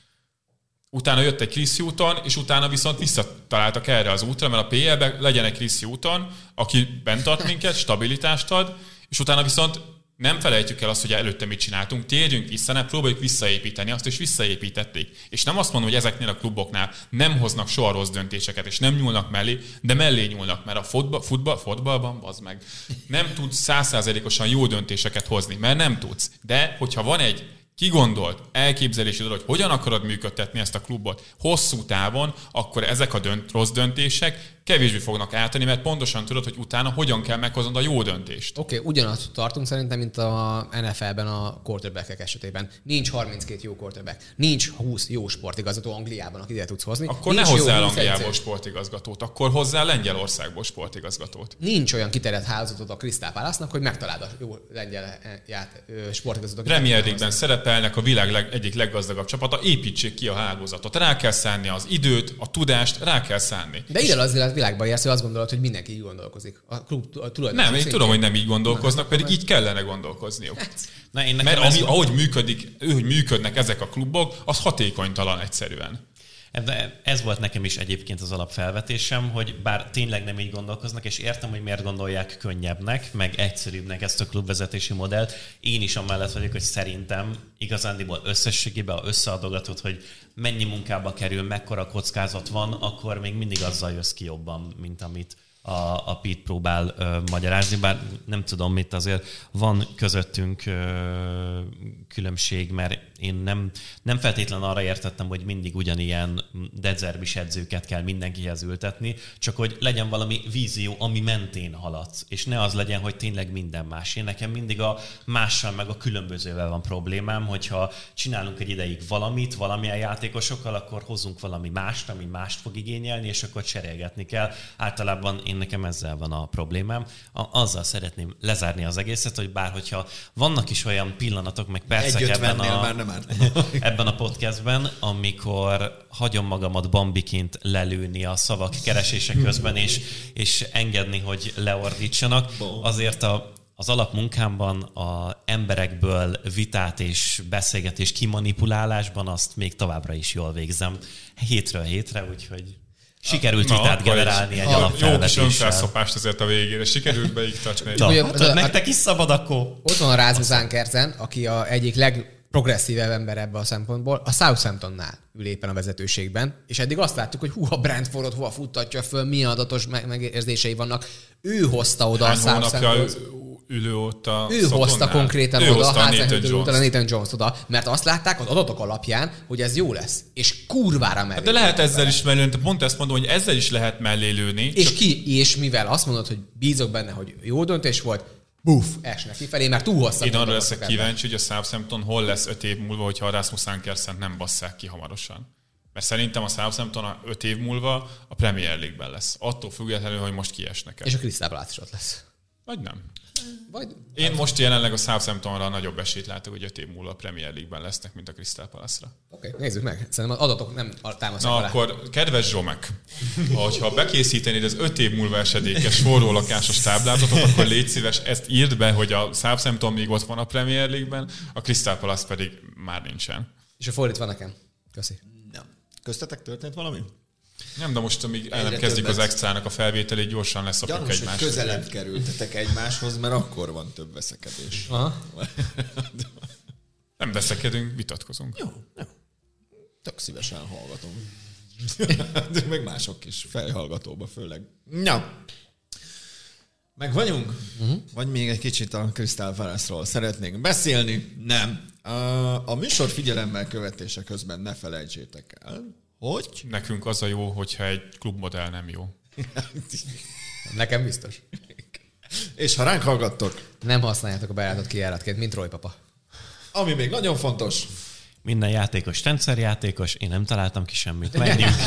Utána jött egy Chris Hutton, és utána viszont visszataláltak erre az útra, mert a PL-ben legyen egy Chris Hutton, aki bent tart minket, stabilitást ad, és utána viszont nem felejtjük el azt, hogy előtte mit csináltunk, térjünk vissza, ne próbáljuk visszaépíteni azt, és visszaépítették. És nem azt mondom, hogy ezeknél a kluboknál nem hoznak soha rossz döntéseket, és nem nyúlnak mellé, de mellé nyúlnak, mert a futball, futball, futballban, az meg, nem tudsz százszázalékosan jó döntéseket hozni, mert nem tudsz. De hogyha van egy kigondolt elképzelésed, hogy hogyan akarod működtetni ezt a klubot hosszú távon, akkor ezek a dönt, rossz döntések kevésbé fognak átadni, mert pontosan tudod, hogy utána hogyan kell meghoznod a jó döntést. Oké, okay, ugyanazt tartunk szerintem, mint a NFL-ben a quarterback esetében. Nincs 32 jó quarterback, nincs 20 jó sportigazgató Angliában, akit ide tudsz hozni. Akkor nincs ne hozzá Angliából sportigazgatót, akkor hozzá Lengyelországból sportigazgatót. Nincs olyan kiterjedt hálózatod a Crystal Palace-nak, hogy megtaláld a jó lengyel ját, sportigazgatót. Premier League-ben szerepelnek a világ leg, egyik leggazdagabb csapata, építsék ki a hálózatot. Rá kell szánni az időt, a tudást, rá kell szánni. De ide az világban érsz, hogy azt gondolod, hogy mindenki így gondolkozik. A klub a Nem, én tudom, hogy nem így gondolkoznak, pedig így kellene gondolkozniuk. Hát, Na, én Mert ami, ahogy működik, ő, hogy működnek ezek a klubok, az hatékonytalan egyszerűen. Ez volt nekem is egyébként az alapfelvetésem, hogy bár tényleg nem így gondolkoznak, és értem, hogy miért gondolják könnyebbnek, meg egyszerűbbnek ezt a klubvezetési modellt, én is amellett vagyok, hogy szerintem igazándiból összességében, ha összeadogatod, hogy mennyi munkába kerül, mekkora kockázat van, akkor még mindig azzal jössz ki jobban, mint amit a, a Pete próbál ö, magyarázni, bár nem tudom mit, azért van közöttünk ö, különbség, mert én nem, nem feltétlen arra értettem, hogy mindig ugyanilyen dedzerbis edzőket kell mindenkihez ültetni, csak hogy legyen valami vízió, ami mentén haladsz, és ne az legyen, hogy tényleg minden más. Én nekem mindig a mással meg a különbözővel van problémám, hogyha csinálunk egy ideig valamit, valamilyen játékosokkal, akkor hozunk valami mást, ami mást fog igényelni, és akkor cserélgetni kell. Általában én nekem ezzel van a problémám. A, azzal szeretném lezárni az egészet, hogy bár hogyha vannak is olyan pillanatok, meg percek ebben a, már nem [laughs] ebben a podcastben, amikor hagyom magamat bambiként lelőni a szavak keresése közben, és, és engedni, hogy leordítsanak, azért a, az alapmunkámban a emberekből vitát és beszélgetés kimanipulálásban azt még továbbra is jól végzem. Hétről hétre, úgyhogy Sikerült Na, vitát generálni egy alapfelvetéssel. Jó kis önfelszopást azért a végére. Sikerült beiktatni. Hát, hát, nektek is szabad akkor. Ott van a Rázmuzán Kerzen, aki a egyik legprogresszívebb ember ebben a szempontból, a Southamptonnál ül éppen a vezetőségben, és eddig azt láttuk, hogy hú, a Brentfordot hova futtatja föl, milyen adatos megérzései vannak. Ő hozta oda Hány a Southampton ülő ott a Ő hozta konkrétan ő oda, hozta a Nathan Jones. a Nathan Jones oda, mert azt látták az adatok alapján, hogy ez jó lesz. És kurvára mellé. De lehet ezzel is mellé, pont ezt mondom, hogy ezzel is lehet mellé lőni. És csak... ki, és mivel azt mondod, hogy bízok benne, hogy jó döntés volt, buff, esnek kifelé, mert túl hosszú. Én arra leszek kíváncsi, hogy a Southampton hol lesz öt év múlva, hogyha a Rasmus Ankersen nem basszák ki hamarosan. Mert szerintem a Southampton a öt év múlva a Premier League-ben lesz. Attól függetlenül, hogy most kiesnek el. És a Crystal Palace is ott lesz. Vagy nem. Vagy, Én hát, most jelenleg a Southamptonra nagyobb esélyt látok, hogy öt év múlva a Premier League-ben lesznek, mint a Crystal Palace-ra. Oké, okay, nézzük meg. Szerintem az adatok nem támasztják Na alá. akkor, kedves Zsomek, hogyha bekészítenéd az öt év múlva esedékes forró lakásos táblázatot, akkor légy szíves, ezt írd be, hogy a Southampton még ott van a Premier League-ben, a Crystal Palace pedig már nincsen. És a fordítva nekem. Köszi. Nem. Köztetek történt valami? Nem, de most, amíg el nem kezdik az extrának a felvételét, gyorsan leszokjuk Gyanús, egymáshoz. közelebb kerültetek egymáshoz, mert akkor van több veszekedés. Aha. [laughs] nem veszekedünk, vitatkozunk. Jó, jó. Tök szívesen hallgatom. [laughs] de meg mások is, fejhallgatóba főleg. Na, meg vagyunk? Uh-huh. Vagy még egy kicsit a Crystal Palace-ról szeretnénk beszélni? Nem. A, a műsor figyelemmel követése közben ne felejtsétek el, hogy? Nekünk az a jó, hogyha egy klubmodell nem jó. [laughs] Nekem biztos. És ha ránk hallgattok... Nem használjátok a bejáratot kijáratként, mint Roy papa. Ami még nagyon fontos... Minden játékos rendszerjátékos, én nem találtam ki semmit. Menjünk. [laughs]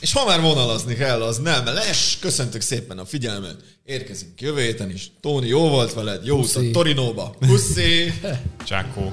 És ha már vonalazni kell, az nem les. Köszöntök szépen a figyelmet. Érkezünk jövő héten is. Tóni, jó volt veled. Jó utat Torinóba. [laughs] Puszi! Csákó.